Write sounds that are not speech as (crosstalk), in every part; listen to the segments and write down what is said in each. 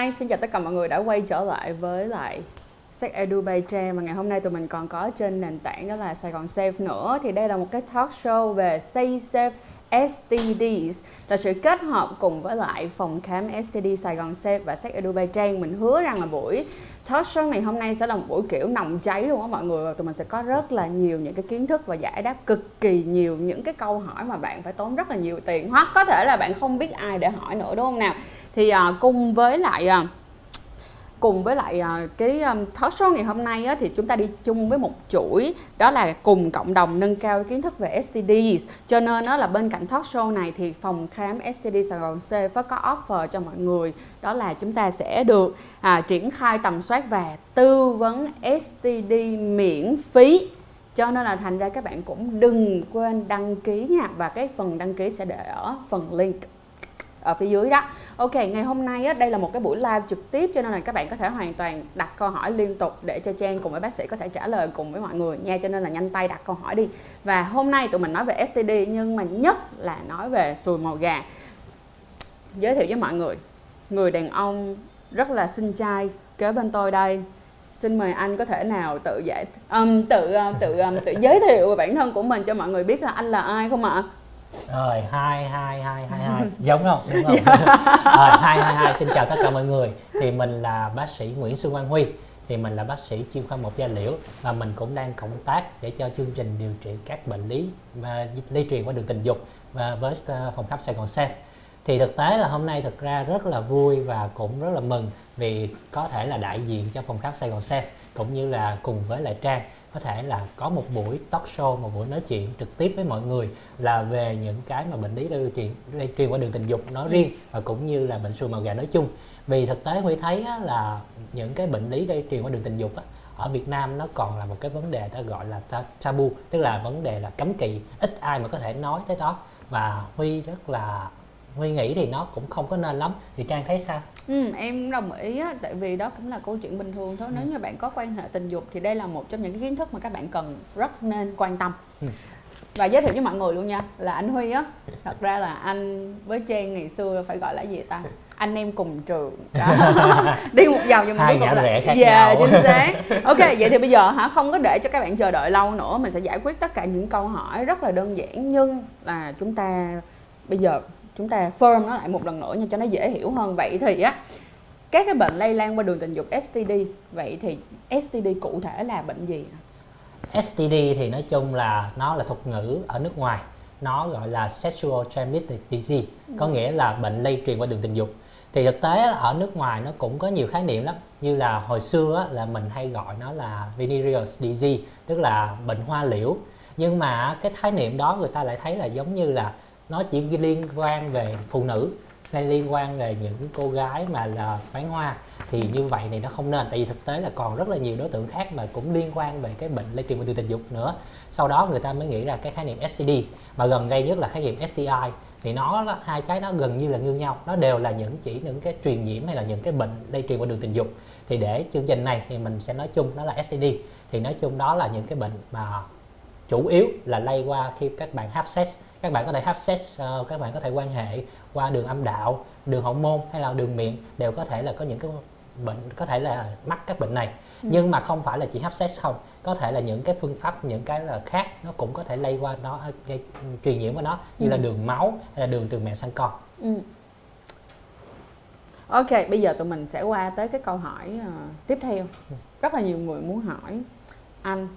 hi. Xin chào tất cả mọi người đã quay trở lại với lại Sách Edu Bay Trang và ngày hôm nay tụi mình còn có trên nền tảng đó là Sài Gòn Safe nữa. Thì đây là một cái talk show về Say Safe STDs là sự kết hợp cùng với lại phòng khám STD Sài Gòn Safe và sách Edu Bay Trang mình hứa rằng là buổi talk show ngày hôm nay sẽ là một buổi kiểu nồng cháy luôn á mọi người. Và tụi mình sẽ có rất là nhiều những cái kiến thức và giải đáp cực kỳ nhiều những cái câu hỏi mà bạn phải tốn rất là nhiều tiền. Hoặc có thể là bạn không biết ai để hỏi nữa, đúng không nào? Thì à, cùng với lại à, cùng với lại à, cái um, talk show ngày hôm nay á, thì chúng ta đi chung với một chuỗi đó là cùng cộng đồng nâng cao kiến thức về STDs cho nên đó là bên cạnh talk show này thì phòng khám STD Sài Gòn C có offer cho mọi người. Đó là chúng ta sẽ được à, triển khai tầm soát và tư vấn STD miễn phí. Cho nên là thành ra các bạn cũng đừng quên đăng ký nha và cái phần đăng ký sẽ để ở phần link ở phía dưới đó. Ok ngày hôm nay á, đây là một cái buổi live trực tiếp cho nên là các bạn có thể hoàn toàn đặt câu hỏi liên tục để cho trang cùng với bác sĩ có thể trả lời cùng với mọi người nha cho nên là nhanh tay đặt câu hỏi đi. Và hôm nay tụi mình nói về STD nhưng mà nhất là nói về sùi màu gà. Giới thiệu với mọi người người đàn ông rất là xinh trai kế bên tôi đây. Xin mời anh có thể nào tự giải um, tự uh, tự um, tự giới thiệu về bản thân của mình cho mọi người biết là anh là ai không ạ? Rồi hai hai hai hai hai. (laughs) Giống không? Đúng không? (laughs) Rồi hai hai hai. Xin chào tất cả mọi người. Thì mình là bác sĩ Nguyễn Xuân Quang Huy. Thì mình là bác sĩ chuyên khoa một da liễu và mình cũng đang cộng tác để cho chương trình điều trị các bệnh lý và lây truyền qua đường tình dục và với ờ, phòng khám Sài Gòn Safe thì thực tế là hôm nay thực ra rất là vui và cũng rất là mừng vì có thể là đại diện cho phòng khám Sài Gòn Safe cũng như là cùng với lại Trang có thể là có một buổi talk show một buổi nói chuyện trực tiếp với mọi người là về những cái mà bệnh lý lây truyền lây truyền qua đường tình dục nói riêng và cũng như là bệnh sùi màu gà nói chung. Vì thực tế Huy thấy á, là những cái bệnh lý lây truyền qua đường tình dục á, ở Việt Nam nó còn là một cái vấn đề ta gọi là tabu tức là vấn đề là cấm kỵ ít ai mà có thể nói tới đó. Và Huy rất là Huy nghĩ thì nó cũng không có nên lắm. Thì Trang thấy sao? Ừ, em đồng ý á, tại vì đó cũng là câu chuyện bình thường thôi. Nếu ừ. như bạn có quan hệ tình dục thì đây là một trong những cái kiến thức mà các bạn cần rất nên quan tâm. Ừ. Và giới thiệu với mọi người luôn nha, là anh Huy á, thật ra là anh với Trang ngày xưa phải gọi là gì ta? anh em cùng trường (laughs) đi một vòng nhưng mà hai ngã rẽ khác yeah, nhau chính xác (laughs) ok vậy thì bây giờ hả không có để cho các bạn chờ đợi lâu nữa mình sẽ giải quyết tất cả những câu hỏi rất là đơn giản nhưng là chúng ta bây giờ chúng ta firm nó lại một lần nữa cho nó dễ hiểu hơn. Vậy thì á các cái bệnh lây lan qua đường tình dục STD vậy thì STD cụ thể là bệnh gì? STD thì nói chung là nó là thuật ngữ ở nước ngoài nó gọi là sexual transmitted disease ừ. có nghĩa là bệnh lây truyền qua đường tình dục. Thì thực tế ở nước ngoài nó cũng có nhiều khái niệm lắm như là hồi xưa là mình hay gọi nó là venereal disease tức là bệnh hoa liễu. Nhưng mà cái khái niệm đó người ta lại thấy là giống như là nó chỉ liên quan về phụ nữ hay liên quan về những cô gái mà là bán hoa. Thì như vậy thì nó không nên, tại vì thực tế là còn rất là nhiều đối tượng khác mà cũng liên quan về cái bệnh lây truyền qua đường tình dục nữa. Sau đó người ta mới nghĩ ra cái khái niệm STD mà gần đây nhất là khái niệm STI thì nó hai cái đó gần như là như nhau. Nó đều là những chỉ những cái truyền nhiễm hay là những cái bệnh lây truyền qua đường tình dục. Thì để chương trình này thì mình sẽ nói chung nó là STD thì nói chung đó là những cái bệnh mà chủ yếu là lây qua khi các bạn have sex các bạn có thể have sex uh, các bạn có thể quan hệ qua đường âm đạo đường hậu môn hay là đường miệng đều có thể là có những cái bệnh có thể là mắc các bệnh này ừ. nhưng mà không phải là chỉ have sex không có thể là những cái phương pháp những cái là khác nó cũng có thể lây qua nó gây truyền nhiễm qua nó như ừ. là đường máu hay là đường từ mẹ sang con ừ. ok bây giờ tụi mình sẽ qua tới cái câu hỏi uh, tiếp theo ừ. rất là nhiều người muốn hỏi anh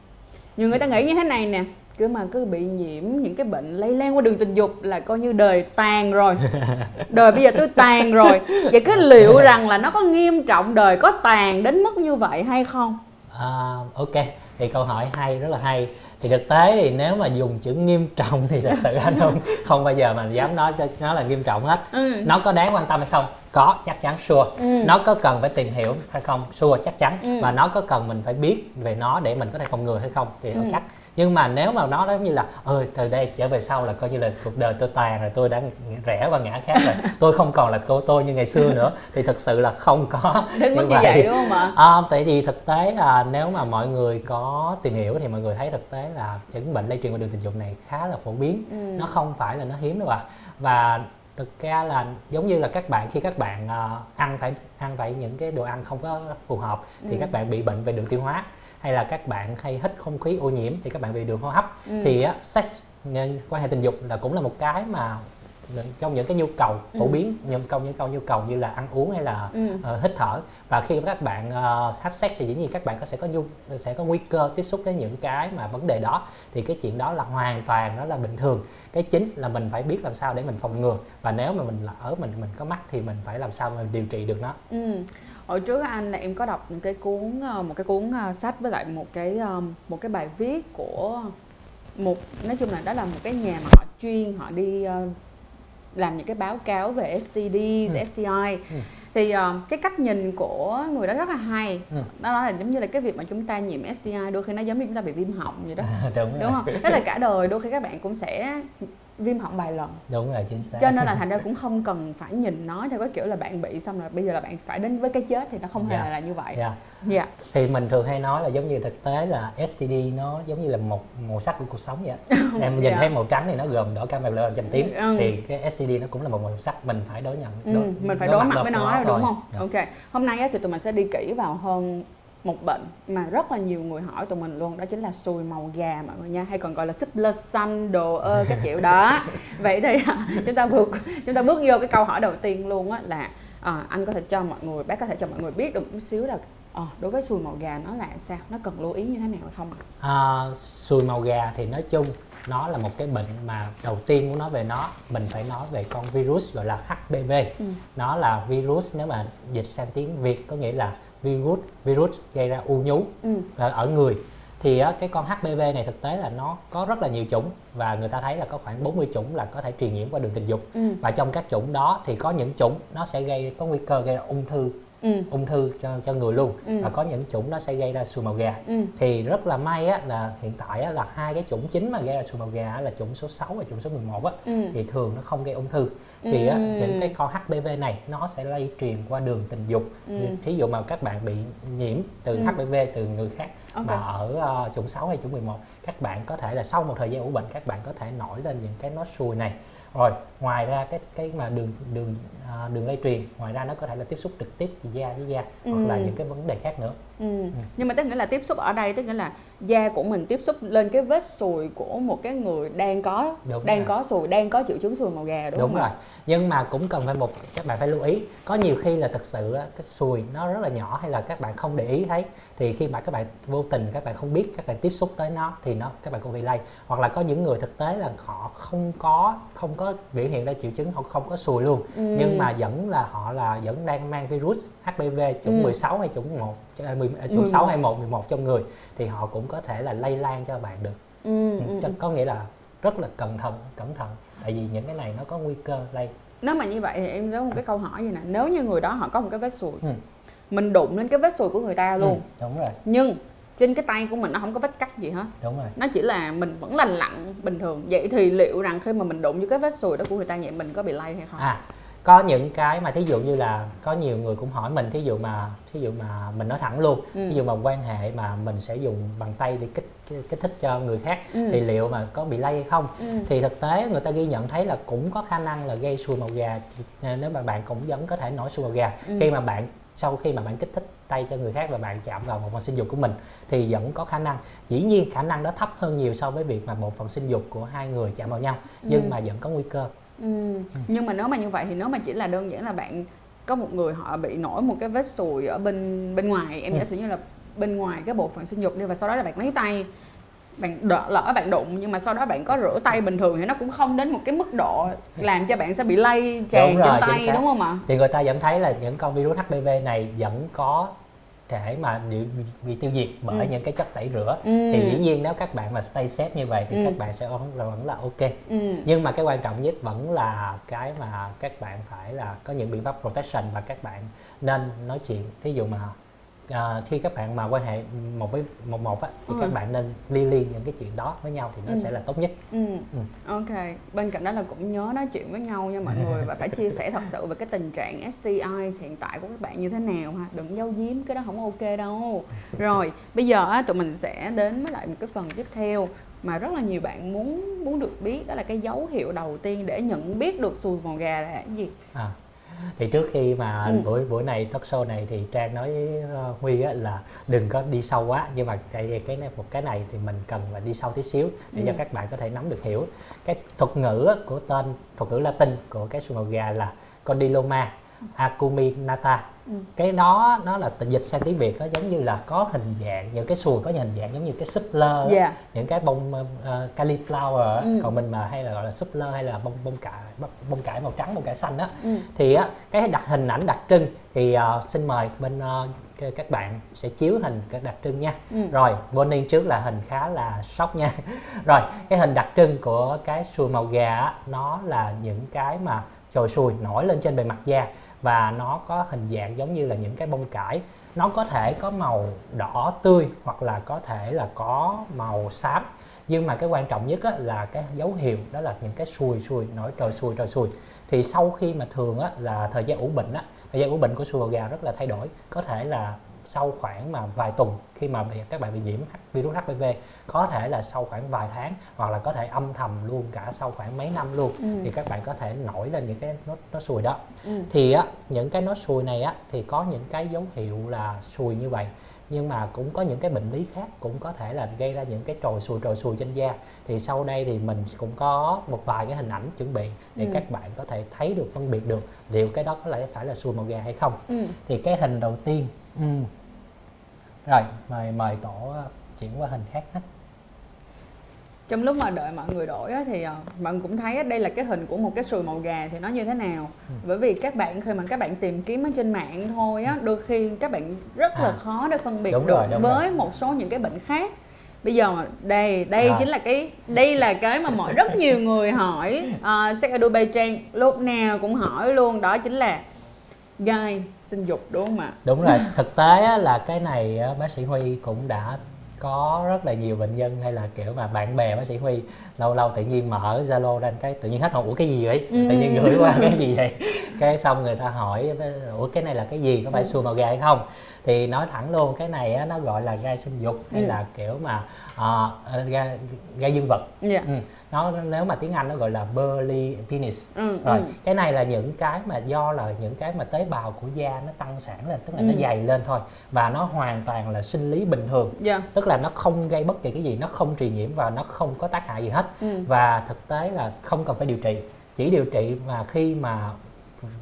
nhiều người ta nghĩ như thế này nè cứ mà cứ bị nhiễm những cái bệnh lây lan qua đường tình dục là coi như đời tàn rồi. (laughs) Đời bây giờ tôi tàn rồi. Vậy cái liệu rằng là nó có nghiêm trọng đời có tàn đến mức như vậy hay không? À, ok. Thì câu hỏi hay rất là hay thì thực tế thì nếu mà dùng chữ nghiêm trọng thì thật sự anh không không bao giờ mà dám nói cho nó là nghiêm trọng hết ừ. nó có đáng quan tâm hay không có chắc chắn sure ừ. nó có cần phải tìm hiểu hay không sure chắc chắn ừ. và nó có cần mình phải biết về nó để mình có thể phòng ngừa hay không thì ừ. chắc nhưng mà nếu mà nó giống như là ơi từ đây trở về sau là coi như là cuộc đời tôi tàn rồi tôi đã rẽ qua ngã khác rồi (laughs) tôi không còn là cô tôi như ngày xưa nữa thì thực sự là không có đến mức như vậy. vậy đúng không ạ à, tại vì thực tế là nếu mà mọi người có tìm hiểu thì mọi người thấy thực tế là chứng bệnh lây truyền qua đường tình dục này khá là phổ biến ừ. nó không phải là nó hiếm đâu ạ à. và thực ra là giống như là các bạn khi các bạn uh, ăn phải ăn phải những cái đồ ăn không có phù hợp thì Ừ. các bạn bị bệnh về đường tiêu hóa hay là các bạn hay hít không khí ô nhiễm thì các bạn bị đường hô hấp Ừ. thì á, sex nên quan hệ tình dục là cũng là một cái mà trong những cái nhu cầu phổ Ừ. biến những câu những câu nhu cầu như là ăn uống hay là Ừ. ờ, hít thở và khi các bạn uh, have sex thì dĩ nhiên các bạn có sẽ có nhu sẽ có nguy cơ tiếp xúc với những cái mà vấn đề đó thì cái chuyện đó là hoàn toàn đó là bình thường cái chính là mình phải biết làm sao để mình phòng ngừa và nếu mà mình lỡ mình mình có mắc thì mình phải làm sao mà điều trị được nó Ừ. Hồi trước anh là em có đọc một cái cuốn ờ, một cái cuốn ờ, sách với lại một cái ờ, một cái bài viết của một nói chung là đó là một cái nhà mà họ chuyên họ đi ờ, làm những cái báo cáo về STD, Ừ. STI Ừ. thì ờ, cái cách nhìn của người đó rất là hay Ừ. đó là giống như là cái việc mà chúng ta nhiễm STI đôi khi nó giống như chúng ta bị viêm họng vậy đó (laughs) đúng đúng rồi không? Tức là cả đời đôi khi các bạn cũng sẽ viêm họng vài lần đúng rồi chính xác cho nên là thành ra cũng không cần phải nhìn nó theo cái kiểu là bạn bị xong là bây giờ là bạn phải đến với cái chết thì nó không hề Dạ. là như vậy Dạ. dạ thì mình thường hay nói là giống như thực tế là STD nó giống như là một màu sắc của cuộc sống vậy (laughs) em nhìn Dạ. thấy màu trắng thì nó gồm đỏ cam vàng lơ chanh tím Ừ. thì cái STD nó cũng là một màu sắc mình phải đối nhận ừ, mình phải đối mặt với nó thôi. đúng không Dạ. ok hôm nay thì tụi mình sẽ đi kỹ vào hơn một bệnh mà rất là nhiều người hỏi tụi mình luôn đó chính là sùi màu gà mọi người nha hay còn gọi là súp lơ xanh đồ ơ các kiểu. Đó. (laughs) Vậy thì à, chúng ta vượt chúng ta bước vô cái câu hỏi đầu tiên luôn á là à, anh có thể cho mọi người bác có thể cho mọi người biết được một chút xíu là ờ, đối với sùi màu gà nó là sao? Nó cần lưu ý như thế nào hay không À, sùi màu gà thì nói chung nó là một cái bệnh mà đầu tiên muốn nói về nó mình phải nói về con virus gọi là HPV Ừ. nó là virus nếu mà dịch sang tiếng Việt có nghĩa là virus virus gây ra u nhú ừ. ở, ở người. Thì cái con HPV này thực tế là nó có rất là nhiều chủng và người ta thấy là có khoảng 40 chủng là có thể truyền nhiễm qua đường tình dục. Ừ. Và trong các chủng đó thì có những chủng nó sẽ gây có nguy cơ gây ra ung thư ừ. ung thư cho cho người luôn. Ừ. và có những chủng nó sẽ gây ra sùi màu gà. Ừ. Thì rất là may á, là hiện tại á, là hai cái chủng chính mà gây ra sùi màu gà á, là chủng số 6 và chủng số 11 á, ừ. Thì thường nó không gây ung thư vì á, Ừ. những cái con HPV này nó sẽ lây truyền qua đường tình dục Ừ. thí dụ mà các bạn bị nhiễm từ Ừ. HPV từ người khác Ok. mà ở ờ, chủng 6 hay chủng 11 các bạn có thể là sau một thời gian ủ bệnh các bạn có thể nổi lên những cái nốt sùi này rồi ngoài ra cái cái mà đường đường à, đường lây truyền ngoài ra nó có thể là tiếp xúc trực tiếp da với da hoặc là Ừ. những cái vấn đề khác nữa Ừ. Nhưng mà tức nghĩa là tiếp xúc ở đây tức nghĩa là da của mình tiếp xúc lên cái vết sùi của một cái người đang có Đúng đang rồi. có sùi đang có triệu chứng sùi màu gà đúng, đúng, không rồi nhưng mà cũng cần phải một các bạn phải lưu ý có nhiều khi là thực sự cái sùi nó rất là nhỏ hay là các bạn không để ý thấy thì khi mà các bạn vô tình các bạn không biết các bạn tiếp xúc tới nó thì nó các bạn cũng bị lây hoặc là có những người thực tế là họ không có không có biểu hiện ra triệu chứng họ không có sùi luôn Ừ. nhưng mà vẫn là họ là vẫn đang mang virus HPV chủng Ừ. 16 hay chủng 1 à, 10, à, chủng 6 hay 1 11 trong người thì họ cũng có thể là lây lan cho bạn được Ừ, Ừ, ừ, ừ. có nghĩa là rất là cẩn thận cẩn thận tại vì những cái này nó có nguy cơ lây Nếu mà như vậy thì em có một cái câu hỏi gì nè Nếu như người đó họ có một cái vết sùi Ừ. Mình đụng lên cái vết sùi của người ta luôn Ừ, đúng rồi Nhưng trên cái tay của mình nó không có vết cắt gì hết đúng rồi Nó chỉ là mình vẫn lành lặn bình thường Vậy thì liệu rằng khi mà mình đụng với cái vết sùi đó của người ta vậy mình có bị lây hay không? à có những cái mà thí dụ như là có nhiều người cũng hỏi mình thí dụ mà thí dụ mà mình nói thẳng luôn Ừ. thí dụ mà quan hệ mà mình sẽ dùng bằng tay để kích kích thích cho người khác Ừ. thì liệu mà có bị lây hay không Ừ. thì thực tế người ta ghi nhận thấy là cũng có khả năng là gây sùi màu gà À, nếu mà bạn cũng vẫn có thể nổi sùi màu gà Ừ. khi mà bạn sau khi mà bạn kích thích tay cho người khác và bạn chạm vào bộ phận sinh dục của mình thì vẫn có khả năng dĩ nhiên khả năng đó thấp hơn nhiều so với việc mà bộ phận sinh dục của hai người chạm vào nhau nhưng Ừ. mà vẫn có nguy cơ Ừ. Nhưng mà nếu mà như vậy thì nếu mà chỉ là đơn giản là bạn có một người họ bị nổi một cái vết sùi ở bên bên ngoài em Ừ. giả sử như là bên ngoài cái bộ phận sinh dục đi và sau đó là bạn lấy tay bạn đỡ, lỡ bạn đụng nhưng mà sau đó bạn có rửa tay bình thường thì nó cũng không đến một cái mức độ làm cho bạn sẽ bị lây tràn trên tay đúng không ạ? thì người ta vẫn thấy là những con virus HPV này vẫn có thể mà bị, bị tiêu diệt bởi Ừ. những cái chất tẩy rửa Ừ. thì dĩ nhiên nếu các bạn mà stay safe như vậy thì Ừ. các bạn sẽ vẫn là, vẫn là ok Ừ. nhưng mà cái quan trọng nhất vẫn là cái mà các bạn phải là có những biện pháp protection và các bạn nên nói chuyện thí dụ mà à, khi các bạn mà quan hệ một với một một á, thì Ừ. các bạn nên ly ly những cái chuyện đó với nhau thì nó Ừ. sẽ là tốt nhất Ừ. Ừ. Ok, bên cạnh đó là cũng nhớ nói chuyện với nhau nha mọi người và phải chia sẻ thật sự về cái tình trạng STI hiện tại của các bạn như thế nào ha, đừng giấu giếm cái đó không ok đâu. Rồi, bây giờ á, tụi mình sẽ đến với lại một cái phần tiếp theo mà rất là nhiều bạn muốn muốn được biết đó là cái dấu hiệu đầu tiên để nhận biết được xùi màu gà là cái gì à thì trước khi mà Ừ. buổi buổi này talk show này thì trang nói với ờ, huy á, là đừng có đi sâu quá nhưng mà cái cái này một cái này thì mình cần là đi sâu tí xíu để cho Ừ. các bạn có thể nắm được hiểu cái thuật ngữ của tên thuật ngữ latin của cái sùi màu gà là condyloma acuminata Ừ. cái đó nó là dịch sang tiếng việt nó giống như là có hình dạng những cái sùi có hình dạng giống như cái súp lơ á, dạ những cái bông uh, cauliflower. Ừ. còn mình mà hay là gọi là súp lơ hay là bông bông cải bông cải màu trắng bông cải xanh á ừ. thì á cái đặc hình ảnh đặc trưng thì ờ, xin mời bên k- các bạn sẽ chiếu hình cái đặc trưng nha Ừ. rồi warning trước là hình khá là sốc nha (laughs) rồi cái hình đặc trưng của cái sùi màu gà á, nó là những cái mà chồi sùi nổi lên trên bề mặt da và nó có hình dạng giống như là những cái bông cải. Nó có thể có màu đỏ tươi hoặc là có thể là có màu xám. Nhưng mà cái quan trọng nhất á, là cái dấu hiệu đó là những cái sùi sùi nổi trồi sùi trồi sùi thì sau khi mà thường á, là thời gian ủ bệnh á thời gian ủ bệnh của sùi gà rất là thay đổi. Có thể là sau khoảng mà vài tuần khi mà bị, các bạn bị nhiễm virus HPV có thể là sau khoảng vài tháng hoặc là có thể âm thầm luôn cả sau khoảng mấy năm luôn Ừ. thì các bạn có thể nổi lên những cái nốt nốt sùi đó Ừ. thì á những cái nốt sùi này á thì có những cái dấu hiệu là sùi như vậy nhưng mà cũng có những cái bệnh lý khác cũng có thể là gây ra những cái trồi sùi trồi sùi trên da thì sau đây thì mình cũng có một vài cái hình ảnh chuẩn bị để Ừ. các bạn có thể thấy được phân biệt được liệu cái đó có lẽ phải là sùi màu gà hay không Ừ. thì cái hình đầu tiên ừ. rồi mời mời tổ ờ, chuyển qua hình khác hết trong lúc mà đợi mọi người đổi á, thì ờ, mọi người cũng thấy á, đây là cái hình của một cái sùi màu gà thì nó như thế nào Ừ. bởi vì các bạn khi mà các bạn tìm kiếm ở trên mạng thôi á đôi khi các bạn rất là À. khó để phân biệt Đúng được rồi, đúng với rồi. một số những cái bệnh khác bây giờ đây đây Rồi. chính là cái đây là cái mà mọi rất nhiều người hỏi uh, Sex Edu Bay Trang lúc nào cũng hỏi luôn đó chính là gai sinh dục đúng không ạ đúng rồi thực tế á, là cái này á, bác sĩ huy cũng đã có rất là nhiều bệnh nhân hay là kiểu mà bạn bè bác sĩ huy lâu lâu tự nhiên mở zalo lên cái tự nhiên hết hồn ủa cái gì vậy Ừ. tự nhiên gửi qua cái gì vậy cái xong người ta hỏi ủa cái này là cái gì có phải Ừ. xùi màu gà hay không thì nói thẳng luôn cái này á, nó gọi là gai sinh dục hay Ừ. là kiểu mà ờ, gai gai dương vật dạ ừ. Nó nếu mà tiếng anh nó gọi là burly penis ừ, rồi ừ. cái này là những cái mà do là những cái mà tế bào của da nó tăng sản lên tức là nó Ừ. dày lên thôi và nó hoàn toàn là sinh lý bình thường dạ tức là nó không gây bất kỳ cái gì nó không truyền nhiễm và nó không có tác hại gì hết ừ. và thực tế là không cần phải điều trị chỉ điều trị mà khi mà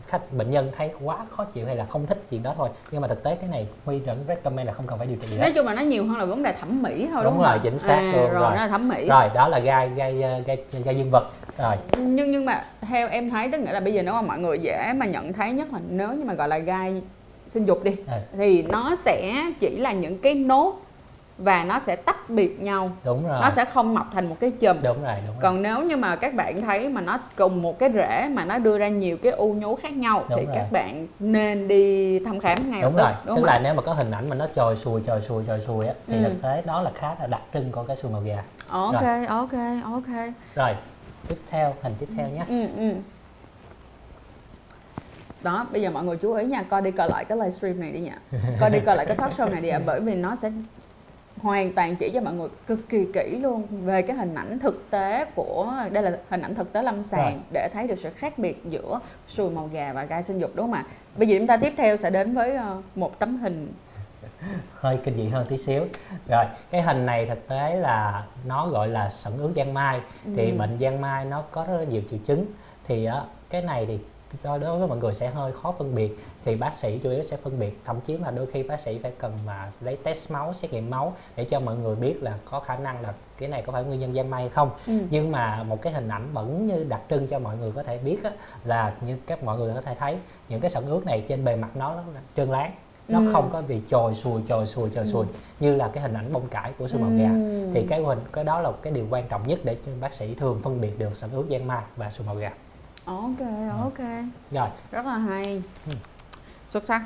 khách bệnh nhân thấy quá khó chịu hay là không thích chuyện đó thôi nhưng mà thực tế cái này huy vẫn recommend là không cần phải điều trị gì nói chung là nó nhiều hơn là vấn đề thẩm mỹ thôi đúng, Đúng rồi, ạ? chính xác à, luôn, rồi, rồi. nó là thẩm mỹ rồi đó là gai gai gai gai dương vật rồi nhưng nhưng mà theo em thấy tức nghĩa là bây giờ nếu mà mọi người dễ mà nhận thấy nhất là nếu như mà gọi là gai sinh dục đi Ừ. thì nó sẽ chỉ là những cái nốt và nó sẽ tách biệt nhau. Đúng rồi. Nó sẽ không mọc thành một cái chùm. Đúng rồi đúng rồi. Còn nếu như mà các bạn thấy mà nó cùng một cái rễ mà nó đưa ra nhiều cái u nhú khác nhau Đúng thì rồi. các bạn nên đi thăm khám ngay lập đúng tức rồi. đúng tức không là nếu mà có hình ảnh mà nó trồi sùi trồi sùi trồi sùi á thì Ừ. thực tế đó là khá là đặc trưng của cái sùi màu gà. Ok ok ok. Rồi tiếp theo hình tiếp theo nhé. Ừ ừ. Đó bây giờ mọi người chú ý nha coi đi coi lại cái livestream này đi nha. Coi đi coi lại cái talk show này đi ạ bởi vì nó sẽ hoàn toàn chỉ cho mọi người cực kỳ kỹ luôn về cái hình ảnh thực tế của đây là hình ảnh thực tế lâm sàng Rồi. để thấy được sự khác biệt giữa sùi màu gà và gai sinh dục đúng không ạ? Bây giờ chúng ta tiếp theo sẽ đến với ờ, một tấm hình. (laughs) Hơi kinh dị hơn tí xíu. Rồi cái hình này thực tế là nó gọi là sẩn ướt giang mai. Thì Ừ. bệnh giang mai nó có rất là nhiều triệu chứng. Thì á, cái này thì do đối với mọi người sẽ hơi khó phân biệt thì bác sĩ chủ yếu sẽ phân biệt thậm chí là đôi khi bác sĩ phải cần mà lấy test máu xét nghiệm máu để cho mọi người biết là có khả năng là cái này có phải nguyên nhân giang mai hay không ừ. nhưng mà một cái hình ảnh vẫn như đặc trưng cho mọi người có thể biết á, là như các mọi người có thể thấy những cái sẩn ướt này trên bề mặt nó, nó trơn láng nó Ừ. không có bị trồi sùi trồi sùi Ừ. sùi như là cái hình ảnh bông cải của sùi màu gà Ừ. thì cái hình cái đó là cái điều quan trọng nhất để cho bác sĩ thường phân biệt được sẩn ướt giang mai và sùi màu gà ok ok. Rồi. Rất là hay. Ừ. xuất sắc.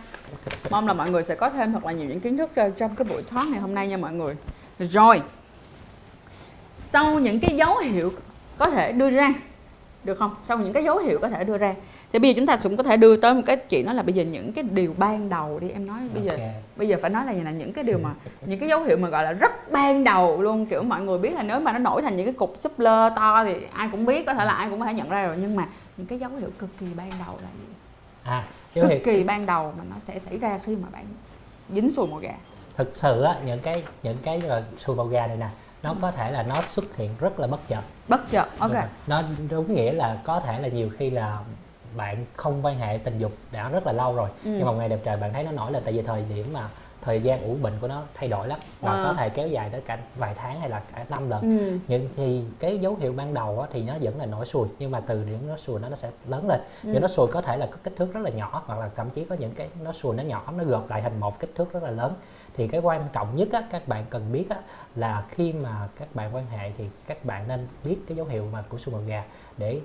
Mong là mọi người sẽ có thêm thật là nhiều những kiến thức ờ, trong cái buổi talk này hôm nay nha mọi người. Rồi. Sau những cái dấu hiệu có thể đưa ra được không? Sau những cái dấu hiệu có thể đưa ra. Thì bây giờ chúng ta cũng có thể đưa tới một cái chuyện đó là bây giờ những cái điều ban đầu đi em nói bây giờ Ok. bây giờ phải nói là gì là những cái điều mà những cái dấu hiệu mà gọi là rất ban đầu luôn kiểu mọi người biết là nếu mà nó nổi thành những cái cục súp lơ to thì ai cũng biết có thể là ai cũng có thể nhận ra rồi. Nhưng mà những cái dấu hiệu cực kỳ ban đầu là gì? À cực hiệu kỳ ban đầu mà nó sẽ xảy ra khi mà bạn dính sùi màu gà. Thực sự á những cái những cái là xùi màu gà này nè nó có thể là nó xuất hiện rất là bất chợt. Bất chợt ok. rồi. nó đúng nghĩa là có thể là nhiều khi là bạn không quan hệ tình dục đã rất là lâu rồi Ừ. nhưng mà ngày đẹp trời bạn thấy nó nổi lên tại vì thời điểm mà thời gian ủ bệnh của nó thay đổi lắm và Wow. có thể kéo dài tới cả vài tháng hay là cả năm lần ừ. nhưng thì cái dấu hiệu ban đầu á, thì nó vẫn là nổi sùi nhưng mà từ điểm nó sùi nó nó sẽ lớn lên Ừ. những nó sùi có thể là có kích thước rất là nhỏ hoặc là thậm chí có những cái nó sùi nó nhỏ nó gộp lại thành một kích thước rất là lớn thì cái quan trọng nhất á, các bạn cần biết á, là khi mà các bạn quan hệ thì các bạn nên biết cái dấu hiệu mà của sùi màu gà để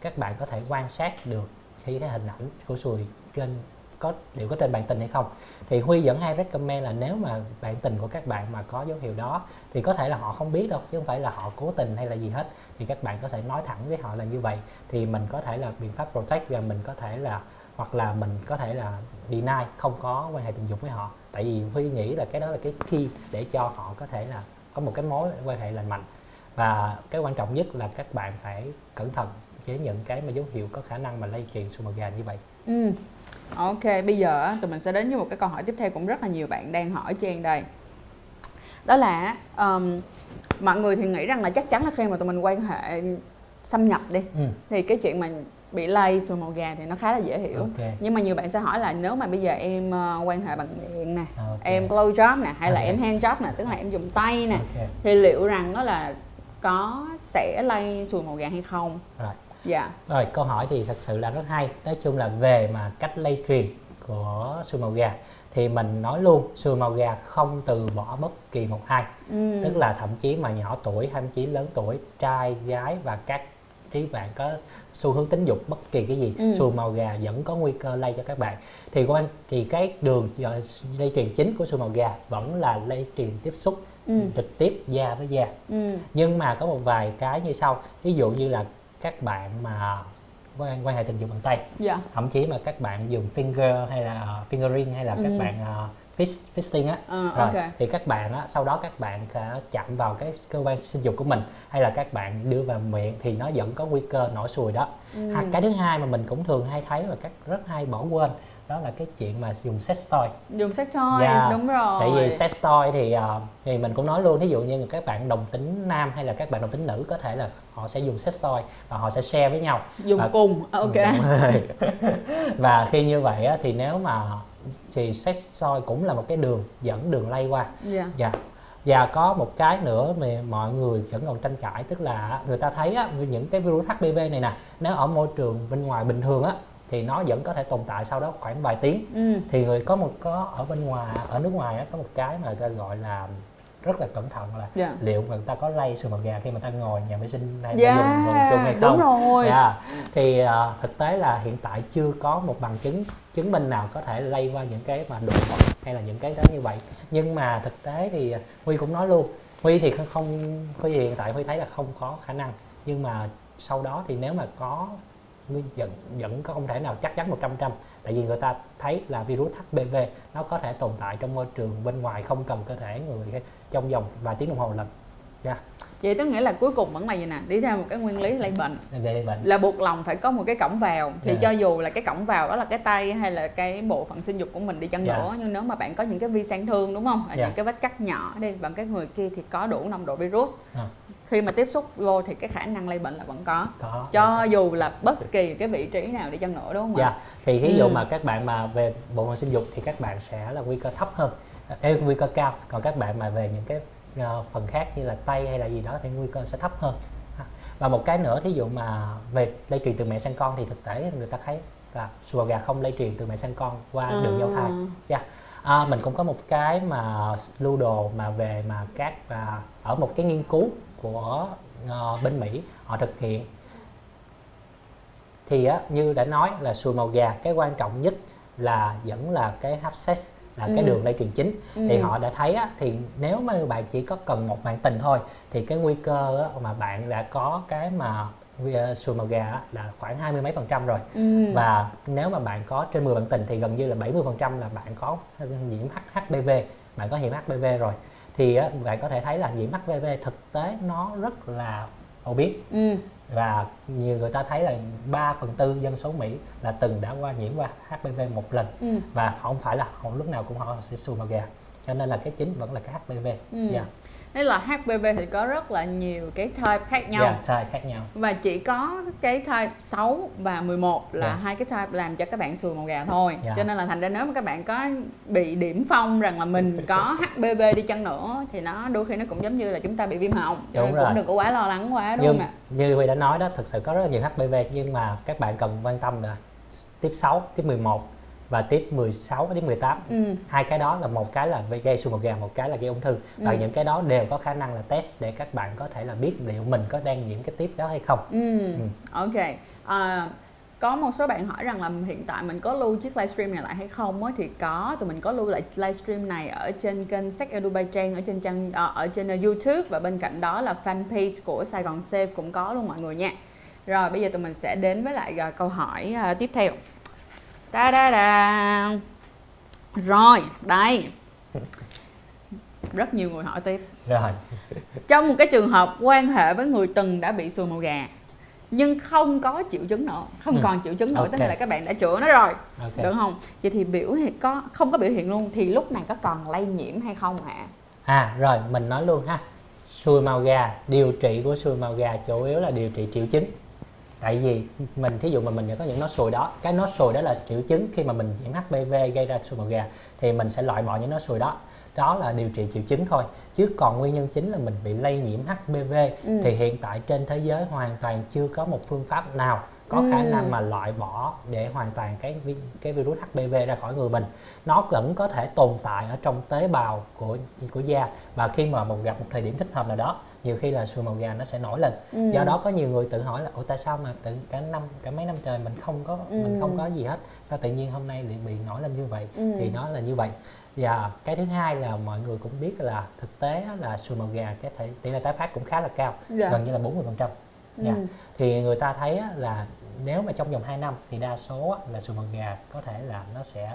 các bạn có thể quan sát được khi cái hình ảnh của sùi trên có liệu có trên bạn tình hay không. Thì Huy vẫn hay recommend là nếu mà bạn tình của các bạn mà có dấu hiệu đó, thì có thể là họ không biết đâu, chứ không phải là họ cố tình hay là gì hết. Thì các bạn có thể nói thẳng với họ là như vậy. Thì mình có thể là biện pháp protect và mình có thể là, hoặc là mình có thể là deny, không có quan hệ tình dục với họ. Tại vì Huy nghĩ là cái đó là cái key để cho họ có thể là có một cái mối quan hệ lành mạnh. Và cái quan trọng nhất là các bạn phải cẩn thận với những cái mà dấu hiệu có khả năng mà lây truyền sùi gà như vậy. Ừ. Ok, bây giờ tụi mình sẽ đến với một cái câu hỏi tiếp theo cũng rất là nhiều bạn đang hỏi Trang đây. Đó là um, mọi người thì nghĩ rằng là chắc chắn là khi mà tụi mình quan hệ xâm nhập đi ừ. thì cái chuyện mà bị lây sùi màu gà thì nó khá là dễ hiểu. ok Nhưng mà nhiều bạn sẽ hỏi là nếu mà bây giờ em ờ, quan hệ bằng miệng nè, ok em blow job nè hay là Ok. em hand job nè, tức là em dùng tay nè ok thì liệu rằng nó là có sẽ lây sùi màu gà hay không? rồi Dạ. Rồi câu hỏi thì thật sự là rất hay Nói chung là về mà cách lây truyền của sùi màu gà Thì mình nói luôn sùi màu gà không từ bỏ bất kỳ một ai Ừ. Tức là thậm chí mà nhỏ tuổi thậm chí lớn tuổi Trai, gái và các trí bạn có xu hướng tính dục bất kỳ cái gì Ừ. sùi màu gà vẫn có nguy cơ lây cho các bạn thì quan thì cái đường ờ, lây truyền chính của sùi màu gà vẫn là lây truyền tiếp xúc Ừ. trực tiếp da với da Ừ. nhưng mà có một vài cái như sau ví dụ như là các bạn mà quan, quan hệ tình dục bằng tay Dạ. thậm chí mà các bạn dùng finger hay là uh, fingering hay là các Ừ. bạn uh, fist, fisting á Ờ, rồi ok. thì các bạn á sau đó các bạn sẽ chạm vào cái cơ quan sinh dục của mình hay là các bạn đưa vào miệng thì nó vẫn có nguy cơ nổi sùi đó Ừ. ha, cái thứ hai mà mình cũng thường hay thấy và các rất hay bỏ quên đó là cái chuyện mà dùng sex toy. Dùng sex toys Dạ. đúng rồi tại vì sex toy thì ờ, thì mình cũng nói luôn ví dụ như các bạn đồng tính nam hay là các bạn đồng tính nữ có thể là họ sẽ dùng sex toy và họ sẽ share với nhau. Dùng Và- cùng. Ờ, ok. (laughs) Và khi như vậy á, thì nếu mà thì sex toy cũng là một cái đường dẫn đường lây qua. Dạ. Dạ. Và có một cái nữa mà mọi người vẫn còn tranh cãi tức là người ta thấy á, những cái virus HPV này nè nếu ở môi trường bên ngoài bình thường á thì nó vẫn có thể tồn tại sau đó khoảng vài tiếng. Ừ. thì người có một có ở bên ngoài ở nước ngoài á, có một cái mà người ta gọi là rất là cẩn thận là dạ. liệu người ta có lây sùi màu gà khi mà ta ngồi nhà vệ sinh hay dạ ta dùng chung hay đúng không? rồi. Dạ. thì à, thực tế là hiện tại chưa có một bằng chứng chứng minh nào có thể lây qua những cái mà đồ vật hay là những cái đó như vậy. Nhưng mà thực tế thì huy cũng nói luôn huy thì không- huy hiện tại huy thấy là không có khả năng. Nhưng mà sau đó thì nếu mà có vẫn vẫn có không thể nào chắc chắn 100% tại vì người ta thấy là virus HPV nó có thể tồn tại trong môi trường bên ngoài không cần cơ thể người trong vòng vài tiếng đồng hồ lần dạ vậy tức nghĩa là cuối cùng vẫn là gì nè đi theo một cái nguyên lý lây bệnh yeah. gây bệnh là buộc lòng phải có một cái cổng vào thì Dạ. cho dù là cái cổng vào đó là cái tay hay là cái bộ phận sinh dục của mình đi chăng Dạ. nữa nhưng nếu mà bạn có những cái vi sang thương đúng không ở Dạ. những cái vết cắt nhỏ đi bằng cái người kia thì có đủ nồng độ virus À. khi mà tiếp xúc vô thì cái khả năng lây bệnh là vẫn có có cho dù là bất kỳ cái vị trí nào đi chăng nữa đúng không ạ Dạ, thì ví dụ Ừ. mà các bạn mà về bộ phận sinh dục thì các bạn sẽ là nguy cơ thấp hơn, Ê, nguy cơ cao. Còn các bạn mà về những cái ờ, phần khác như là tay hay là gì đó thì nguy cơ sẽ thấp hơn. Và một cái nữa, thí dụ mà về lây truyền từ mẹ sang con thì thực tế người ta thấy là sùi gà không lây truyền từ mẹ sang con qua đường giao thai. Ừ. Dạ. À, mình cũng có một cái mà lưu đồ mà về mà các và ở một cái nghiên cứu của ờ, bên Mỹ họ thực hiện thì á, như đã nói là sùi màu gà cái quan trọng nhất là vẫn là cái hấp sex là cái Ừ. đường lây truyền chính thì Ừ. họ đã thấy á, thì nếu mà bạn chỉ có cần một bạn tình thôi thì cái nguy cơ á, mà bạn đã có cái mà uh, sùi màu gà á, là khoảng hai mươi mấy phần trăm rồi ừ. và nếu mà bạn có trên 10 bạn tình thì gần như là 70 phần trăm là bạn có nhiễm HPV bạn có nhiễm HPV rồi thì á, bạn có thể thấy là nhiễm HPV thực tế nó rất là phổ biến ừ. và nhiều người ta thấy là 3 phần tư dân số Mỹ là từng đã qua nhiễm qua HPV một lần ừ. và không phải là họ lúc nào cũng họ sẽ xùi màu gà cho nên là cái chính vẫn là cái HPV Ừ. yeah. Thế là HPV thì có rất là nhiều cái type khác nhau yeah, type khác nhau và chỉ có cái type 6 và 11 là Dạ. hai cái type làm cho các bạn sùi màu gà thôi Dạ. cho nên là thành ra nếu mà các bạn có bị điểm phong rằng là mình (laughs) có HPV đi chăng nữa thì nó đôi khi nó cũng giống như là chúng ta bị viêm họng Đúng nên cũng rồi. đừng có quá lo lắng quá đúng nhưng không ạ như Huy đã nói đó thực sự có rất là nhiều HPV nhưng mà các bạn cần quan tâm là tiếp 6, tiếp 11 và tiếp 16 tiếp 18 ừ. hai cái đó là một cái là gây sùi màu gà một cái là gây ung thư. Và Ừ. những cái đó đều có khả năng là test để các bạn có thể là biết liệu mình có đang nhiễm cái tiếp đó hay không. Ừ. ok. À, có một số bạn hỏi rằng là hiện tại mình có lưu chiếc livestream này lại hay không á thì có tụi mình có lưu lại livestream này ở trên kênh Sách Edu Trang ở trên trang ờ, ở trên uh, YouTube và bên cạnh đó là fanpage của Sài Gòn Safe cũng có luôn mọi người nha. Rồi bây giờ tụi mình sẽ đến với lại uh, câu hỏi uh, tiếp theo da da da rồi đây. Rất nhiều người hỏi tiếp. Rồi. Trong một cái trường hợp quan hệ với người từng đã bị sùi màu gà nhưng không có triệu chứng nữa không Ừ. còn triệu chứng nữa Ok. tức là các bạn đã chữa nó rồi ok. được không? Vậy thì biểu thì có không có biểu hiện luôn thì lúc này có còn lây nhiễm hay không hả? À rồi mình nói luôn ha. Sùi màu gà điều trị của sùi màu gà chủ yếu là điều trị triệu chứng tại vì mình thí dụ mà mình có những nốt sùi đó cái nốt sùi đó là triệu chứng khi mà mình nhiễm HPV gây ra sùi màu gà thì mình sẽ loại bỏ những nốt sùi đó đó là điều trị triệu chứng thôi chứ còn nguyên nhân chính là mình bị lây nhiễm HPV Ừ. thì hiện tại trên thế giới hoàn toàn chưa có một phương pháp nào có khả Ừ. năng mà loại bỏ để hoàn toàn cái vi- cái virus HPV ra khỏi người mình nó vẫn có thể tồn tại ở trong tế bào của của da và khi mà một gặp một thời điểm thích hợp nào đó nhiều khi là sùi màu gà nó sẽ nổi lên Ừ. do đó có nhiều người tự hỏi là ủa tại sao mà tự cả năm cả mấy năm trời mình không có mình Ừ. không có gì hết sao tự nhiên hôm nay lại bị nổi lên như vậy Ừ. thì nó là như vậy và cái thứ hai là mọi người cũng biết là thực tế là sùi màu gà cái thể tỷ lệ tái phát cũng khá là cao Dạ. gần như là 40 phần trăm Ừ. thì người ta thấy là nếu mà trong vòng 2 năm thì đa số là sùi màu gà có thể là nó sẽ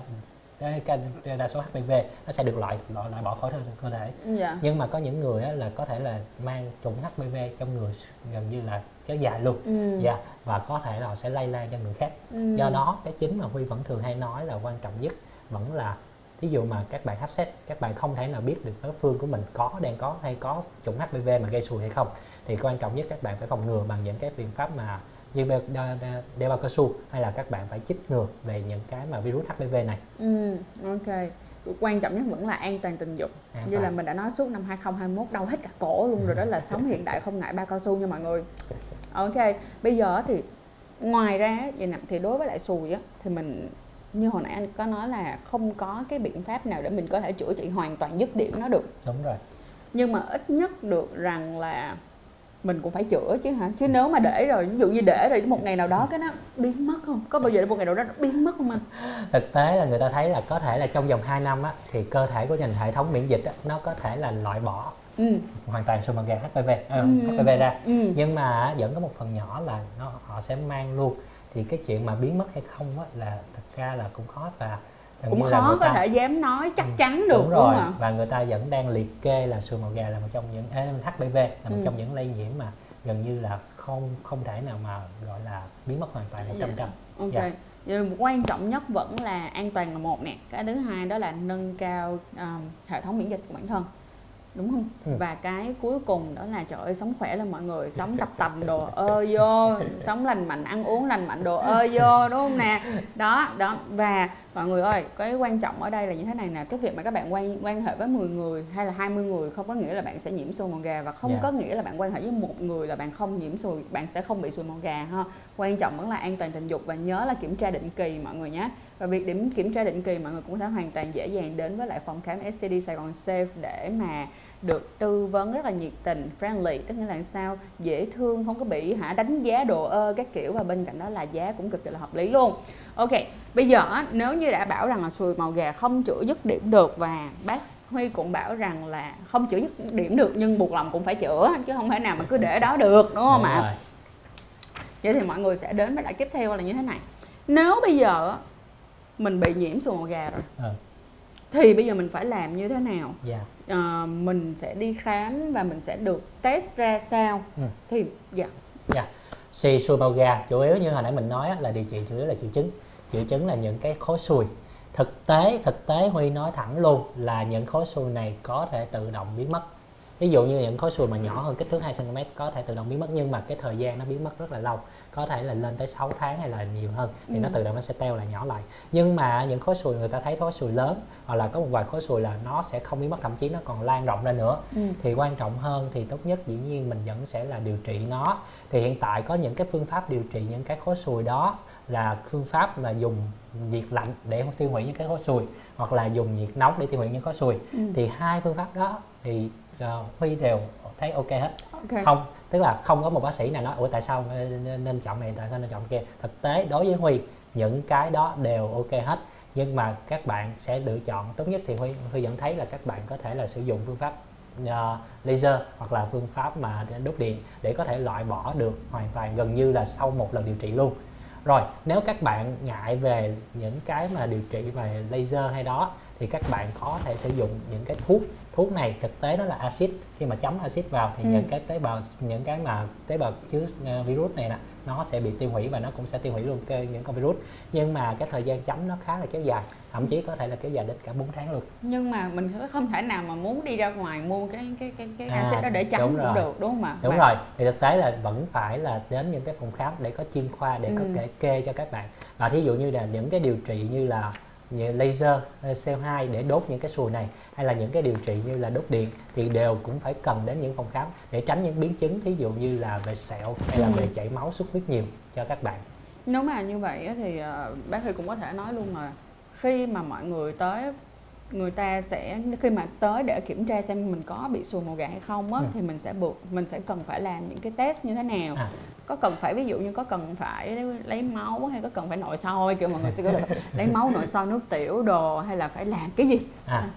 cái- cái- đa số HPV nó sẽ được loại loại, loại bỏ khỏi cơ- thể. Dạ. Nhưng mà có những người á, là có thể là mang chủng HPV trong người gần như là kéo dài luôn. Ừ. dạ và có thể là họ sẽ lây lan cho người khác. Ừ. do đó cái chính mà huy vẫn thường hay nói là quan trọng nhất vẫn là ví dụ mà các bạn have sex các bạn không thể nào biết được đối phương của mình có đang có hay có chủng HPV mà gây sùi hay không. Thì quan trọng nhất các bạn phải phòng ngừa bằng những cái biện pháp mà như đeo, bao cao su hay là các bạn phải chích ngừa về những cái mà virus HPV này Ừ, ok. Quan trọng nhất vẫn là an toàn tình dục. An Như là toàn. mình đã nói suốt năm 2021 đau hết cả cổ luôn rồi đó là (laughs) sống hiện đại không ngại ba cao su nha mọi người. Ok, bây giờ thì ngoài ra vậy nè thì đối với lại sùi á thì mình như hồi nãy anh có nói là không có cái biện pháp nào để mình có thể chữa trị hoàn toàn dứt điểm nó được. đúng rồi Nhưng mà ít nhất được rằng là mình cũng phải chữa chứ hả? Chứ nếu mà để rồi ví dụ như để rồi một ngày nào đó cái nó biến mất không? Có bao giờ một ngày nào đó nó biến mất không anh? Thực tế là người ta thấy là có thể là trong vòng 2 năm á, thì cơ thể của mình hệ thống miễn dịch á, nó có thể là loại bỏ ừ. hoàn toàn sùi màu gà HPV à, Ừ. HPV ra. Ừ. Nhưng mà vẫn có một phần nhỏ là nó họ sẽ mang luôn. Thì cái chuyện mà biến mất hay không á, là thật ra là cũng khó và cũng khó có ta- thể dám nói chắc chắn được đúng đúng, rồi. không ạ? Và người ta vẫn đang liệt kê là sùi màu gà là một trong những à, HPV là một Ừ. trong những lây nhiễm mà gần như là không không thể nào mà gọi là biến mất hoàn toàn 100 trăm ok. Dạ. Vậy quan trọng nhất vẫn là an toàn là một nè. Cái thứ hai đó là nâng cao um, hệ thống miễn dịch của bản thân đúng không? Ừ. và cái cuối cùng đó là trời ơi sống khỏe lên mọi người sống tập tành (laughs) đồ ơ vô sống lành mạnh ăn uống lành mạnh đồ ơ vô đúng không nè? Đó đó. Và mọi người ơi cái quan trọng ở đây là như thế này nè cái việc mà các bạn quan quan hệ với 10 người hay là 20 người không có nghĩa là bạn sẽ nhiễm sùi màu gà và không Dạ. có nghĩa là bạn quan hệ với một người là bạn không nhiễm sùi bạn sẽ không bị sùi màu gà ha. Quan trọng vẫn là an toàn tình dục và nhớ là kiểm tra định kỳ mọi người nhé và việc điểm kiểm tra định kỳ mọi người cũng thể hoàn toàn dễ dàng đến với lại phòng khám STD Sài Gòn Safe để mà được tư vấn rất là nhiệt tình friendly. Tức nghĩa là sao? Dễ thương không có bị hả đánh giá đồ ơ các kiểu và bên cạnh đó là giá cũng cực kỳ là hợp lý luôn. Ok bây giờ nếu như đã bảo rằng là sùi màu gà không chữa dứt điểm được và bác Huy cũng bảo rằng là không chữa dứt điểm được nhưng buộc lòng cũng phải chữa chứ không thể nào mà cứ để đó được đúng không ạ? vậy thì mọi người sẽ đến với lại tiếp theo là như thế này. Nếu bây giờ mình bị nhiễm sùi màu gà rồi Ờ. thì bây giờ mình phải làm như thế nào dạ Ờ, mình sẽ đi khám và mình sẽ được test ra sao Ừ. thì dạ Dạ. Xì sùi màu gà chủ yếu như hồi nãy mình nói là điều trị chủ yếu là triệu chứng. Triệu chứng là những cái khối sùi. Thực tế thực tế Huy nói thẳng luôn là những khối sùi này có thể tự động biến mất. Ví dụ như những khối sùi mà nhỏ hơn kích thước 2 cm có thể tự động biến mất nhưng mà cái thời gian nó biến mất rất là lâu, có thể là lên tới 6 tháng hay là nhiều hơn thì nó Ừ. tự động nó sẽ teo lại nhỏ lại. Nhưng mà những khối sùi người ta thấy khối sùi lớn hoặc là có một vài khối sùi là nó sẽ không biến mất thậm chí nó còn lan rộng ra nữa ừ. thì quan trọng hơn thì tốt nhất dĩ nhiên mình vẫn sẽ là điều trị nó thì hiện tại có những cái phương pháp điều trị những cái khối sùi đó là phương pháp mà dùng nhiệt lạnh để tiêu hủy những cái khối sùi hoặc là dùng nhiệt nóng để tiêu hủy những khối sùi Ừ. thì hai phương pháp đó thì ờ, Huy đều thấy ok hết ok không tức là không có một bác sĩ nào nói ủa tại sao ờ, nên, chọn này tại sao nên chọn kia? Thực tế đối với Huy những cái đó đều ok hết. Nhưng mà các bạn sẽ lựa chọn tốt nhất thì Huy Huy vẫn thấy là các bạn có thể là sử dụng phương pháp uh, laser hoặc là phương pháp mà đốt điện để có thể loại bỏ được hoàn toàn gần như là sau một lần điều trị luôn. Rồi nếu các bạn ngại về những cái mà điều trị về laser hay đó thì các bạn có thể sử dụng những cái thuốc thuốc này thực tế nó là axit khi mà chấm axit vào thì Ừ. những cái tế bào những cái mà tế bào chứa ờ, virus này nè nó sẽ bị tiêu hủy và nó cũng sẽ tiêu hủy luôn cái, những con virus nhưng mà cái thời gian chấm nó khá là kéo dài thậm chí có thể là kéo dài đến cả 4 tháng luôn nhưng mà mình không thể nào mà muốn đi ra ngoài mua cái cái cái cái À, axit đó để chấm đúng cũng rồi. được đúng không ạ đúng rồi thì thực tế là vẫn phải là đến những cái phòng khám để có chuyên khoa để có Ừ. thể kê cho các bạn và thí dụ như là những cái điều trị như là laser ờ, CO2 để đốt những cái sùi này hay là những cái điều trị như là đốt điện thì đều cũng phải cần đến những phòng khám để tránh những biến chứng thí dụ như là về sẹo hay là Ừ. về chảy máu xuất huyết nhiều cho các bạn nếu mà như vậy thì ờ, bác Huy cũng có thể nói luôn là khi mà mọi người tới người ta sẽ khi mà tới để kiểm tra xem mình có bị sùi màu gà hay không á Ừ. thì mình sẽ buộc mình sẽ cần phải làm những cái test như thế nào À. có cần phải ví dụ như có cần phải lấy máu hay có cần phải nội soi kiểu mọi người sẽ gọi là lấy máu nội soi nước tiểu đồ hay là phải làm cái gì? À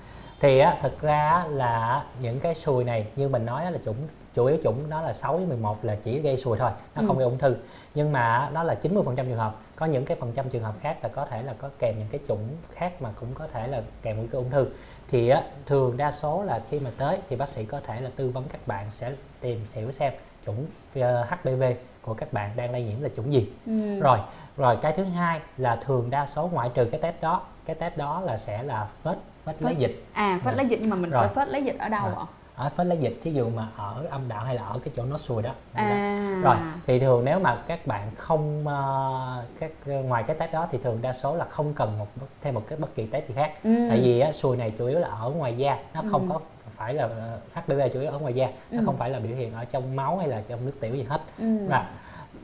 thì á, thực ra là những cái sùi này như mình nói là chủng chủ yếu chủng đó là 6 với 11 là chỉ gây sùi thôi nó Ừ. không gây ung thư. Nhưng mà nó là 90% trường hợp. Có những cái phần trăm trường hợp khác là có thể là có kèm những cái chủng khác mà cũng có thể là kèm nguy cơ ung thư. Thì á, thường đa số là khi mà tới thì bác sĩ có thể là tư vấn các bạn sẽ tìm hiểu xem chủng ờ, HPV của các bạn đang lây nhiễm là chủng gì ừ. rồi rồi cái thứ hai là thường đa số ngoại trừ cái test đó cái test đó là sẽ là phết phết lấy dịch à phết Rồi. lấy dịch nhưng mà mình Rồi. sẽ phết lấy dịch ở đâu ạ ở phết lấy dịch ví dụ mà ở âm đạo hay là ở cái chỗ nó sùi đó à rồi thì thường nếu mà các bạn không ờ, các ngoài cái test đó thì thường đa số là không cần một thêm một cái bất kỳ test gì khác ừ. tại vì á, sùi này chủ yếu là ở ngoài da nó không Ừ. có phải là HPV chủ yếu ở ngoài da nó Ừ. không phải là biểu hiện ở trong máu hay là trong nước tiểu gì hết ừ. và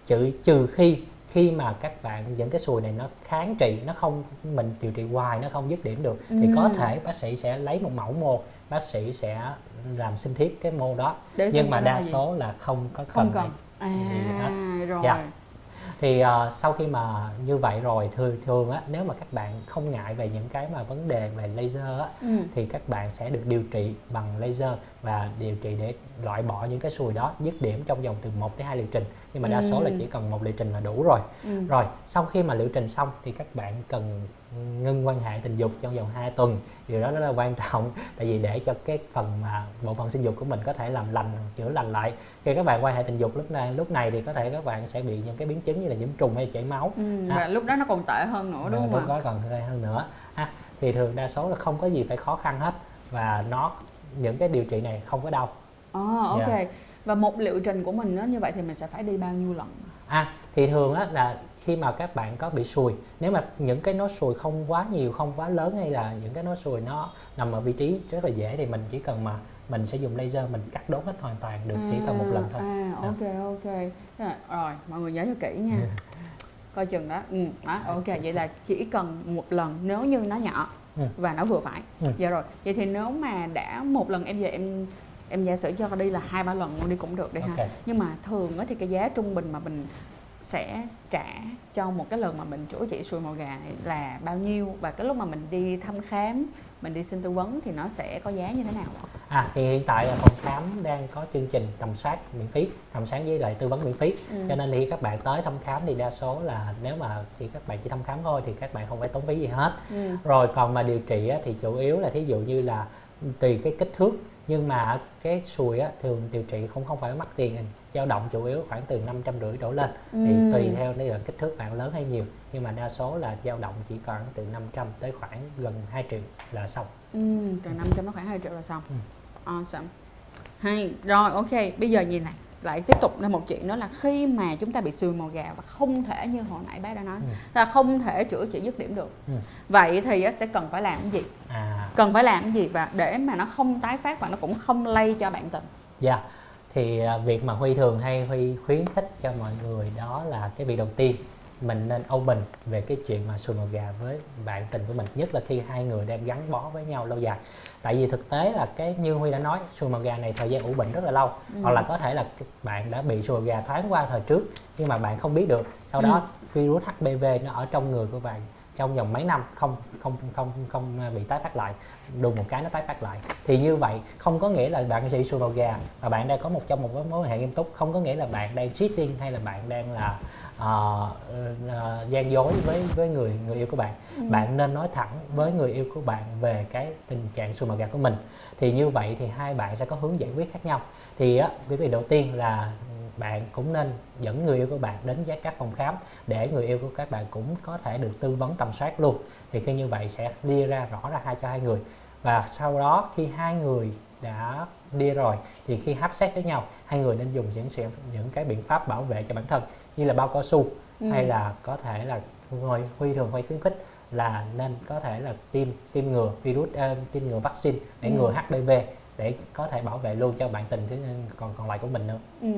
trừ trừ khi khi mà các bạn những cái sùi này nó kháng trị nó không mình điều trị hoài nó không dứt điểm được thì có Ừ. thể bác sĩ sẽ lấy một mẫu mô bác sĩ sẽ làm sinh thiết cái mô đó Để nhưng mà đa gì. số là không có không cần cần này. gì hết. à rồi Dạ. Thì ờ, sau khi mà như vậy rồi thường thường á nếu mà các bạn không ngại về những cái mà vấn đề về laser á ừ. thì các bạn sẽ được điều trị bằng laser và điều trị để loại bỏ những cái sùi đó dứt điểm trong vòng từ 1 tới 2 liệu trình nhưng mà đa số là Ừ. chỉ cần một liệu trình là đủ rồi Ừ. rồi sau khi mà liệu trình xong thì các bạn cần ngưng quan hệ tình dục trong vòng 2 tuần điều đó rất là quan trọng tại vì để cho cái phần mà bộ phận sinh dục của mình có thể làm lành chữa lành lại khi các bạn quan hệ tình dục lúc này lúc này thì có thể các bạn sẽ bị những cái biến chứng như là nhiễm trùng hay chảy máu Ừ. À. và lúc đó nó còn tệ hơn nữa đúng không lúc ạ đó còn hơi hơn nữa ha thì thường đa số là không có gì phải khó khăn hết và nó những cái điều trị này không có đau Ờ ok. Dạ. Và một liệu trình của mình nó như vậy thì mình sẽ phải đi bao nhiêu lần? à thì thường á là khi mà các bạn có bị sùi nếu mà những cái nốt sùi không quá nhiều không quá lớn hay là những cái nốt sùi nó nằm ở vị trí rất là dễ thì mình chỉ cần mà mình sẽ dùng laser mình cắt đốt hết hoàn toàn được chỉ cần một lần thôi À Dạ. ok ok. Rồi, mọi người nhớ cho kỹ nha. Coi chừng đó. Ừ, đó, ok vậy là chỉ cần một lần nếu như nó nhỏ Ừ. và nó vừa phải. Ừ. Dạ rồi. Vậy thì nếu mà đã một lần em về em em giả sử cho đi là hai ba lần luôn đi cũng được đi ha. Ok. Nhưng mà thường á thì cái giá trung bình mà mình sẽ trả cho một cái lần mà mình chữa trị sùi màu gà này là bao nhiêu và cái lúc mà mình đi thăm khám mình đi xin tư vấn thì nó sẽ có giá như thế nào ạ? À thì hiện tại là phòng khám đang có chương trình tầm soát miễn phí, tầm soát với lại tư vấn miễn phí. Ừ. Cho nên khi các bạn tới thăm khám thì đa số là nếu mà chỉ các bạn chỉ thăm khám thôi thì các bạn không phải tốn phí gì hết. Ừ. Rồi còn mà điều trị thì chủ yếu là thí dụ như là tùy cái kích thước nhưng mà cái sùi á, thường điều trị cũng không phải mắc tiền dao động chủ yếu khoảng từ năm trăm rưỡi đổ lên thì Ừ. tùy theo là kích thước bạn lớn hay nhiều nhưng mà đa số là dao động chỉ khoảng từ 500 tới khoảng gần 2 triệu là xong Ừ, từ 500 nó khoảng 2 triệu là xong. Ừ. Awesome. Hay. Rồi ok, bây giờ nhìn này lại tiếp tục lên một chuyện đó là khi mà chúng ta bị sùi màu gà và không thể như hồi nãy bác đã nói Ừ. là không thể chữa trị dứt điểm được. Ừ. vậy thì sẽ cần phải làm cái gì? À. Cần phải làm cái gì và để mà nó không tái phát và nó cũng không lây cho bạn tình? Dạ, thì à, việc mà Huy thường hay Huy khuyến khích cho mọi người đó là cái việc đầu tiên mình nên open về cái chuyện mà sùi màu gà với bạn tình của mình nhất là khi hai người đang gắn bó với nhau lâu dài. Tại vì thực tế là cái như Huy đã nói sùi màu gà này thời gian ủ bệnh rất là lâu. Ừ. hoặc là có thể là bạn đã bị sùi màu gà thoáng qua thời trước nhưng mà bạn không biết được. Sau Ừ. đó virus HPV nó ở trong người của bạn trong vòng mấy năm không không không không bị tái phát lại. Đùng một cái nó tái phát lại. Thì như vậy không có nghĩa là bạn bị sùi màu gà và bạn đang có một trong một mối quan hệ nghiêm túc. Không có nghĩa là bạn đang cheating hay là bạn đang là ờ, ờ, gian dối với với người người yêu của bạn. Ừ. bạn nên nói thẳng với người yêu của bạn về cái tình trạng sùi màu gà của mình. Thì như vậy thì hai bạn sẽ có hướng giải quyết khác nhau. Thì á cái việc đầu tiên là bạn cũng nên dẫn người yêu của bạn đến với các phòng khám để người yêu của các bạn cũng có thể được tư vấn tầm soát luôn. Thì khi như vậy sẽ lia ra rõ ra hai cho hai người. Và sau đó khi hai người đã đi rồi thì khi hấp xét với nhau hai người nên dùng những những cái biện pháp bảo vệ cho bản thân như là bao cao su Ừ. hay là có thể là Huy Huy thường Huy khuyến khích là nên có thể là tiêm tiêm ngừa virus ờ, tiêm ngừa vaccine để Ừ. ngừa HPV để có thể bảo vệ luôn cho bạn tình còn còn lại của mình nữa Ừ.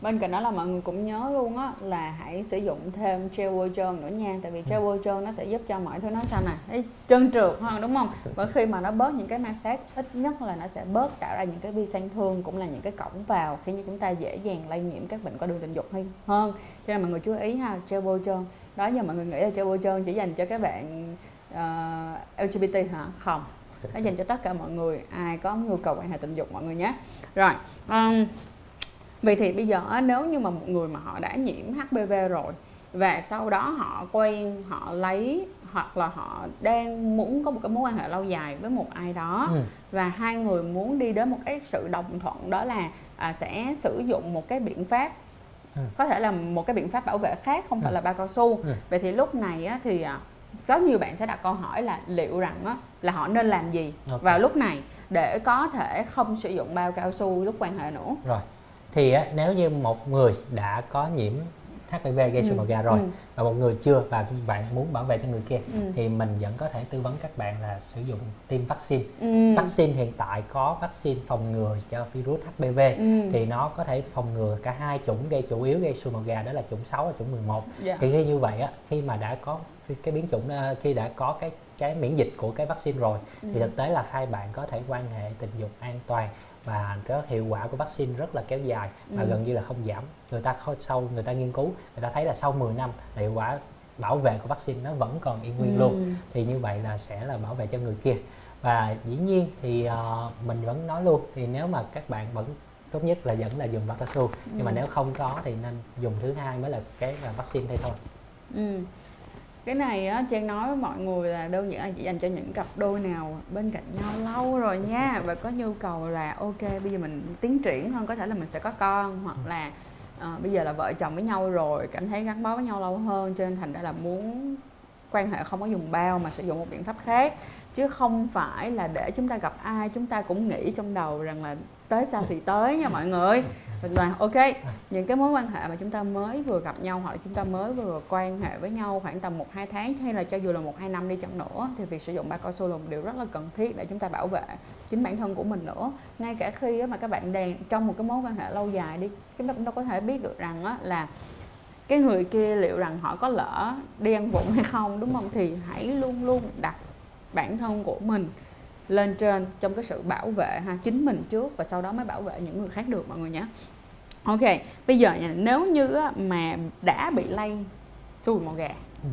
Bên cạnh đó là mọi người cũng nhớ luôn á là hãy sử dụng thêm gel bôi trơn nữa nha. Tại vì gel bôi trơn nó sẽ giúp cho mọi thứ nó sao nè thấy trơn trượt hơn đúng không? Và khi mà nó bớt những cái ma sát ít nhất là nó sẽ bớt tạo ra những cái vi sang thương cũng là những cái cổng vào khiến cho chúng ta dễ dàng lây nhiễm các bệnh qua đường tình dục hơn hơn. Cho nên mọi người chú ý ha gel bôi trơn. Đó giờ mọi người nghĩ là gel bôi trơn chỉ dành cho các bạn ờ, LGBT hả? Không. Nó dành cho tất cả mọi người. Ai có nhu cầu quan hệ tình dục mọi người nhé. Rồi um, vậy thì bây giờ nếu như mà một người mà họ đã nhiễm HPV rồi và sau đó họ quen họ lấy hoặc là họ đang muốn có một cái mối quan hệ lâu dài với một ai đó Ừ. và hai người muốn đi đến một cái sự đồng thuận đó là à, sẽ sử dụng một cái biện pháp Ừ. có thể là một cái biện pháp bảo vệ khác không phải Ừ. là bao cao su Ừ. vậy thì lúc này á, thì à, có nhiều bạn sẽ đặt câu hỏi là liệu rằng á, là họ nên làm gì Ok. vào lúc này để có thể không sử dụng bao cao su lúc quan hệ nữa rồi thì á, nếu như một người đã có nhiễm HPV gây sùi Ừ, màu gà rồi ừ. và một người chưa và bạn muốn bảo vệ cho người kia Ừ. thì mình vẫn có thể tư vấn các bạn là sử dụng tiêm vaccine Ừ. vaccine hiện tại có vaccine phòng ngừa cho virus HPV Ừ. thì nó có thể phòng ngừa cả hai chủng gây chủ yếu gây sùi màu gà đó là chủng 6 và chủng 11 Dạ. thì khi như vậy á khi mà đã có cái biến chủng ờ, khi đã có cái cái miễn dịch của cái vaccine rồi Ừ. thì thực tế là hai bạn có thể quan hệ tình dục an toàn và cái hiệu quả của vaccine rất là kéo dài và Ừ. gần như là không giảm người ta sau người ta nghiên cứu người ta thấy là sau 10 năm là hiệu quả bảo vệ của vaccine nó vẫn còn y nguyên Ừ. luôn thì như vậy là sẽ là bảo vệ cho người kia và dĩ nhiên thì ờ, mình vẫn nói luôn thì nếu mà các bạn vẫn tốt nhất là vẫn là dùng bao cao su nhưng mà Ừ. nếu không có thì nên dùng thứ hai mới là cái là vaccine đây thôi Ừ. Cái này á, Trang nói với mọi người là đơn giản là chỉ dành cho những cặp đôi nào bên cạnh nhau lâu rồi nha. Và có nhu cầu là ok bây giờ mình tiến triển hơn có thể là mình sẽ có con hoặc là ờ, bây giờ là vợ chồng với nhau rồi cảm thấy gắn bó với nhau lâu hơn cho nên thành ra là muốn quan hệ không có dùng bao mà sử dụng một biện pháp khác. Chứ không phải là để chúng ta gặp ai chúng ta cũng nghĩ trong đầu rằng là tới sao thì tới nha mọi người. Là ok. Những cái mối quan hệ mà chúng ta mới vừa gặp nhau hoặc là chúng ta mới vừa quan hệ với nhau khoảng tầm 1 2 tháng hay là cho dù là 1 2 năm đi chăng nữa thì việc sử dụng ba cao su là một điều rất là cần thiết để chúng ta bảo vệ chính bản thân của mình nữa. Ngay cả khi mà các bạn đang trong một cái mối quan hệ lâu dài đi, chúng ta cũng đâu có thể biết được rằng là cái người kia liệu rằng họ có lỡ đi ăn vụng hay không đúng không? Thì hãy luôn luôn đặt bản thân của mình lên trên trong cái sự bảo vệ ha chính mình trước và sau đó mới bảo vệ những người khác được mọi người nhé ok bây giờ nếu như mà đã bị lây xùi màu gà Ừ.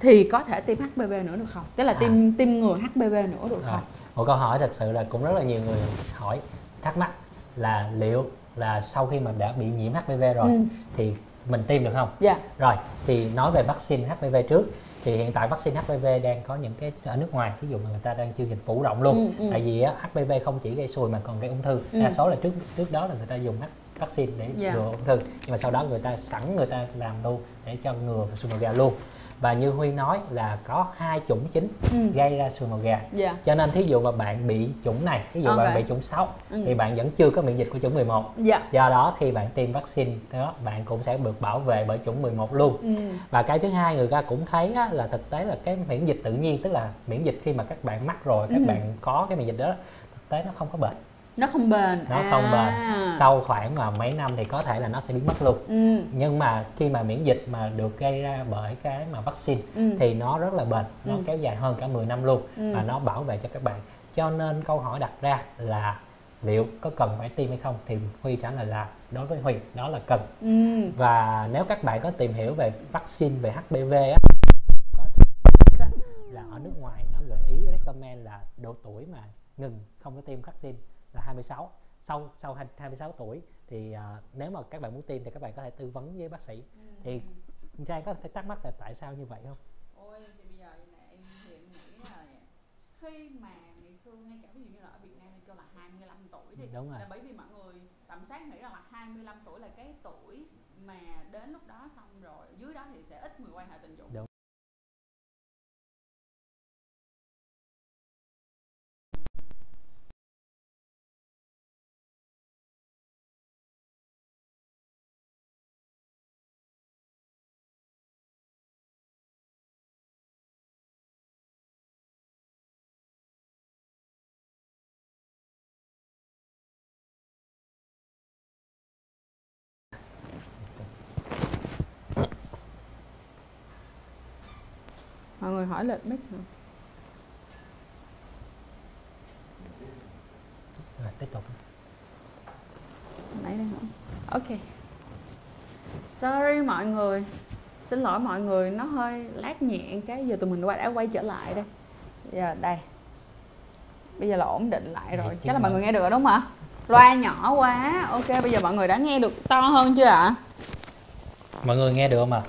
thì có thể tiêm HPV nữa được không tức là À. tiêm tiêm ngừa HPV nữa được Rồi. không một câu hỏi thật sự là cũng rất là nhiều người hỏi thắc mắc là liệu là sau khi mà đã bị nhiễm HPV rồi Ừ. thì mình tiêm được không dạ rồi thì nói về vaccine HPV trước thì hiện tại vaccine HPV đang có những cái ở nước ngoài ví dụ mà người ta đang chương trình phủ rộng luôn Ừ, ừ. tại vì HPV không chỉ gây sùi mà còn gây ung thư Ừ. đa số là trước trước đó là người ta dùng vaccine để Dạ. ngừa ung thư nhưng mà sau đó người ta sẵn người ta làm luôn để cho ngừa sùi màu gà luôn và như huy nói là có hai chủng chính Ừ. gây ra sùi màu gà dạ cho nên thí dụ mà bạn bị chủng này ví dụ Ok. bạn bị chủng 6 Ừ. thì bạn vẫn chưa có miễn dịch của chủng 11 dạ do đó khi bạn tiêm vaccine đó bạn cũng sẽ được bảo vệ bởi chủng 11 luôn ừ. và cái thứ hai người ta cũng thấy á, là thực tế là cái miễn dịch tự nhiên tức là miễn dịch khi mà các bạn mắc rồi các Ừ. bạn có cái miễn dịch đó thực tế nó không có bền nó không bền nó không bền À. sau khoảng mà mấy năm thì có thể là nó sẽ biến mất luôn ừ. nhưng mà khi mà miễn dịch mà được gây ra bởi cái mà vaccine Ừ. thì nó rất là bền nó Ừ. kéo dài hơn cả 10 năm luôn Ừ. và nó bảo vệ cho các bạn cho nên câu hỏi đặt ra là liệu có cần phải tiêm hay không thì huy trả lời là đối với huy đó là cần Ừ. và nếu các bạn có tìm hiểu về vaccine về HPV á, có thể á, là ở nước ngoài nó gợi ý recommend là độ tuổi mà ngừng không có tiêm vaccine là 26 sau sau hai- 26 tuổi thì à, nếu mà các bạn muốn tiêm thì các bạn có thể tư vấn với bác sĩ thì Trang có thể thắc mắc là tại sao như vậy không? Ôi thì bây giờ nè em thì em nghĩ là khi mà ngày xưa ngay cả ví dụ như là ở Việt Nam thì kêu là 25 tuổi đi Đúng rồi. là bởi vì mọi người tầm soát nghĩ rằng là 25 tuổi là cái tuổi mà đến lúc đó xong rồi dưới đó thì sẽ ít người quan hệ tình dục Đúng. Mọi người hỏi lịch mic hả? Rồi, tiếp tục. nãy đang hỏi ok. Sorry mọi người. Xin lỗi mọi người nó hơi lát nhẹn cái giờ tụi mình qua đã quay trở lại đây. Giờ đây. Bây giờ là ổn định lại rồi. Nghe chắc là tiếng mọi người nghe được đúng không ạ? Loa nhỏ quá. Ok bây giờ mọi người đã nghe được to hơn chưa ạ? Mọi người nghe được không ạ?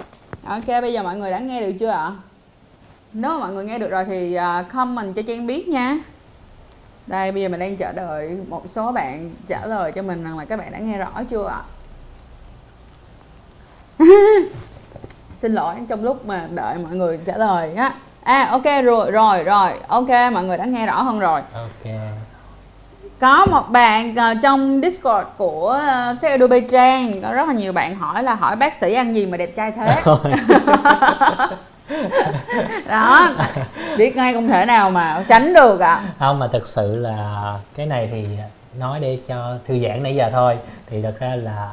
Ok, bây giờ mọi người đã nghe được chưa ạ? Nếu mà mọi người nghe được rồi thì uh, comment cho Trang biết nha. Đây, bây giờ mình đang chờ đợi một số bạn trả lời cho mình rằng là các bạn đã nghe rõ chưa ạ? (laughs) Xin lỗi trong lúc mà đợi mọi người trả lời á. À ok rồi rồi rồi, ok mọi người đã nghe rõ hơn rồi. Ok. Có một bạn ờ, trong Discord của uh, xe Adobe Trang có rất là nhiều bạn hỏi là hỏi bác sĩ ăn gì mà đẹp trai thế. (laughs) (laughs) đó biết ngay không thể nào mà tránh được ạ. Không mà thực sự là cái này thì nói để cho thư giãn nãy giờ thôi. Thì thật ra là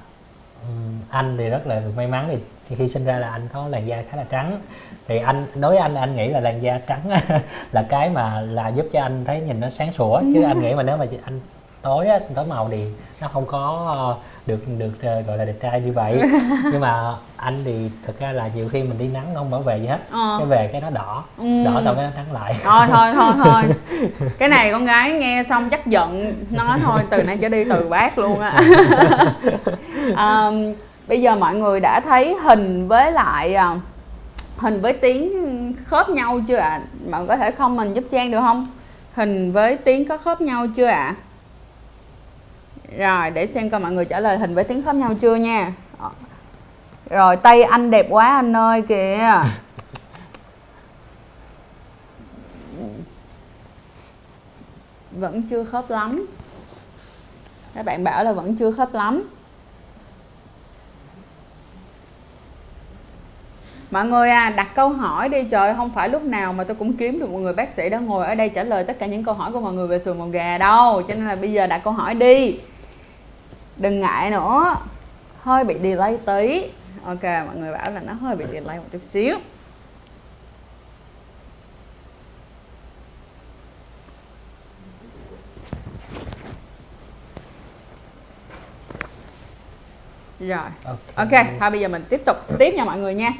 anh thì rất là may mắn thì khi sinh ra là anh có làn da khá là trắng. Thì anh đối với anh anh nghĩ là làn da trắng (laughs) là cái mà là giúp cho anh thấy nhìn nó sáng sủa. Chứ anh nghĩ mà nếu mà anh tối á, tối màu thì nó không có ờ, được được ờ, gọi là đẹp trai như vậy. (laughs) Nhưng mà anh thì thực ra là nhiều khi mình đi nắng không bảo vệ gì hết. Ờ. cái về cái nó đỏ. Ừ. đỏ xong cái nó trắng lại. Thôi thôi thôi thôi. (laughs) Cái này con gái nghe xong chắc giận nói thôi từ nay trở đi từ bác luôn á. (laughs) Ờm, bây giờ mọi người đã thấy hình với lại à, hình với tiếng khớp nhau chưa ạ? Mọi người có thể comment giúp trang được không? Hình với tiếng có khớp nhau chưa ạ rồi, để xem coi mọi người trả lời hình với tiếng khớp nhau chưa nha. Ờ. Rồi tay anh đẹp quá anh ơi, kìa. Vẫn chưa khớp lắm. Các bạn bảo là vẫn chưa khớp lắm. Mọi người à đặt câu hỏi đi. Trời không phải lúc nào mà tôi cũng kiếm được một người bác sĩ đã ngồi ở đây trả lời tất cả những câu hỏi của mọi người về sườn màu gà đâu. Cho nên là bây giờ đặt câu hỏi đi đừng ngại nữa. Hơi bị delay tí. Ok mọi người bảo là nó hơi bị delay một chút xíu. Rồi. Ok. Thôi bây giờ mình tiếp tục tiếp nha mọi người nha.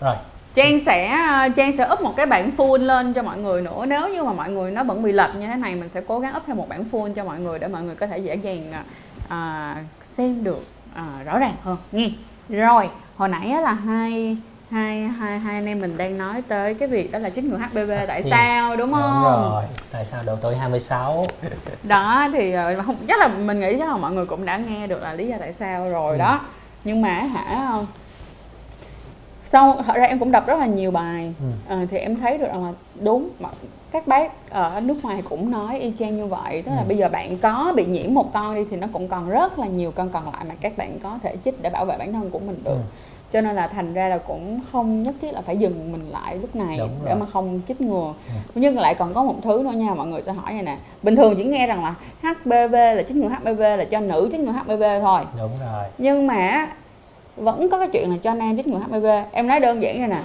Rồi. Trang sẽ Trang sẽ up một cái bản full lên cho mọi người nữa. Nếu như mà mọi người nó vẫn bị lệch như thế này mình sẽ cố gắng up thêm một bản full cho mọi người để mọi người có thể dễ dàng à, xem được à, rõ ràng hơn nghe rồi hồi nãy là hai hai hai hai anh em mình đang nói tới cái việc đó là chích ngừa HPV à, tại sao đúng không? Đúng rồi. Tại sao độ tuổi 26? (laughs) đó thì ờ, không chắc là mình nghĩ chắc là mọi người cũng đã nghe được là lý do tại sao rồi ừ. đó. Nhưng mà hả sau thật ra em cũng đọc rất là nhiều bài ừ. à, thì em thấy được là đúng các bác ở nước ngoài cũng nói y chang như vậy. Tức là ừ. bây giờ bạn có bị nhiễm một con đi thì nó cũng còn rất là nhiều con còn lại mà các bạn có thể chích để bảo vệ bản thân của mình được. Ừ. cho nên là thành ra là cũng không nhất thiết là phải dừng mình lại lúc này để mà không chích ngừa. Ừ. nhưng lại còn có một thứ nữa nha mọi người sẽ hỏi này nè. Bình thường chỉ nghe rằng là HPV là chích ngừa HPV là cho nữ chích ngừa HPV thôi. Đúng rồi. Nhưng mà vẫn có cái chuyện là cho nam chích ngừa HPV em nói đơn giản như nè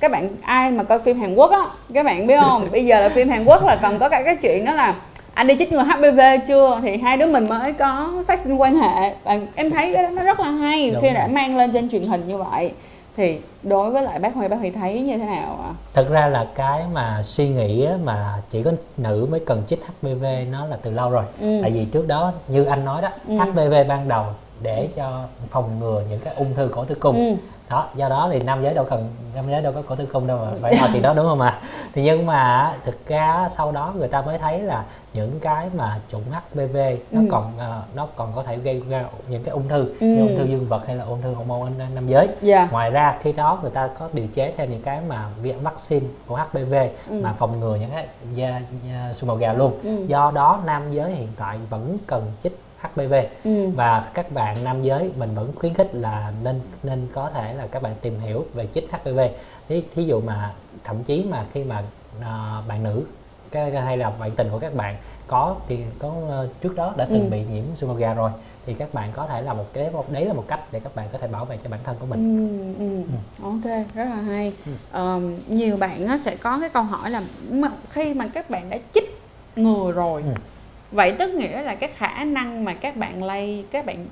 các bạn ai mà coi phim Hàn Quốc á các bạn biết không bây giờ là phim Hàn Quốc là còn có cả cái chuyện đó là anh đi chích ngừa HPV chưa thì hai đứa mình mới có phát sinh quan hệ và em thấy cái đó nó rất là hay Đúng khi đã mang lên trên truyền hình như vậy thì đối với lại bác Huy bác Huy thấy như thế nào ạ? Thật ra là cái mà suy nghĩ mà chỉ có nữ mới cần chích HPV nó là từ lâu rồi. Ừ. Tại vì trước đó như anh nói đó, ừ. HPV ban đầu để cho phòng ngừa những cái ung thư cổ tử cung ừ. Đó do đó thì nam giới đâu cần nam giới đâu có cổ tử cung đâu mà phải lo chuyện đó đúng không ạ thì nhưng mà thực ra sau đó người ta mới thấy là những cái mà chủng HPV nó ừ. còn uh, nó còn có thể gây ra những cái ung thư ừ. như ung thư dương vật hay là ung thư hormone nam giới yeah. Dạ. ngoài ra khi đó người ta có điều chế thêm những cái mà viện vaccine của HPV ừ. mà phòng ngừa những cái da, da sùi màu gà luôn ừ. do đó nam giới hiện tại vẫn cần chích HPV ừ. và các bạn nam giới mình vẫn khuyến khích là nên nên có thể là các bạn tìm hiểu về chích HPV thí, thí dụ mà thậm chí mà khi mà uh, bạn nữ cái hay là bạn tình của các bạn có thì có uh, trước đó đã từng ừ. bị nhiễm sumoga rồi thì các bạn có thể là một cái đấy là một cách để các bạn có thể bảo vệ cho bản thân của mình. Ừ, ừ. Ừ. Ok, rất là hay. Ừ. Um, nhiều bạn sẽ có cái câu hỏi là khi mà các bạn đã chích ngừa rồi ừ vậy tức nghĩa là cái khả năng mà các bạn lây các bạn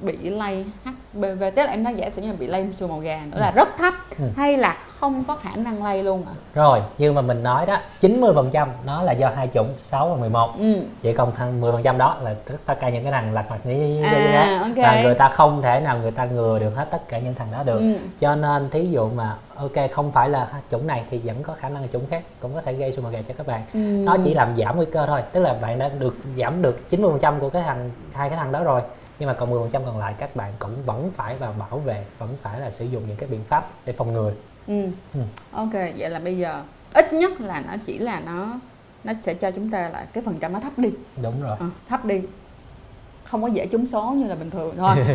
bị lây HPV tức là em nói giả sử như là bị lây sùi màu gà nữa là ừ. rất thấp ừ. hay là không có khả năng lây luôn ạ? À? Rồi, như mà mình nói đó, 90% nó là do hai chủng 6 và 11. Ừ. Chỉ còn thằng 10% đó là tất cả những cái thằng lặt mặt ní à, okay. và người ta không thể nào người ta ngừa được hết tất cả những thằng đó được. Ừ. Cho nên thí dụ mà ok không phải là chủng này thì vẫn có khả năng là chủng khác cũng có thể gây sùi màu gà cho các bạn. Ừ. Nó chỉ làm giảm nguy cơ thôi, tức là bạn đã được giảm được 90% của cái thằng hai cái thằng đó rồi nhưng mà còn 10% còn lại các bạn cũng vẫn phải vào bảo vệ vẫn phải là sử dụng những cái biện pháp để phòng ngừa ừ. ừ. ok vậy là bây giờ ít nhất là nó chỉ là nó nó sẽ cho chúng ta là cái phần trăm nó thấp đi đúng rồi à, thấp đi không có dễ trúng số như là bình thường thôi. (laughs)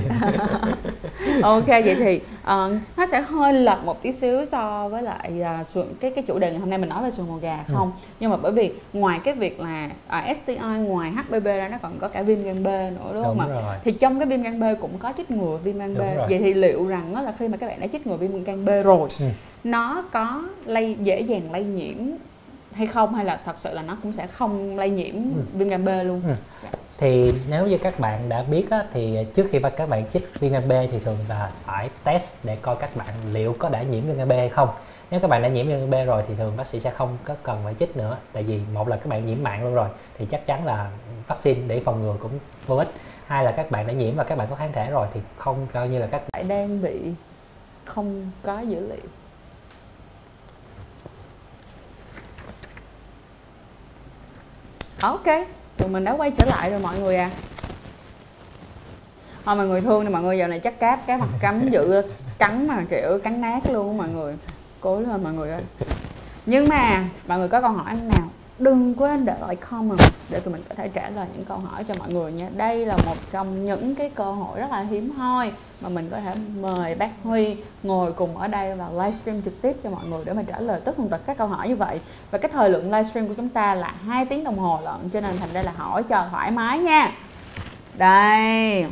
Ok vậy thì uh, nó sẽ hơi lệch một tí xíu so với lại uh, cái cái chủ đề ngày hôm nay mình nói về sườn màu gà không? Ừ. nhưng mà bởi vì ngoài cái việc là uh, à, STI ngoài HPV ra nó còn có cả viêm gan B nữa đúng không ạ? thì trong cái viêm gan B cũng có chích ngừa viêm gan B. Vậy thì liệu rằng đó là khi mà các bạn đã chích ngừa viêm gan B rồi ừ. nó có lây dễ dàng lây nhiễm hay không? Hay là thật sự là nó cũng sẽ không lây nhiễm ừ. viêm gan B luôn? Ừ thì nếu như các bạn đã biết á, thì trước khi các bạn chích viêm gan B thì thường là phải test để coi các bạn liệu có đã nhiễm viêm gan B hay không. Nếu các bạn đã nhiễm viêm gan B rồi thì thường bác sĩ sẽ không có cần phải chích nữa tại vì một là các bạn nhiễm mạng luôn rồi thì chắc chắn là vaccine để phòng ngừa cũng vô ích hai là các bạn đã nhiễm và các bạn có kháng thể rồi thì không coi như là các bạn đang bị không có dữ liệu. Ok tụi mình đã quay trở lại rồi mọi người à. Thôi mọi người thương thì mọi người giờ này chắc cáp, cái mặt cắm dự cắn mà kiểu cắn nát luôn á mọi người. Cố lên mọi người ơi. Nhưng mà, mọi người có câu hỏi anh nào? Đừng quên để lại comment để tụi mình có thể trả lời những câu hỏi cho mọi người nha. Đây là một trong những cái cơ hội rất là hiếm hoi mà mình có thể mời bác Huy ngồi cùng ở đây và livestream trực tiếp cho mọi người để mà trả lời tất tần tật các câu hỏi như vậy. Và cái thời lượng livestream của chúng ta là hai tiếng đồng hồ lận, cho nên thành ra là hỏi cho thoải mái nha. Đây.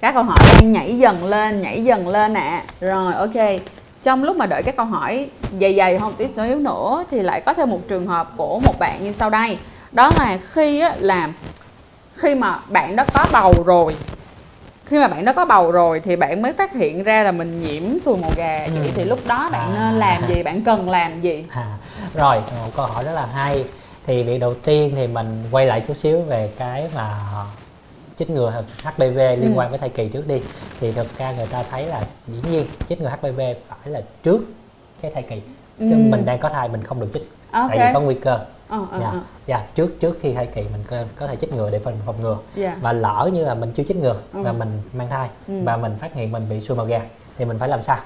Các câu hỏi đang nhảy dần lên, nhảy dần lên ạ à. rồi, ok trong lúc mà đợi các câu hỏi dày dày không tí xíu nữa thì lại có thêm một trường hợp của một bạn như sau đây. Đó là khi á, là khi mà bạn đó có bầu rồi. Khi mà bạn đã có bầu rồi thì bạn mới phát hiện ra là mình nhiễm sùi màu gà chị Ừ. thì lúc đó bạn À. nên làm gì? Bạn cần làm gì? (laughs) À, rồi một câu hỏi rất là hay. Thì việc đầu tiên thì mình quay lại chút xíu về cái mà chích ngừa HPV liên Ừ. quan với thai kỳ trước đi thì thực ra người ta thấy là dĩ nhiên chích ngừa HPV phải là trước cái thai kỳ chứ Ừ. mình đang có thai mình không được chích ok tại vì có nguy cơ ờ ờ dạ ờ. dạ trước trước khi thai kỳ mình có, có thể chích ngừa để phòng phòng ngừa dạ và lỡ như là mình chưa chích ngừa Ừ. và mình mang thai Ừ. và mình phát hiện mình bị sùi màu gà thì mình phải làm sao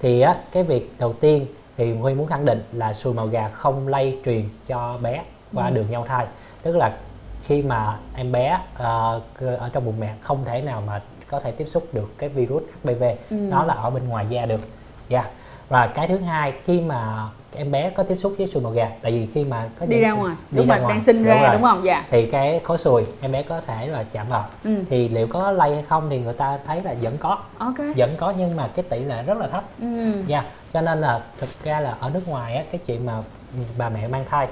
thì á cái việc đầu tiên thì Huy muốn khẳng định là sùi màu gà không lây truyền cho bé qua Ừ. đường nhau thai tức là khi mà em bé ờ, ở trong bụng mẹ không thể nào mà có thể tiếp xúc được cái virus HPV Ừ. nó là ở bên ngoài da được dạ và cái thứ hai khi mà em bé có tiếp xúc với sùi màu gà tại vì khi mà có đi những- ra ngoài đi lúc ra mà ngoài. đang sinh Đúng ra rồi. đúng không dạ thì cái khối sùi em bé có thể là chạm vào ừ. thì liệu có lây hay không thì người ta thấy là vẫn có ok vẫn có nhưng mà cái tỷ lệ rất là thấp ừ. nha cho nên là thực ra là ở nước ngoài á, cái chuyện mà bà mẹ mang thai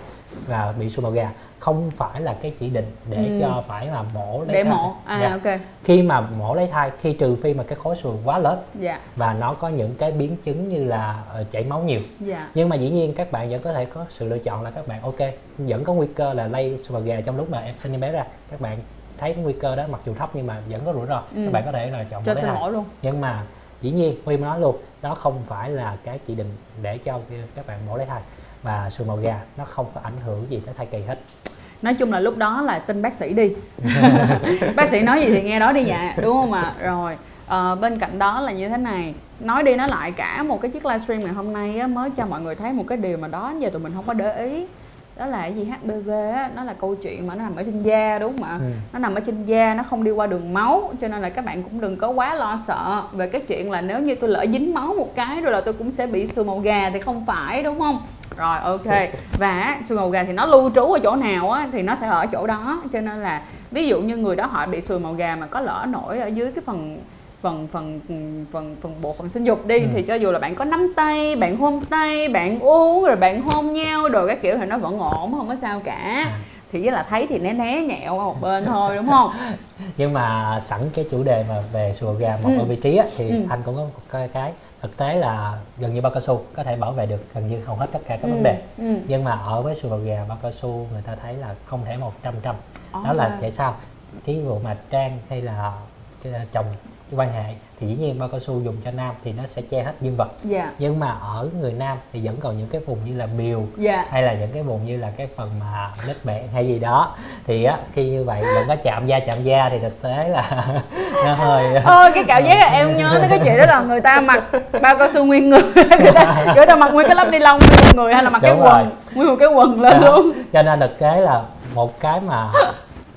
và bị sùi màu gà không phải là cái chỉ định để Ừ. cho phải là mổ lấy để thai. mổ. À Dạ. ok. Khi mà mổ lấy thai khi trừ phi mà cái khối sùi quá lớn dạ. và nó có những cái biến chứng như là ờ, chảy máu nhiều. Dạ. Nhưng mà dĩ nhiên các bạn vẫn có thể có sự lựa chọn là các bạn ok vẫn có nguy cơ là lây sùi màu gà trong lúc mà em sinh em bé ra. Các bạn thấy cái nguy cơ đó mặc dù thấp nhưng mà vẫn có rủi ro Ừ. các bạn có thể là chọn cho sinh mổ luôn. Nhưng mà dĩ nhiên Huy nói luôn đó không phải là cái chỉ định để cho các bạn mổ lấy thai và sùi màu gà nó không có ảnh hưởng gì tới thai kỳ hết. Nói chung là lúc đó là tin bác sĩ đi. (laughs) Bác sĩ nói gì thì nghe đó đi dạ đúng không ạ? Rồi ờ, bên cạnh đó là như thế này. Nói đi nói lại cả một cái chiếc livestream ngày hôm nay á, mới cho mọi người thấy một cái điều mà đó giờ tụi mình không có để ý. Đó là cái gì? HPV á, nó là câu chuyện mà nó nằm ở trên da đúng không ạ? Ừ. nó nằm ở trên da nó không đi qua đường máu cho nên là các bạn cũng đừng có quá lo sợ về cái chuyện là nếu như tôi lỡ dính máu một cái rồi là tôi cũng sẽ bị sùi màu gà thì không phải đúng không rồi ok và sùi màu gà thì nó lưu trú ở chỗ nào á thì nó sẽ ở chỗ đó cho nên là ví dụ như người đó họ bị sùi màu gà mà có lỡ nổi ở dưới cái phần phần phần phần phần bộ phận sinh dục đi Ừ. thì cho dù là bạn có nắm tay bạn hôn tay bạn uống rồi bạn hôn nhau rồi cái kiểu thì nó vẫn ổn không có sao cả À. thì với là thấy thì né né nhẹo qua một bên thôi đúng không (laughs) nhưng mà sẵn cái chủ đề mà về sùi màu gà một Ừ. ở vị trí á, thì Ừ. anh cũng có một cái, cái thực tế là gần như bao cao su có thể bảo vệ được gần như hầu hết tất cả các Ừ, vấn đề ừ. nhưng mà ở với sùi màu gà bao cao su người ta thấy là không thể một trăm trăm đó là À. tại sao cái vụ mà trang hay là cái chồng quan hệ thì dĩ nhiên bao cao su dùng cho nam thì nó sẽ che hết dương vật. Dạ. Nhưng mà ở người nam thì vẫn còn những cái vùng như là miều dạ. hay là những cái vùng như là cái phần mà nếp bẹn hay gì đó. Thì á khi như vậy vẫn có chạm da chạm da thì thực tế là (laughs) nó hơi ôi cái cảm giác là em nhớ tới cái chuyện đó là người ta mặc bao cao su nguyên người. (laughs) Người ta, người ta mặc nguyên cái lớp ni lông nguyên người hay là mặc cái Đúng quần rồi. nguyên một cái quần lên Đó. luôn. Cho nên thực tế là một cái mà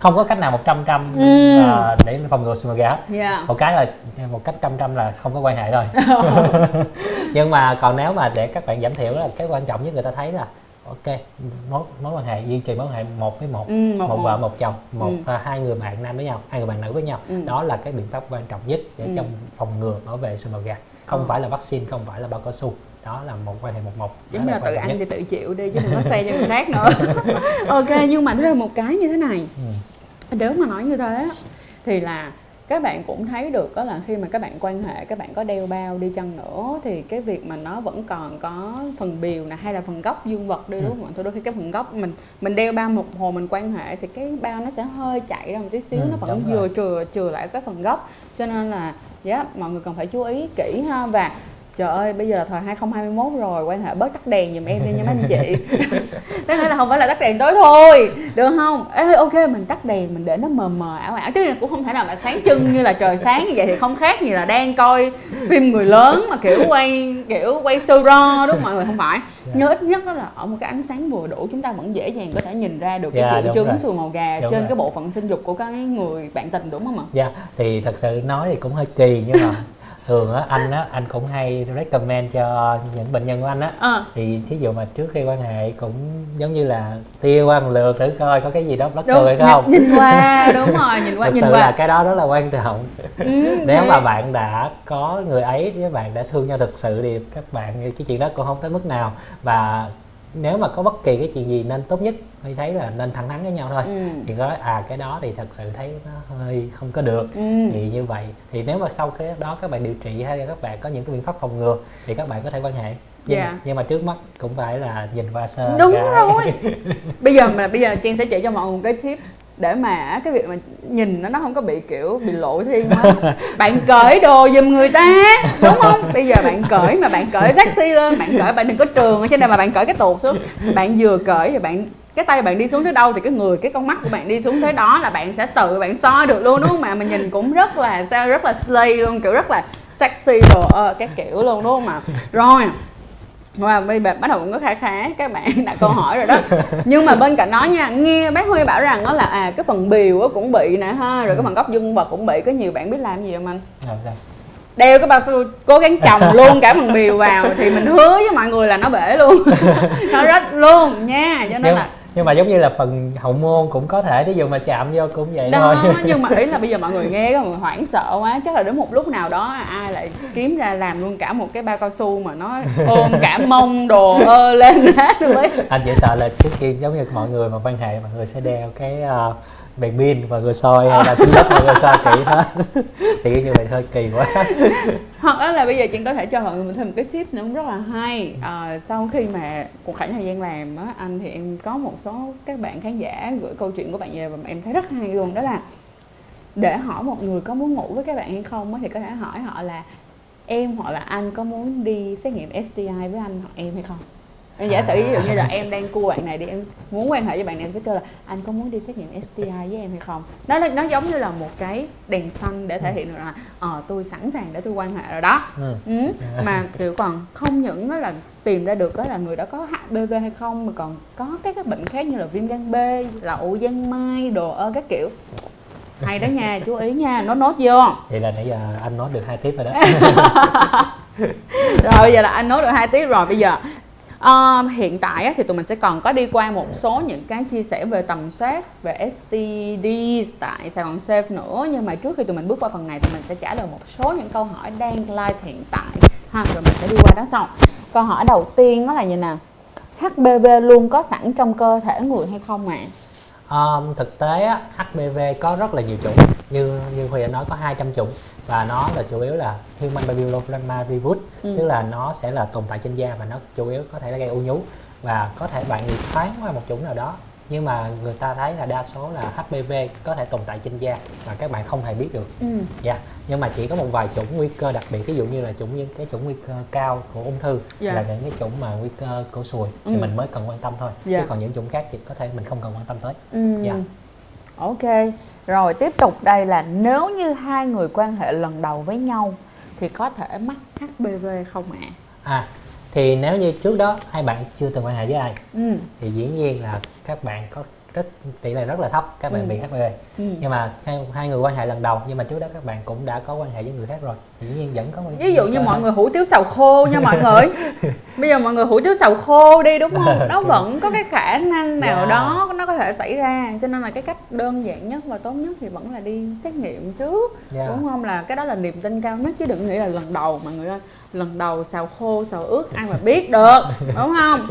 không có cách nào một trăm trăm Ừ. ờ, để phòng ngừa sùi gà dạ một cái là một cách trăm trăm là không có quan hệ thôi (laughs) nhưng mà còn nếu mà để các bạn giảm thiểu là cái quan trọng nhất người ta thấy là ok mối mối quan hệ duy trì mối quan hệ một với một ừ, một, vợ một chồng một Ừ. hai người bạn nam với nhau hai người bạn nữ với nhau Ừ. đó là cái biện pháp quan trọng nhất để Ừ. trong phòng ngừa bảo vệ sùi màu gà không Ờ. phải là vaccine không phải là bao cao su đó là một quan hệ một một. Giống như là tự ăn thì tự chịu đi chứ đừng có xe cho người khác nữa. (laughs) Ok nhưng mà thêm một cái như thế này. Ừ. nếu mà nói như thế thì là các bạn cũng thấy được đó là khi mà các bạn quan hệ các bạn có đeo bao đi chăng nữa thì cái việc mà nó vẫn còn có phần biều nè hay là phần gốc dương vật đi Ừ. đúng không? Ạ? Thôi đôi khi cái phần gốc mình mình đeo bao một hồi mình quan hệ thì cái bao nó sẽ hơi chạy ra một tí xíu Ừ, nó vẫn vừa chừa chừa lại cái phần gốc. Cho nên là dạ mọi người cần phải chú ý kỹ ha. Và Trời ơi, bây giờ là thời 2021 rồi, quan hệ bớt tắt đèn giùm em đi nha mấy anh chị (laughs) Có nghĩa là không phải là tắt đèn tối thôi, được không? Ê, ok, mình tắt đèn, mình để nó mờ mờ ảo ảo Chứ cũng không thể nào mà sáng trưng như là trời sáng như vậy thì không khác gì là đang coi phim người lớn mà kiểu quay kiểu quay show raw đúng không mọi người không phải Dạ. Nhưng ít nhất đó là ở một cái ánh sáng vừa đủ chúng ta vẫn dễ dàng có thể nhìn ra được cái Dạ, triệu đúng chứng sùi màu gà Đúng trên rồi. cái bộ phận sinh dục của cái người bạn tình đúng không ạ? Dạ, thì thật sự nói thì cũng hơi kỳ nhưng mà (laughs) thường á anh á anh cũng hay recommend cho những bệnh nhân của anh á. Ờ, thì thí dụ mà trước khi quan hệ cũng giống như là tia qua một lượt thử coi có cái gì đó bất đúng, hay không. nhìn, qua, (laughs) đúng rồi, nhìn qua, thật nhìn sự qua. là cái đó rất là quan trọng. Ừ, nếu thế. mà bạn đã có người ấy với bạn đã thương nhau thực sự thì các bạn cái chuyện đó cũng không tới mức nào. Và nếu mà có bất kỳ cái chuyện gì nên tốt nhất Huy thấy là nên thẳng thắn với nhau thôi Ừ. thì có à cái đó thì thật sự thấy nó hơi không có được Ừ. thì như vậy thì nếu mà sau cái đó các bạn điều trị hay là các bạn có những cái biện pháp phòng ngừa thì các bạn có thể quan hệ nhưng, Dạ. nhưng mà trước mắt cũng phải là nhìn qua sơ đúng cái- rồi (laughs) bây giờ mà bây giờ Trang sẽ chỉ cho mọi người một cái tips để mà cái việc mà nhìn nó nó không có bị kiểu bị lộ thiên quá (laughs) bạn cởi đồ giùm người ta đúng không? (laughs) Bây giờ bạn cởi mà bạn cởi sexy lên bạn cởi bạn đừng có trường ở trên đây mà bạn cởi cái tuột xuống. Bạn vừa cởi thì bạn cái tay bạn đi xuống tới đâu thì cái người cái con mắt của bạn đi xuống tới đó là bạn sẽ tự bạn so được luôn đúng không? Mà mà nhìn cũng rất là sao rất là slay luôn kiểu rất là sexy đồ ờ, cái kiểu luôn đúng không mà rồi Wow, bây giờ bắt đầu cũng có khá khá các bạn (laughs) đặt câu hỏi rồi đó. Nhưng mà bên cạnh đó nha nghe bác huy bảo rằng đó là à cái phần bìu á cũng bị nè ha rồi cái phần góc dương vật cũng bị có nhiều bạn biết làm gì không anh? Rồi, sao? đeo cái bao su cố gắng chồng (laughs) luôn cả phần bìu vào thì mình hứa với mọi người là nó bể luôn. (laughs) Nó rách luôn nha cho nên là nhưng mà giống như là phần hậu môn cũng có thể ví dụ mà chạm vô cũng vậy đó thôi. (laughs) nhưng mà ý là bây giờ mọi người (laughs) nghe mọi người hoảng sợ quá chắc là đến một lúc nào đó ai lại kiếm ra làm luôn cả một cái bao cao su mà nó ôm cả (laughs) mông đồ ơ lên hết rồi mới anh chỉ sợ là trước khi giống như mọi người mà quan hệ mọi người sẽ đeo cái uh, đèn pin và người soi hay là kính led và người soi kỹ hết. (laughs) Thì như vậy hơi kỳ quá. (laughs) Hoặc là, bây giờ chị có thể cho mọi người thêm một cái tip nữa cũng rất là hay. À, sau khi mà cuộc khoảng thời gian làm á anh thì em có một số các bạn khán giả gửi câu chuyện của bạn về và em thấy rất hay luôn đó là để hỏi một người có muốn ngủ với các bạn hay không thì có thể hỏi họ là em hoặc là anh có muốn đi xét nghiệm STI với anh hoặc em hay không? Em giả sử ví dụ như là em đang cua bạn này đi em muốn quan hệ với bạn này em sẽ kêu là anh có muốn đi xét nghiệm STI với em hay không? Nó nó giống như là một cái đèn xanh để thể hiện được là ờ tôi sẵn sàng để tôi quan hệ rồi đó. Ừ. ừ. (laughs) mà kiểu còn không những đó là tìm ra được đó là người đó có HPV hay không mà còn có các cái bệnh khác như là viêm gan B lậu giang mai đồ ơ các kiểu. Hay đó nha chú ý nha nó nốt vô. Vậy là nãy giờ anh nói được hai tiếp rồi đó. (laughs) Rồi bây giờ là anh nói được hai tiếp rồi bây giờ ờ, hiện tại thì tụi mình sẽ còn có đi qua một số những cái chia sẻ về tầm soát về STD tại Sài Gòn Safe nữa. Nhưng mà trước khi tụi mình bước qua phần này tụi mình sẽ trả lời một số những câu hỏi đang live hiện tại. Ha rồi mình sẽ đi qua đó sau. Câu hỏi đầu tiên đó là như nào? HPV luôn có sẵn trong cơ thể người hay không ạ? Um, thực tế á, HPV có rất là nhiều chủng. Như như Huy đã nói có 200 chủng và nó là chủ yếu là human papilloma virus Ừ. tức là nó sẽ là tồn tại trên da và nó chủ yếu có thể là gây u nhú và có thể bạn bị thoáng qua một chủng nào đó nhưng mà người ta thấy là đa số là HPV có thể tồn tại trên da và các bạn không hề biết được Ừ. dạ nhưng mà chỉ có một vài chủng nguy cơ đặc biệt ví dụ như là chủng những cái chủng nguy cơ cao của ung thư Dạ. là những cái chủng mà nguy cơ cổ sùi Ừ. thì mình mới cần quan tâm thôi Dạ. chứ còn những chủng khác thì có thể mình không cần quan tâm tới Ừ. Dạ. Ok. Rồi tiếp tục đây là nếu như hai người quan hệ lần đầu với nhau thì có thể mắc HPV không ạ? À thì nếu như trước đó hai bạn chưa từng quan hệ với ai Ừ. thì dĩ nhiên là các bạn có rất tỷ lệ rất là thấp các bạn Ừ. bị HPV Ừ. nhưng mà hai, hai người quan hệ lần đầu nhưng mà trước đó các bạn cũng đã có quan hệ với người khác rồi dĩ nhiên vẫn có Ví dụ như mọi người hủ tiếu xào khô nha mọi (laughs) người. Bây giờ mọi người hủ tiếu xào khô đi đúng không? (laughs) Nó vẫn có cái khả năng nào Dạ. đó nó có thể xảy ra. Cho nên là cái cách đơn giản nhất và tốt nhất thì vẫn là đi xét nghiệm trước. Dạ. Đúng không? Là cái đó là niềm tin cao nhất chứ đừng nghĩ là lần đầu mọi người ơi. Lần đầu xào khô, xào ướt ai mà biết được. (laughs) Đúng không?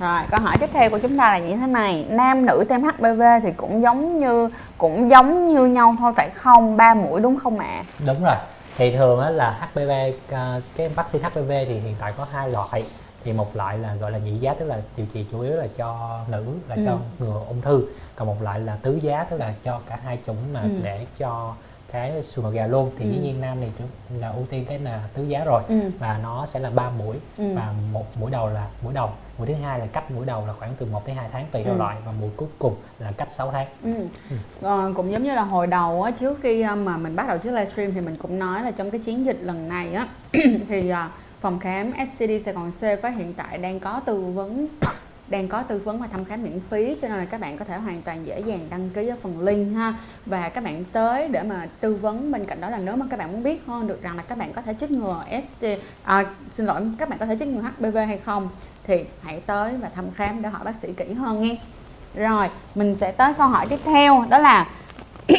Rồi, câu hỏi tiếp theo của chúng ta là như thế này Nam nữ tiêm HPV thì cũng giống như cũng giống như nhau thôi phải không? Ba mũi đúng không ạ? đúng rồi thì thường á là HPV à, cái vaccine HPV thì hiện tại có hai loại thì một loại là gọi là nhị giá tức là điều trị chủ yếu là cho nữ là cho Ừ. ngừa ung thư còn một loại là tứ giá tức là cho cả hai chủng mà Ừ. để cho cái sùi gà luôn thì Ừ. dĩ nhiên nam chủ- là ưu tiên cái là tứ giá rồi Ừ. và nó sẽ là ba mũi Ừ. và một mũi đầu là mũi đầu mũi thứ hai là cách mũi đầu là khoảng từ 1 đến 2 tháng tùy theo Ừ. loại và mũi cuối cùng là cách 6 tháng Ừ. Ờ, cũng giống như là hồi đầu á, trước khi ờ, mà mình bắt đầu chiếc livestream thì mình cũng nói là trong cái chiến dịch lần này á (clears throat) thì ờ, phòng khám STD Sài Gòn C với hiện tại đang có tư vấn đang có tư vấn và thăm khám miễn phí cho nên là các bạn có thể hoàn toàn dễ dàng đăng ký ở phần link ha. Và các bạn tới để mà tư vấn bên cạnh đó là nếu mà các bạn muốn biết hơn được rằng là các bạn có thể chích ngừa ST à, xin lỗi các bạn có thể chích ngừa HPV hay không thì hãy tới và thăm khám để hỏi bác sĩ kỹ hơn nghe. Rồi, mình sẽ tới câu hỏi tiếp theo đó là (clears throat)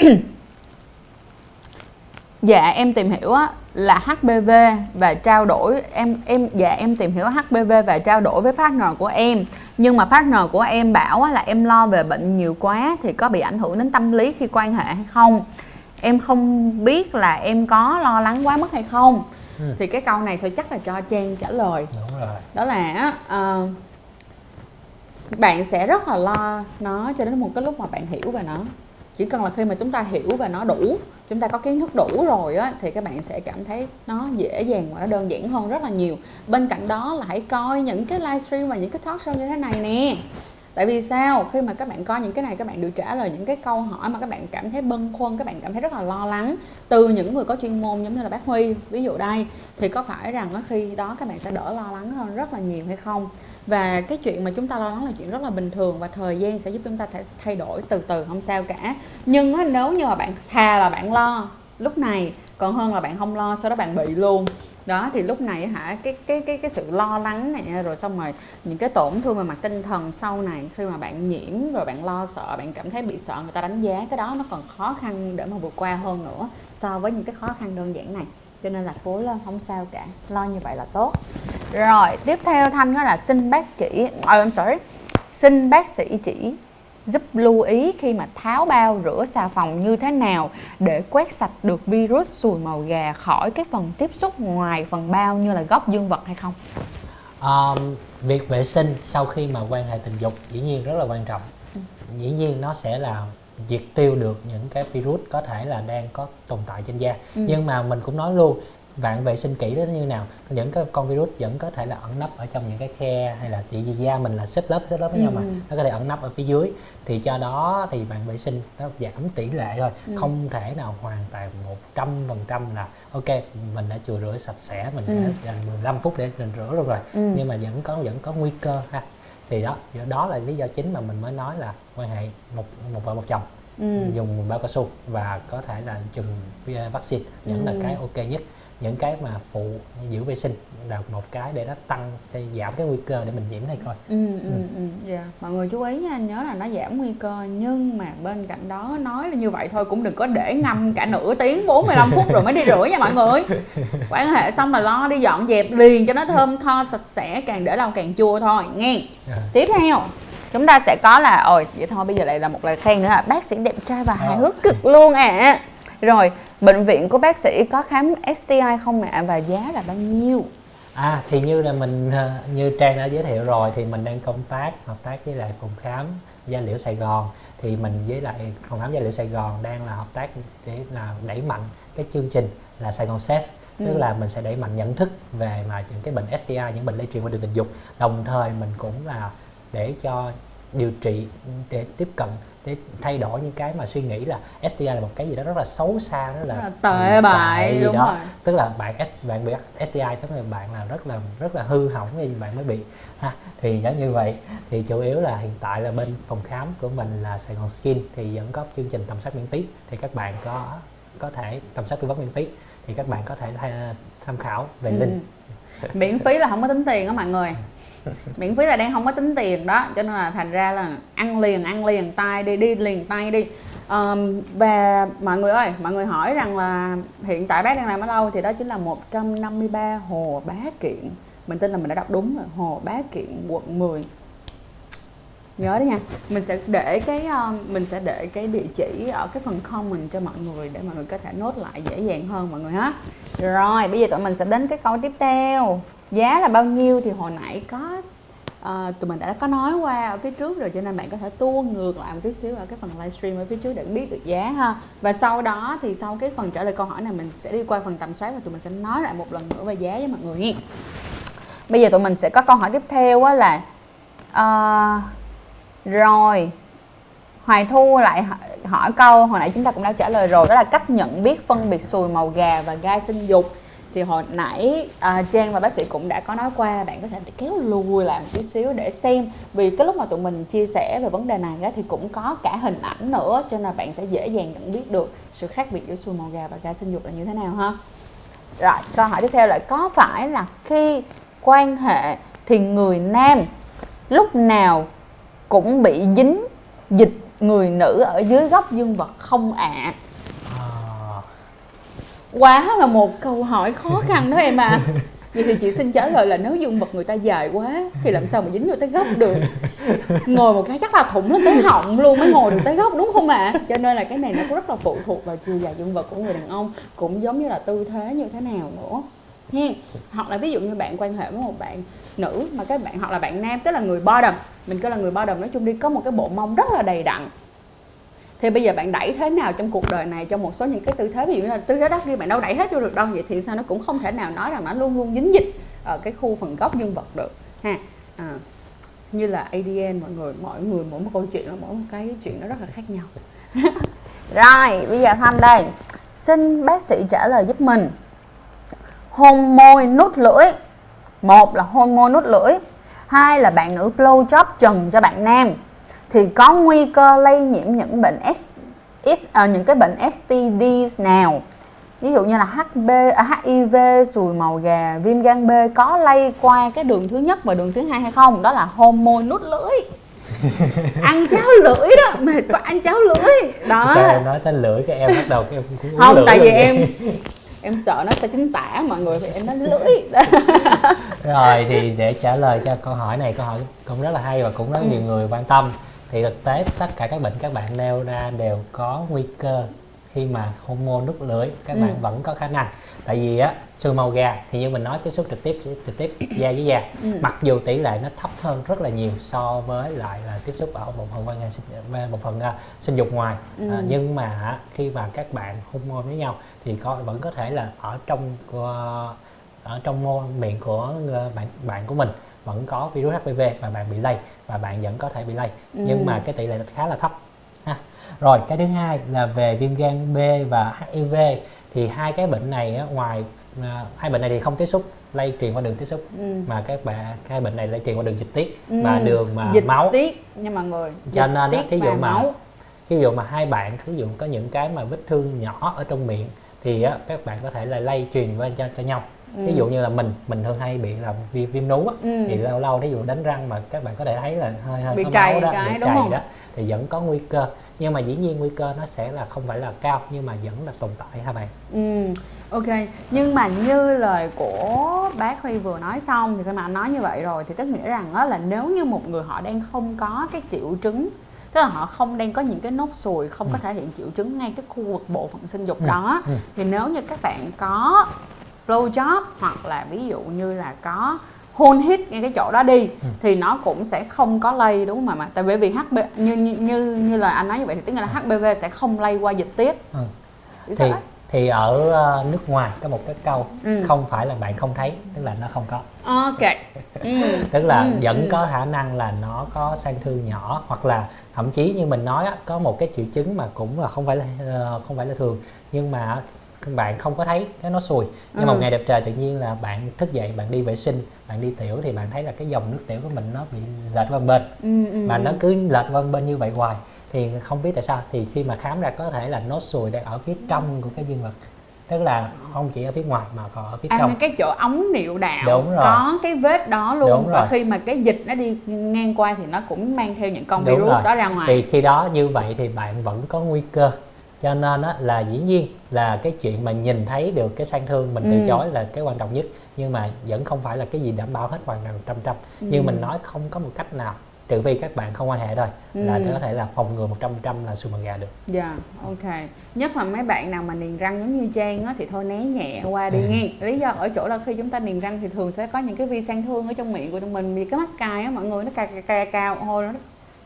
Dạ em tìm hiểu á, là HPV và trao đổi em em dạ em tìm hiểu HPV và trao đổi với partner của em nhưng mà partner của em bảo là em lo về bệnh nhiều quá thì có bị ảnh hưởng đến tâm lý khi quan hệ hay không. Em không biết là em có lo lắng quá mức hay không. Ừ. thì cái câu này thôi chắc là cho trang trả lời. Đúng rồi. Đó là uh, bạn sẽ rất là lo nó cho đến một cái lúc mà bạn hiểu về nó chỉ cần là khi mà chúng ta hiểu và nó đủ, chúng ta có kiến thức đủ rồi á, thì các bạn sẽ cảm thấy nó dễ dàng và nó đơn giản hơn rất là nhiều. Bên cạnh đó là hãy coi những cái livestream và những cái talk show như thế này nè. Tại vì sao? Khi mà các bạn coi những cái này, các bạn được trả lời những cái câu hỏi mà các bạn cảm thấy bâng khuâng, các bạn cảm thấy rất là lo lắng từ những người có chuyên môn giống như là bác huy, ví dụ đây, thì có phải rằng khi đó các bạn sẽ đỡ lo lắng hơn rất là nhiều hay không? Và cái chuyện mà chúng ta lo lắng là chuyện rất là bình thường và thời gian sẽ giúp chúng ta thay đổi từ từ, không sao cả. Nhưng nếu như mà bạn thà là bạn lo, lúc này, còn hơn là bạn không lo, sau đó bạn bị luôn. Đó, thì lúc này hả, cái cái cái cái sự lo lắng này rồi xong rồi những cái tổn thương về mặt tinh thần sau này, khi mà bạn nhiễm rồi bạn lo sợ, bạn cảm thấy bị sợ, người ta đánh giá, cái đó nó còn khó khăn để mà vượt qua hơn nữa so với những cái khó khăn đơn giản này cho nên là cố lên không sao cả lo như vậy là tốt rồi tiếp theo thanh đó là xin bác chỉ oh, I'm sorry xin bác sĩ chỉ giúp lưu ý khi mà tháo bao rửa xà phòng như thế nào để quét sạch được virus sùi màu gà khỏi cái phần tiếp xúc ngoài phần bao như là gốc dương vật hay không? Um, việc vệ sinh sau khi mà quan hệ tình dục dĩ nhiên rất là quan trọng. Ừ. Dĩ nhiên nó sẽ là diệt tiêu được những cái virus có thể là đang có tồn tại trên da. Ừ. Nhưng mà mình cũng nói luôn bạn vệ sinh kỹ đến như nào những cái con virus vẫn có thể là ẩn nấp ở trong những cái khe hay là chỉ da mình là xếp lớp xếp lớp với ừ. nhau mà ừ. nó có thể ẩn nấp ở phía dưới thì cho đó thì bạn vệ sinh nó giảm tỷ lệ thôi ừ. không thể nào hoàn toàn một trăm phần trăm là ok mình đã chùi rửa sạch sẽ mình ừ. đã dành 15 phút để mình rửa luôn rồi ừ. nhưng mà vẫn có vẫn có nguy cơ ha thì đó đó là lý do chính mà mình mới nói là quan hệ một một vợ một chồng ừ. dùng bao cao su và có thể là chừng vaccine vẫn ừ. là cái ok nhất những cái mà phụ giữ vệ sinh là một cái để nó tăng để giảm cái nguy cơ để mình nhiễm hay coi ừ, ừ, ừ. ừ. Yeah. mọi người chú ý nha nhớ là nó giảm nguy cơ nhưng mà bên cạnh đó nói là như vậy thôi cũng đừng có để ngâm cả nửa tiếng 45 phút rồi mới đi rửa nha mọi người quan hệ xong là lo đi dọn dẹp liền cho nó thơm tho sạch sẽ càng để lâu càng chua thôi nghe yeah. Dạ. tiếp theo chúng ta sẽ có là ôi vậy thôi bây giờ lại là một lời khen nữa là bác sĩ đẹp trai và hài hước cực luôn à rồi bệnh viện của bác sĩ có khám STI không ạ? Và giá là bao nhiêu? À thì như là mình ờ, như Trang đã giới thiệu rồi thì mình đang công tác hợp tác với lại phòng khám gia liễu Sài Gòn. Thì mình với lại phòng khám gia liễu Sài Gòn đang là hợp tác để là đẩy mạnh cái chương trình là Sài Gòn Safe tức ừ. là mình sẽ đẩy mạnh nhận thức về mà những cái bệnh STI những bệnh lây truyền qua đường tình dục. Đồng thời mình cũng là để cho điều trị để tiếp cận để thay đổi những cái mà suy nghĩ là STI là một cái gì đó rất là xấu xa đó là, tệ bại đúng đó. rồi. Tức là bạn bạn bị STI tức là bạn là rất là rất là hư hỏng thì bạn mới bị ha. Thì giống như vậy thì chủ yếu là hiện tại là bên phòng khám của mình là Sài Gòn Skin thì vẫn có chương trình tầm soát miễn phí. Thì các bạn có có thể tầm soát tư vấn miễn phí. Thì các bạn có thể tham khảo về ừ. link. Miễn phí là không có tính tiền đó mọi người (laughs) miễn phí là đang không có tính tiền đó cho nên là thành ra là ăn liền ăn liền tay đi đi liền tay đi. Um, và mọi người ơi mọi người hỏi rằng là hiện tại bác đang làm ở đâu thì đó chính là 153 hồ bá kiện. Mình tin là mình đã đọc đúng rồi hồ bá kiện quận 10 nhớ đấy nha. Mình sẽ để cái uh, mình sẽ để cái địa chỉ ở cái phần comment cho mọi người để mọi người có thể nốt lại dễ dàng hơn mọi người ha. Rồi bây giờ tụi mình sẽ đến cái câu tiếp theo giá là bao nhiêu thì hồi nãy có uh, tụi mình đã có nói qua ở phía trước rồi cho nên bạn có thể tua ngược lại một tí xíu ở cái phần livestream ở phía trước để biết được giá ha. Và sau đó thì sau cái phần trả lời câu hỏi này mình sẽ đi qua phần tầm soát và tụi mình sẽ nói lại một lần nữa về giá với mọi người nha. Bây giờ tụi mình sẽ có câu hỏi tiếp theo á là uh, rồi Hoài Thu lại hỏi câu hồi nãy chúng ta cũng đã trả lời rồi đó là cách nhận biết phân biệt sùi màu gà và gai sinh dục thì hồi nãy à, Trang và bác sĩ cũng đã có nói qua bạn có thể kéo lùi lại một tí xíu để xem vì cái lúc mà tụi mình chia sẻ về vấn đề này á, thì cũng có cả hình ảnh nữa cho nên bạn sẽ dễ dàng nhận biết được sự khác biệt giữa xùi màu gà và gà sinh dục là như thế nào ha rồi câu hỏi tiếp theo là có phải là khi quan hệ thì người nam lúc nào cũng bị dính dịch người nữ ở dưới góc dương vật không ạ à? Quá là một câu hỏi khó (laughs) khăn đó em à vậy thì chị xin trả lời là nếu dương vật người ta dài quá thì làm sao mà dính vô tới gốc được? Ngồi một cái chắc là thủng lên tới họng luôn mới ngồi được tới gốc đúng không ạ? À? cho nên là cái này nó cũng rất là phụ thuộc vào chiều dài dương vật của người đàn ông cũng giống như là tư thế như thế nào nữa. Ha hoặc là ví dụ như bạn quan hệ với một bạn nữ mà các bạn hoặc là bạn nam tức là người bo đầm mình coi là người bo đầm nói chung đi có một cái bộ mông rất là đầy đặn thì bây giờ bạn đẩy thế nào trong cuộc đời này trong một số những cái tư thế? Ví dụ như là tư thế đắc kia bạn đâu đẩy hết vô được đâu. Vậy thì sao? Nó cũng không thể nào nói rằng nó luôn luôn dính dịch ở cái khu phần gốc dương vật được ha. À, như là ADN mọi người mọi người mỗi một câu chuyện là mỗi một cái chuyện nó rất là khác nhau. (laughs) Rồi bây giờ thăm đây xin bác sĩ trả lời giúp mình. Hôn môi nút lưỡi. Một là hôn môi nút lưỡi. Hai là bạn nữ blow job trần cho bạn nam thì có nguy cơ lây nhiễm những bệnh S, S à, những cái bệnh STD nào? Ví dụ như là HB, à, HIV, sùi màu gà, viêm gan B có lây qua cái đường thứ nhất và đường thứ hai hay không? Đó là hôn môi nút lưỡi. (laughs) Ăn cháo lưỡi đó mệt quá ăn cháo lưỡi. Đó. Sao em nói tới lưỡi cái em bắt đầu cái em cũng không lưỡi tại vì em (laughs) em sợ nó sẽ chính tả mọi người thì em nói lưỡi. Rồi (laughs) thì để trả lời cho câu hỏi này câu hỏi cũng rất là hay và cũng rất Ừ. nhiều người quan tâm thì thực tế tất cả các bệnh các bạn nêu ra đều có nguy cơ khi mà hormone nút lưỡi các Ừ. bạn vẫn có khả năng tại vì á xương màu gà thì như mình nói tiếp xúc trực tiếp trực tiếp da với da Ừ. mặc dù tỷ lệ nó thấp hơn rất là nhiều so với lại là tiếp xúc ở một phần quan hệ sinh một phần à, sinh dục ngoài Ừ. À, nhưng mà khi mà các bạn hormone với nhau thì có vẫn có thể là ở trong ờ, ở trong môi miệng của ờ, bạn bạn của mình vẫn có virus HPV và bạn bị lây và bạn vẫn có thể bị lây Ừ. nhưng mà cái tỷ lệ khá là thấp ha rồi cái thứ hai là về viêm gan B và HIV thì hai cái bệnh này á, ngoài à, hai bệnh này thì không tiếp xúc lây truyền qua đường tiếp xúc Ừ. mà các bạn cái bệnh này lây truyền qua đường dịch tiết Ừ. và đường mà dịch máu tiết nha mọi người Cho dịch nên á, thí dụ mà- máu ví dụ mà hai bạn ví dụ có những cái mà vết thương nhỏ ở trong miệng thì á, các bạn có thể là lây truyền qua cho, cho nhau ví dụ như là mình mình thường hay bị là viêm, viêm nú á, Ừ. thì lâu lâu thí dụ đánh răng mà các bạn có thể thấy là hơi hơi Bị có máu đó cái, bị đúng không? đó thì vẫn có nguy cơ nhưng mà dĩ nhiên nguy cơ nó sẽ là không phải là cao nhưng mà vẫn là tồn tại ha bạn Ừ, ok. Nhưng mà như lời của bác Huy vừa nói xong thì khi mà anh nói như vậy rồi thì tức nghĩa rằng á là nếu như một người họ đang không có cái triệu chứng tức là họ không đang có những cái nốt sùi không có thể hiện triệu chứng ngay cái khu vực bộ phận sinh dục Ừ, đó ừ. thì nếu như các bạn có blow job hoặc là ví dụ như là có hôn hít ngay cái chỗ đó đi Ừ. thì nó cũng sẽ không có lây đúng không mà mà tại bởi vì HB như như như, như lời anh nói như vậy thì tức là HPV sẽ không lây qua dịch tiết Ừ. Sao thì thì ở ờ, nước ngoài có một cái câu Ừ. không phải là bạn không thấy tức là nó không có ok ừ. (laughs) tức là Ừ, vẫn ừ. có khả năng là nó có sang thương nhỏ hoặc là thậm chí như mình nói á, có một cái triệu chứng mà cũng là không phải là ờ, không phải là thường nhưng mà các bạn không có thấy cái nó sùi. Nhưng Ừ. một ngày đẹp trời tự nhiên là bạn thức dậy bạn đi vệ sinh bạn đi tiểu thì bạn thấy là cái dòng nước tiểu của mình nó bị lệch qua bên. Ừ, ừ, mà nó cứ lệch qua bên như vậy hoài. Thì không biết tại sao thì khi mà khám ra có thể là nốt sùi đang ở phía trong của cái dương vật. Tức là không chỉ ở phía ngoài mà còn ở phía à, trong. cái chỗ ống niệu đạo Đúng rồi. có cái vết đó luôn. Đúng và rồi. khi mà cái dịch nó đi ngang qua thì nó cũng mang theo những con Đúng virus rồi. đó ra ngoài. Thì khi đó như vậy thì bạn vẫn có nguy cơ cho nên á, là dĩ nhiên là cái chuyện mà nhìn thấy được cái sang thương mình từ Ừ. chối là cái quan trọng nhất nhưng mà vẫn không phải là cái gì đảm bảo hết hoàn toàn trăm trăm Ừ. nhưng mình nói không có một cách nào trừ phi các bạn không quan hệ thôi là Ừ. có thể là phòng ngừa 100 trăm là sùi màu gà được Dạ, ok. Nhất là mấy bạn nào mà niềng răng giống như Trang á thì thôi né nhẹ qua đi nghe. Lý do ở chỗ là khi chúng ta niềng răng thì thường sẽ có những cái vi sang thương ở trong miệng của tụi mình vì cái mắt cài á mọi người nó cài cài cao hồi nó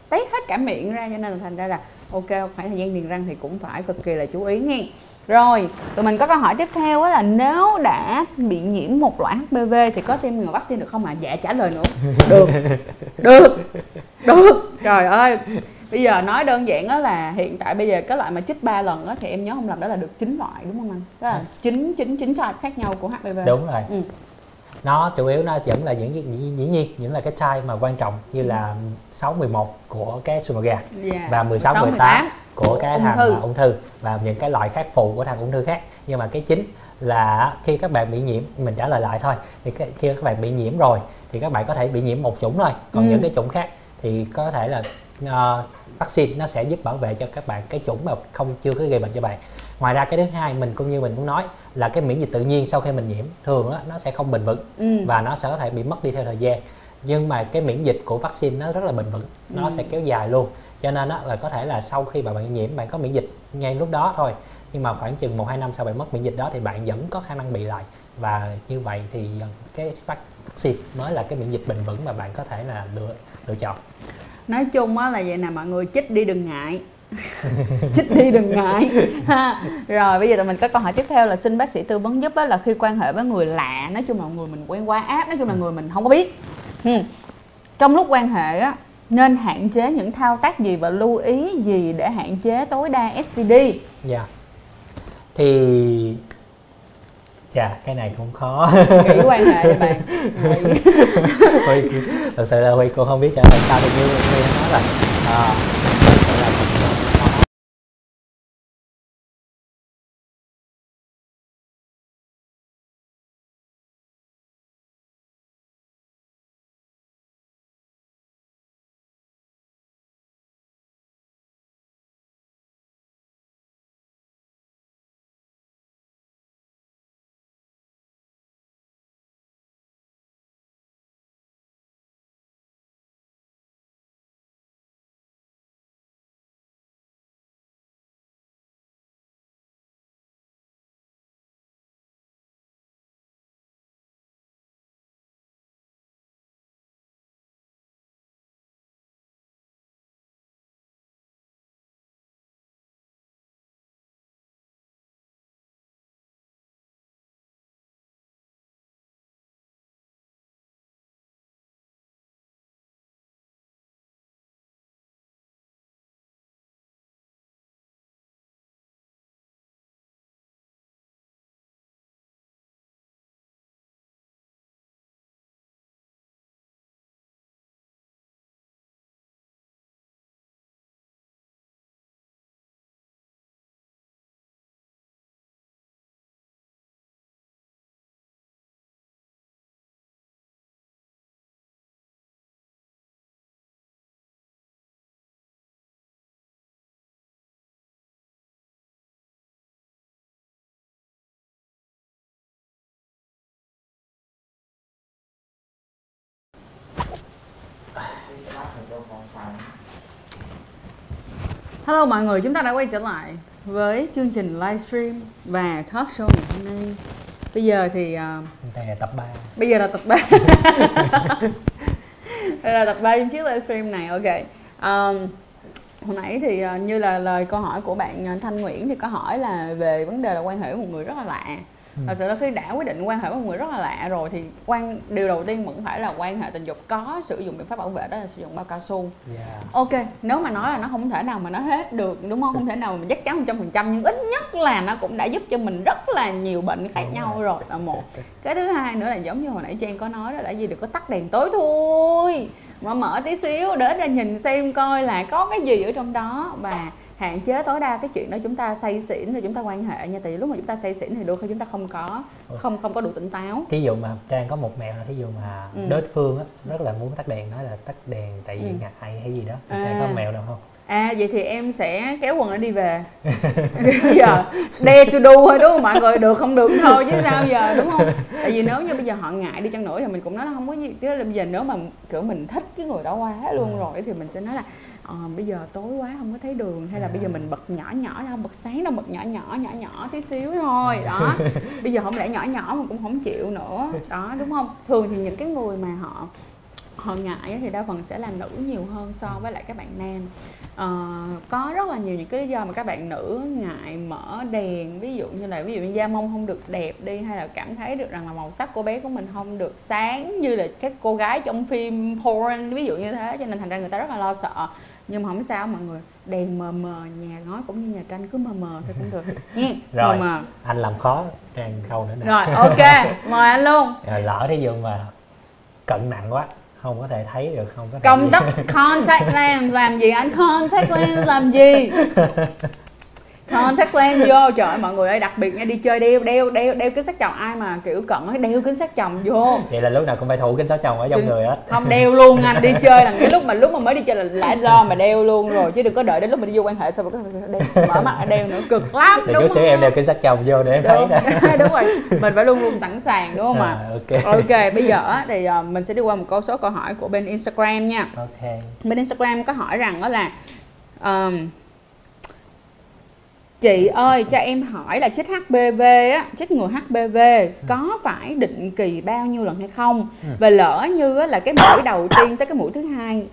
tét hết cả miệng ra cho nên là thành ra là ok khoảng thời gian niềng răng thì cũng phải cực kỳ là chú ý nghe. Rồi, tụi mình có câu hỏi tiếp theo á là nếu đã bị nhiễm một loại HPV thì có tiêm ngừa vaccine được không ạ? À? Dạ trả lời nữa. (laughs) Được. Được. Được. Trời ơi. Bây giờ nói đơn giản đó là hiện tại bây giờ cái loại mà chích 3 lần á thì em nhớ không lầm đó là được 9 loại đúng không anh? Đó là 9 9 9 type khác nhau của HPV. đúng rồi Ừ. nó chủ yếu nó vẫn là những dĩ, nhiên những là cái type mà quan trọng như là 6 11 của cái sùi màu gà Dạ. và 16 16, 18 của cái ung thằng thư. ung thư và những cái loại khác phụ của thằng ung thư khác nhưng mà cái chính là khi các bạn bị nhiễm mình trả lời lại thôi thì khi các bạn bị nhiễm rồi thì các bạn có thể bị nhiễm một chủng thôi còn Ừ. những cái chủng khác thì có thể là uh, vaccine nó sẽ giúp bảo vệ cho các bạn cái chủng mà không chưa có gây bệnh cho bạn ngoài ra cái thứ hai mình cũng như mình muốn nói là cái miễn dịch tự nhiên sau khi mình nhiễm thường á, nó sẽ không bền vững Ừ. và nó sẽ có thể bị mất đi theo thời gian. Nhưng mà cái miễn dịch của vaccine nó rất là bền vững nó Ừ. sẽ kéo dài luôn. Cho nên á, là có thể là sau khi mà bạn nhiễm bạn có miễn dịch ngay lúc đó thôi. Nhưng mà khoảng chừng một hai năm sau bạn mất miễn dịch đó thì bạn vẫn có khả năng bị lại. Và như vậy thì cái vaccine mới là cái miễn dịch bền vững mà bạn có thể là lựa lựa chọn. Nói chung á là vậy nè mọi người chích đi đừng ngại (laughs) chích đi đừng ngại. Ha. Rồi bây giờ tụi mình có câu hỏi tiếp theo là xin bác sĩ tư vấn giúp á là khi quan hệ với người lạ nói chung là người mình quen qua app nói chung là người mình không có biết. Ừ. trong lúc quan hệ á nên hạn chế những thao tác gì và lưu ý gì để hạn chế tối đa STD dạ. Thì chà cái này cũng khó. Kỹ quan hệ bạn. Huy (laughs) thật sự là Huy cũng không biết trả lời sao được như Huy nói là à, Hello mọi người, chúng ta đã quay trở lại với chương trình livestream và talk show ngày hôm nay. Bây giờ thì à, đây là tập 3 bây giờ là tập 3 (laughs) Đây là tập 3 trong chiếc livestream này, ok um, Hồi nãy thì à, như là lời câu hỏi của bạn à, Thanh Nguyễn thì có hỏi là về vấn đề là quan hệ với một người rất là lạ. Thật sự là khi đã quyết định quan hệ với một người rất là lạ rồi thì quan điều đầu tiên vẫn phải là quan hệ tình dục có sử dụng biện pháp bảo vệ đó là sử dụng bao cao su yeah. Ok, nếu mà nói là nó không thể nào mà nó hết được đúng không? Không thể nào mà chắc chắn 100% nhưng ít nhất là nó cũng đã giúp cho mình rất là nhiều bệnh khác Đúng nhau rồi. rồi là một. Cái thứ hai nữa là giống như hồi nãy Trang có nói đó là gì được có tắt đèn tối thôi. Mà mở tí xíu để ra nhìn xem coi là có cái gì ở trong đó và hạn chế tối đa cái chuyện đó chúng ta say xỉn rồi chúng ta quan hệ nha tại vì lúc mà chúng ta say xỉn thì đôi khi chúng ta không có không không có đủ tỉnh táo thí dụ mà Trang có một mẹo là thí dụ mà Ừ. đối phương á rất là muốn tắt đèn nói là tắt đèn tại vì Ừ. ngại hay gì đó À. Trang có mẹo nào không À vậy thì em sẽ kéo quần nó đi về. Bây (laughs) (laughs) giờ dare to do thôi đúng không? Mọi người Được không được thôi chứ sao giờ đúng không? Tại vì nếu như bây giờ họ ngại đi chăng nữa Thì mình cũng nói là không có gì. Chứ bây giờ nếu mà kiểu mình thích cái người đó quá luôn Ừ. rồi Thì mình sẽ nói là ờ, Bây giờ tối quá không có thấy đường. Hay là À. bây giờ mình bật nhỏ nhỏ Không bật sáng đâu bật nhỏ nhỏ nhỏ nhỏ tí xíu thôi Đó. (laughs) Bây giờ không lẽ nhỏ nhỏ mà cũng không chịu nữa Đó đúng không? Thường thì những cái người mà họ họ ngại thì đa phần sẽ là nữ nhiều hơn so với lại các bạn nam. Ờ, có rất là nhiều những cái lý do mà các bạn nữ ngại mở đèn ví dụ như là ví dụ như da mông không được đẹp đi hay là cảm thấy được rằng là màu sắc của bé của mình không được sáng như là các cô gái trong phim porn ví dụ như thế cho nên thành ra người ta rất là lo sợ. Nhưng mà không sao mọi người đèn mờ mờ nhà ngói cũng như nhà tranh cứ mờ mờ thôi cũng được. Nha mờ Rồi. mờ. anh làm khó Trang câu nữa nè. Rồi ok mời anh luôn. (laughs) Rồi lỡ thí dụ mà cận nặng quá không có thể thấy được không có thể công tắc contact lens làm gì? Anh contact lens làm gì (laughs) contact lens vô trời ơi mọi người ơi đặc biệt nha đi chơi đeo đeo đeo đeo kính sát tròng ai mà kiểu cận ấy đeo kính sát tròng vô. Vậy là lúc nào cũng phải thủ kính sát tròng ở trong người hết. không đeo luôn anh đi (laughs) chơi là cái lúc mà lúc mà mới đi chơi là lẽ do mà đeo luôn rồi chứ đừng có đợi đến lúc mà đi vô quan hệ xong rồi có đeo mở mắt đeo nữa cực lắm thì chút xíu em đeo kính sát tròng vô để em thấy nè. (laughs) đúng rồi mình phải luôn luôn sẵn sàng đúng không ạ? à, ok. Ok bây giờ thì uh, mình sẽ đi qua một câu số câu hỏi của bên instagram nha. Ok. Bên instagram có hỏi rằng đó là um, chị ơi cho em hỏi là chích HPV á chích ngừa HPV có phải định kỳ bao nhiêu lần hay không Ừ. và lỡ như á, là cái mũi đầu tiên tới cái mũi thứ hai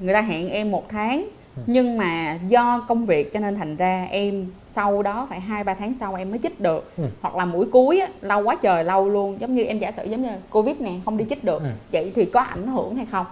người ta hẹn em một tháng Ừ. nhưng mà do công việc cho nên thành ra em sau đó phải hai ba tháng sau em mới chích được Ừ. hoặc là mũi cuối á, lâu quá trời lâu luôn giống như em giả sử giống như covid nè không đi chích được Ừ. vậy thì có ảnh hưởng hay không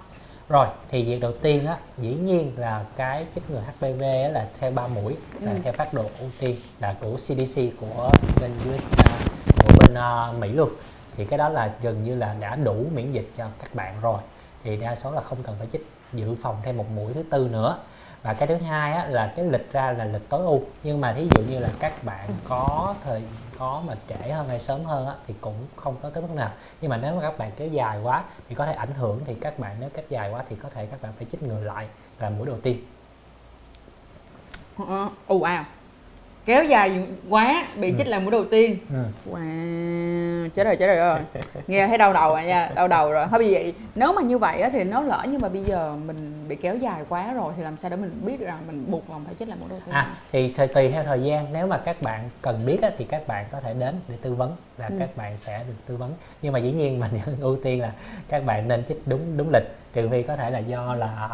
rồi thì việc đầu tiên á dĩ nhiên là cái chích ngừa HPV á là theo ba mũi là Ừ. theo phát đồ ưu tiên là của CDC của bên US à, của bên à, Mỹ luôn. Thì cái đó là gần như là đã đủ miễn dịch cho các bạn rồi. Thì đa số là không cần phải chích dự phòng thêm một mũi thứ tư nữa. Và cái thứ hai á, là cái lịch ra là lịch tối ưu. Nhưng mà thí dụ như là các bạn có thời có mà trễ hơn hay sớm hơn á, thì cũng không có tới mức nào. Nhưng mà nếu mà các bạn kéo dài quá thì có thể ảnh hưởng thì các bạn nếu kéo dài quá thì có thể các bạn phải chích ngừa lại là mũi đầu tiên. Ừ, ừ. Ờ, ù kéo dài quá bị Ừ. chích là mũi đầu tiên ừ. wow chết rồi chết rồi (laughs) nghe thấy đau đầu rồi nha đau đầu rồi thôi vì vậy nếu mà như vậy á, thì nếu lỡ nhưng mà bây giờ mình bị kéo dài quá rồi thì làm sao để mình biết rằng mình buộc lòng phải chích là mũi đầu tiên à thì thời tùy theo thời gian nếu mà các bạn cần biết á, thì các bạn có thể đến để tư vấn là Ừ. các bạn sẽ được tư vấn nhưng mà dĩ nhiên mình (laughs) ưu tiên là các bạn nên chích đúng đúng lịch trừ phi có thể là do là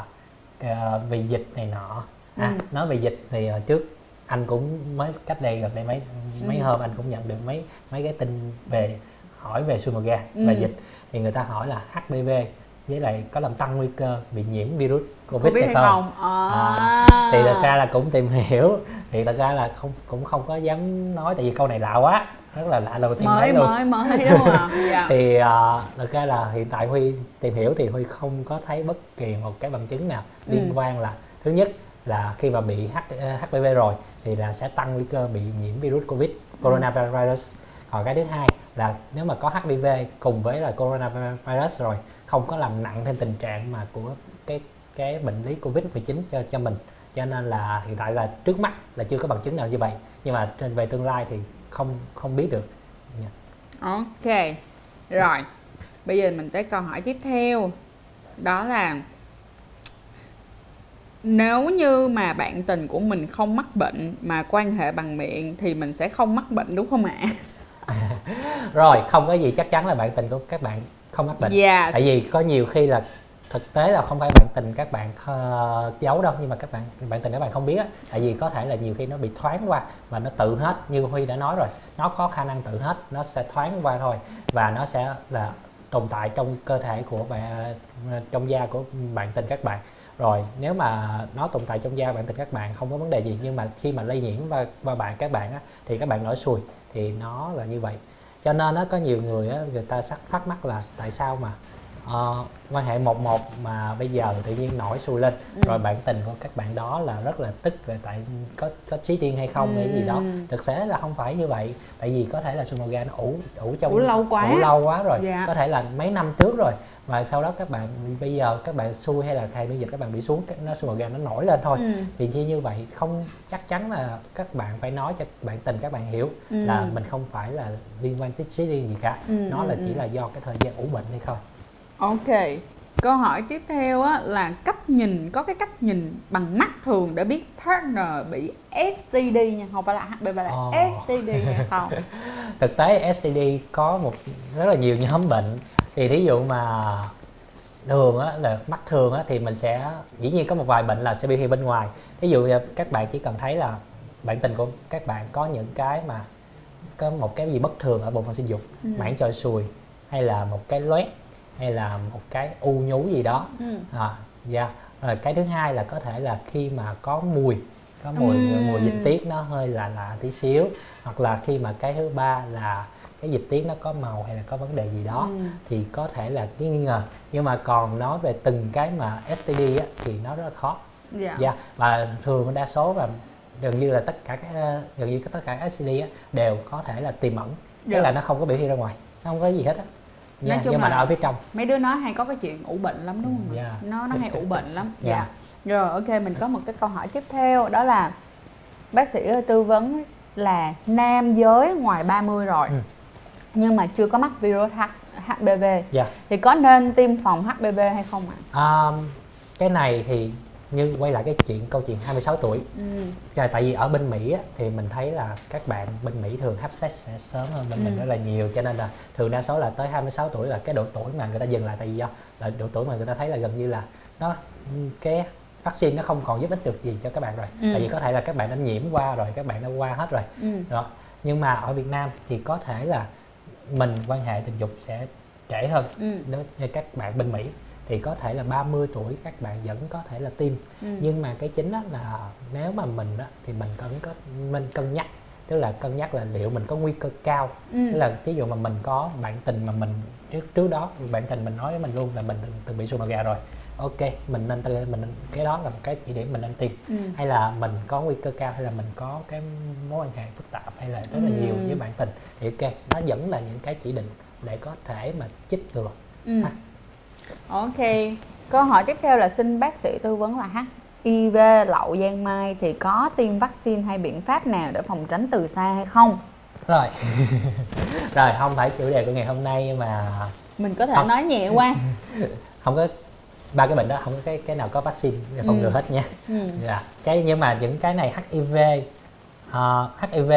ờ, vì dịch này nọ à Ừ. nói về dịch thì hồi trước anh cũng mới cách đây gần đây mấy mấy Ừ. hôm anh cũng nhận được mấy mấy cái tin về hỏi về Sumoga Ừ. và dịch thì người ta hỏi là HPV với lại có làm tăng nguy cơ bị nhiễm virus covid, Covid hay không à. thì thật ra là cũng tìm hiểu thì thật ra là không cũng không có dám nói tại vì câu này lạ quá rất là lạ đầu tiên mới thấy luôn mới mới đúng không ạ (laughs) dạ. thì uh, thật ra là hiện tại huy tìm hiểu thì huy không có thấy bất kỳ một cái bằng chứng nào Ừ. liên quan là thứ nhất là khi mà bị H, ờ, HPV rồi thì là sẽ tăng nguy cơ bị nhiễm virus covid coronavirus. Còn cái thứ hai là nếu mà có HPV cùng với là coronavirus rồi không có làm nặng thêm tình trạng mà của cái cái bệnh lý covid 19 cho cho mình. Cho nên là hiện tại là trước mắt là chưa có bằng chứng nào như vậy. Nhưng mà trên về tương lai thì không không biết được. Dạ. Ok Rồi. Bây giờ mình tới câu hỏi tiếp theo. Đó là nếu như mà bạn tình của mình không mắc bệnh Mà quan hệ bằng miệng Thì mình sẽ không mắc bệnh đúng không ạ? (laughs) rồi không có gì chắc chắn là bạn tình của các bạn không mắc bệnh. Yes. Tại vì có nhiều khi là thực tế là không phải bạn tình các bạn ờ, giấu đâu nhưng mà các bạn bạn tình các bạn không biết á. Tại vì có thể là nhiều khi nó bị thoáng qua và nó tự hết như huy đã nói rồi. Nó có khả năng tự hết nó sẽ thoáng qua thôi và nó sẽ là tồn tại trong cơ thể của bạn trong da của bạn tình các bạn rồi nếu mà nó tồn tại trong da bạn tình các bạn không có vấn đề gì nhưng mà khi mà lây nhiễm qua, qua bạn các bạn á, thì các bạn nổi sùi thì nó là như vậy cho nên nó có nhiều người á, người ta sắc thắc mắc là tại sao mà ờ, quan hệ một một mà bây giờ tự nhiên nổi sùi lên Ừ. rồi bạn tình của các bạn đó là rất là tức là tại có có trí điên hay không hay gì đó Ừ. thực tế là không phải như vậy tại vì có thể là sumoga nó ủ ủ trong Ủ lâu quá. ủ lâu quá rồi Dạ. có thể là mấy năm trước rồi và sau đó các bạn bây giờ các bạn xui hay là thầy miễn dịch các bạn bị xuống nó sumoga nó nổi lên thôi ừ. thì chỉ như vậy không chắc chắn là các bạn phải nói cho bạn tình các bạn hiểu Ừ. là mình không phải là liên quan tới trí riêng gì cả Ừ, nó ừ, là ừ. chỉ là do cái thời gian ủ bệnh hay không Ok Câu hỏi tiếp theo á, là cách nhìn Có cái cách nhìn bằng mắt thường Để biết partner bị STD nha Không phải là HPV là Ồ. STD hay không (laughs) thực tế STD có một rất là nhiều nhóm bệnh thì thí dụ mà thường á là mắt thường á thì mình sẽ dĩ nhiên có một vài bệnh là sẽ biểu hiện bên ngoài thí dụ các bạn chỉ cần thấy là bạn tình của các bạn có những cái mà có một cái gì bất thường ở bộ phận sinh dục Ừ. mảng trồi sùi hay là một cái loét hay là một cái u nhú gì đó ừ. à dạ rồi cái thứ hai là có thể là khi mà có mùi có mùi Ừm. mùi dịch tiết nó hơi là lạ tí xíu hoặc là khi mà cái thứ ba là cái dịch tiết nó có màu hay là có vấn đề gì đó Ừ. thì có thể là cái nghi ngờ. Nhưng mà còn nói về từng cái mà STD á, thì nó rất là khó. Dạ. Dạ. Và thường đa số là gần như là tất cả các ờ, gần như tất cả các STD á, đều có thể là tiềm ẩn. Tức Dạ. là nó không có biểu hiện ra ngoài nó không có gì hết á. Nói nha chung nhưng mà nó ở phía trong. mấy đứa nó hay có cái chuyện ủ bệnh lắm đúng không? Dạ. nó nó hay ủ bệnh lắm. Dạ. dạ. Rồi ok mình có một cái câu hỏi tiếp theo đó là bác sĩ tư vấn là nam giới ngoài 30 rồi. Ừ. nhưng mà chưa có mắc virus HPV dạ thì có nên tiêm phòng HPV hay không ạ? À, cái này thì như quay lại cái chuyện câu chuyện 26 tuổi Ừ. Là tại vì ở bên Mỹ á, thì mình thấy là các bạn bên Mỹ thường hấp sex sẽ sớm hơn bên mình Ừ. rất là nhiều cho nên là thường đa số là tới 26 tuổi là cái độ tuổi mà người ta dừng lại tại vì do là độ tuổi mà người ta thấy là gần như là nó cái vaccine nó không còn giúp ích được gì cho các bạn rồi Ừ. tại vì có thể là các bạn đã nhiễm qua rồi các bạn đã qua hết rồi Ừ. đó nhưng mà ở Việt Nam thì có thể là mình quan hệ tình dục sẽ trễ hơn Ừ. đối với các bạn bên Mỹ thì có thể là 30 tuổi các bạn vẫn có thể là tiêm Ừ. nhưng mà cái chính đó là nếu mà mình đó, thì mình cần có mình cân nhắc tức là cân nhắc là liệu mình có nguy cơ cao Ừ. tức là ví dụ mà mình có bạn tình mà mình trước trước đó bạn tình mình nói với mình luôn là mình từng, từng bị sùi màu gà rồi ok mình nên mình nên- cái đó là một cái chỉ điểm mình nên tiêm Ừ. hay là mình có nguy cơ cao hay là mình có cái mối quan hệ phức tạp hay là rất là nhiều Ừ. với bạn tình thì ok nó vẫn là những cái chỉ định để có thể mà chích ngừa Ừ. Ha. Ok. Câu hỏi tiếp theo là xin bác sĩ tư vấn là HIV lậu giang mai thì có tiêm vaccine hay biện pháp nào để phòng tránh từ xa hay không? rồi (laughs) rồi không phải chủ đề của ngày hôm nay mà Mình có thể Không. nói nhẹ qua. (laughs) không có ba cái bệnh đó không có cái cái nào có vaccine phòng Ừ. ngừa hết nha Ừ. dạ cái nhưng mà những cái này HIV ờ, HIV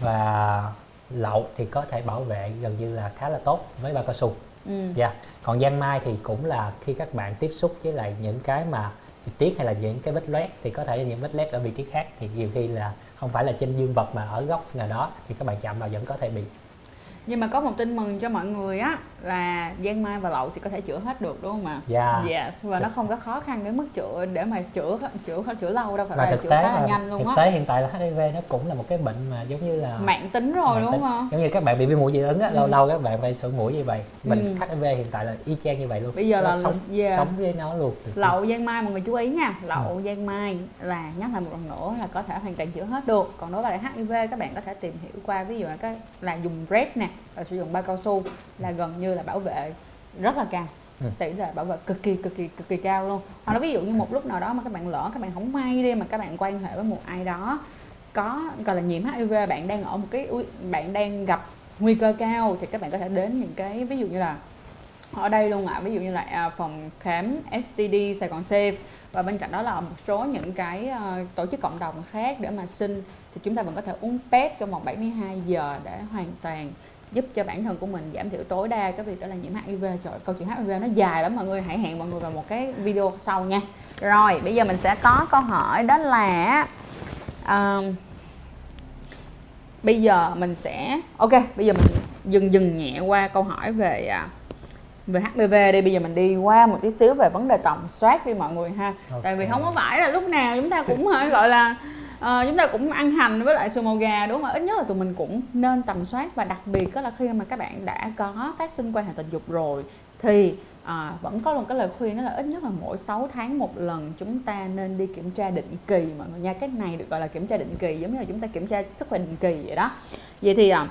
và lậu thì có thể bảo vệ gần như là khá là tốt với bao cao su Ừ. dạ còn giang mai thì cũng là khi các bạn tiếp xúc với lại những cái mà tiết hay là những cái vết loét thì có thể là những vết loét ở vị trí khác thì nhiều khi là không phải là trên dương vật mà ở góc nào đó thì các bạn chạm vào vẫn có thể bị Nhưng mà có một tin mừng cho mọi người á là giang mai và lậu thì có thể chữa hết được đúng không ạ? dạ Yes, và nó không có khó khăn đến mức chữa để mà chữa chữa chữa lâu đâu phải là thực chữa khá là là nhanh luôn thực á. tế hiện tại là HIV nó cũng là một cái bệnh mà giống như là Mạng tính rồi Mạng đúng tính. không giống như các bạn bị viêm mũi dị ứng á lâu Ừ. lâu các bạn phải sổ mũi như vậy mình Ừ. HIV hiện tại là y chang như vậy luôn Bây giờ là sống yeah. sống với nó luôn Lậu giang mai mọi người chú ý nha Ừ. Lậu giang mai là nhắc lại một lần nữa là có thể hoàn toàn chữa hết được Còn đối với lại HIV các bạn có thể tìm hiểu qua Ví dụ là, cái, là dùng RED nè Và sử dụng bao cao su là gần như là bảo vệ rất là cao. Ừ. tỷ lệ bảo vệ cực kỳ cực kỳ cực kỳ cao luôn. Hoặc là ví dụ như một lúc nào đó mà các bạn lỡ các bạn không may đi mà các bạn quan hệ với một ai đó có gọi là nhiễm HIV bạn đang ở một cái bạn đang gặp nguy cơ cao thì các bạn có thể đến những cái ví dụ như là ở đây luôn ạ. Ví dụ như là à, phòng khám STD Sài Gòn Safe. Và bên cạnh đó là một số những cái ờ, tổ chức cộng đồng khác để mà xin. Thì chúng ta vẫn có thể uống PET trong vòng 72 giờ để hoàn toàn giúp cho bản thân của mình giảm thiểu tối đa cái việc đó là nhiễm HIV trời câu chuyện HIV nó dài lắm mọi người hãy hẹn mọi người vào một cái video sau nha. Rồi bây giờ mình sẽ có câu hỏi đó là ờ, bây giờ mình sẽ ok bây giờ mình dừng dừng nhẹ qua câu hỏi về à, về HPV đi. Bây giờ mình đi qua một tí xíu về vấn đề tầm soát đi mọi người ha. Tại vì không có phải là lúc nào chúng ta cũng (laughs) gọi là ờ, chúng ta cũng ăn hành với lại sườn màu gà đúng không ít nhất là tụi mình cũng nên tầm soát và đặc biệt đó là khi mà các bạn đã có phát sinh quan hệ tình dục rồi thì à, vẫn có một cái lời khuyên đó là ít nhất là mỗi 6 tháng một lần chúng ta nên đi kiểm tra định kỳ mọi người nha cái này được gọi là kiểm tra định kỳ giống như là chúng ta kiểm tra sức khỏe định kỳ vậy đó vậy thì à,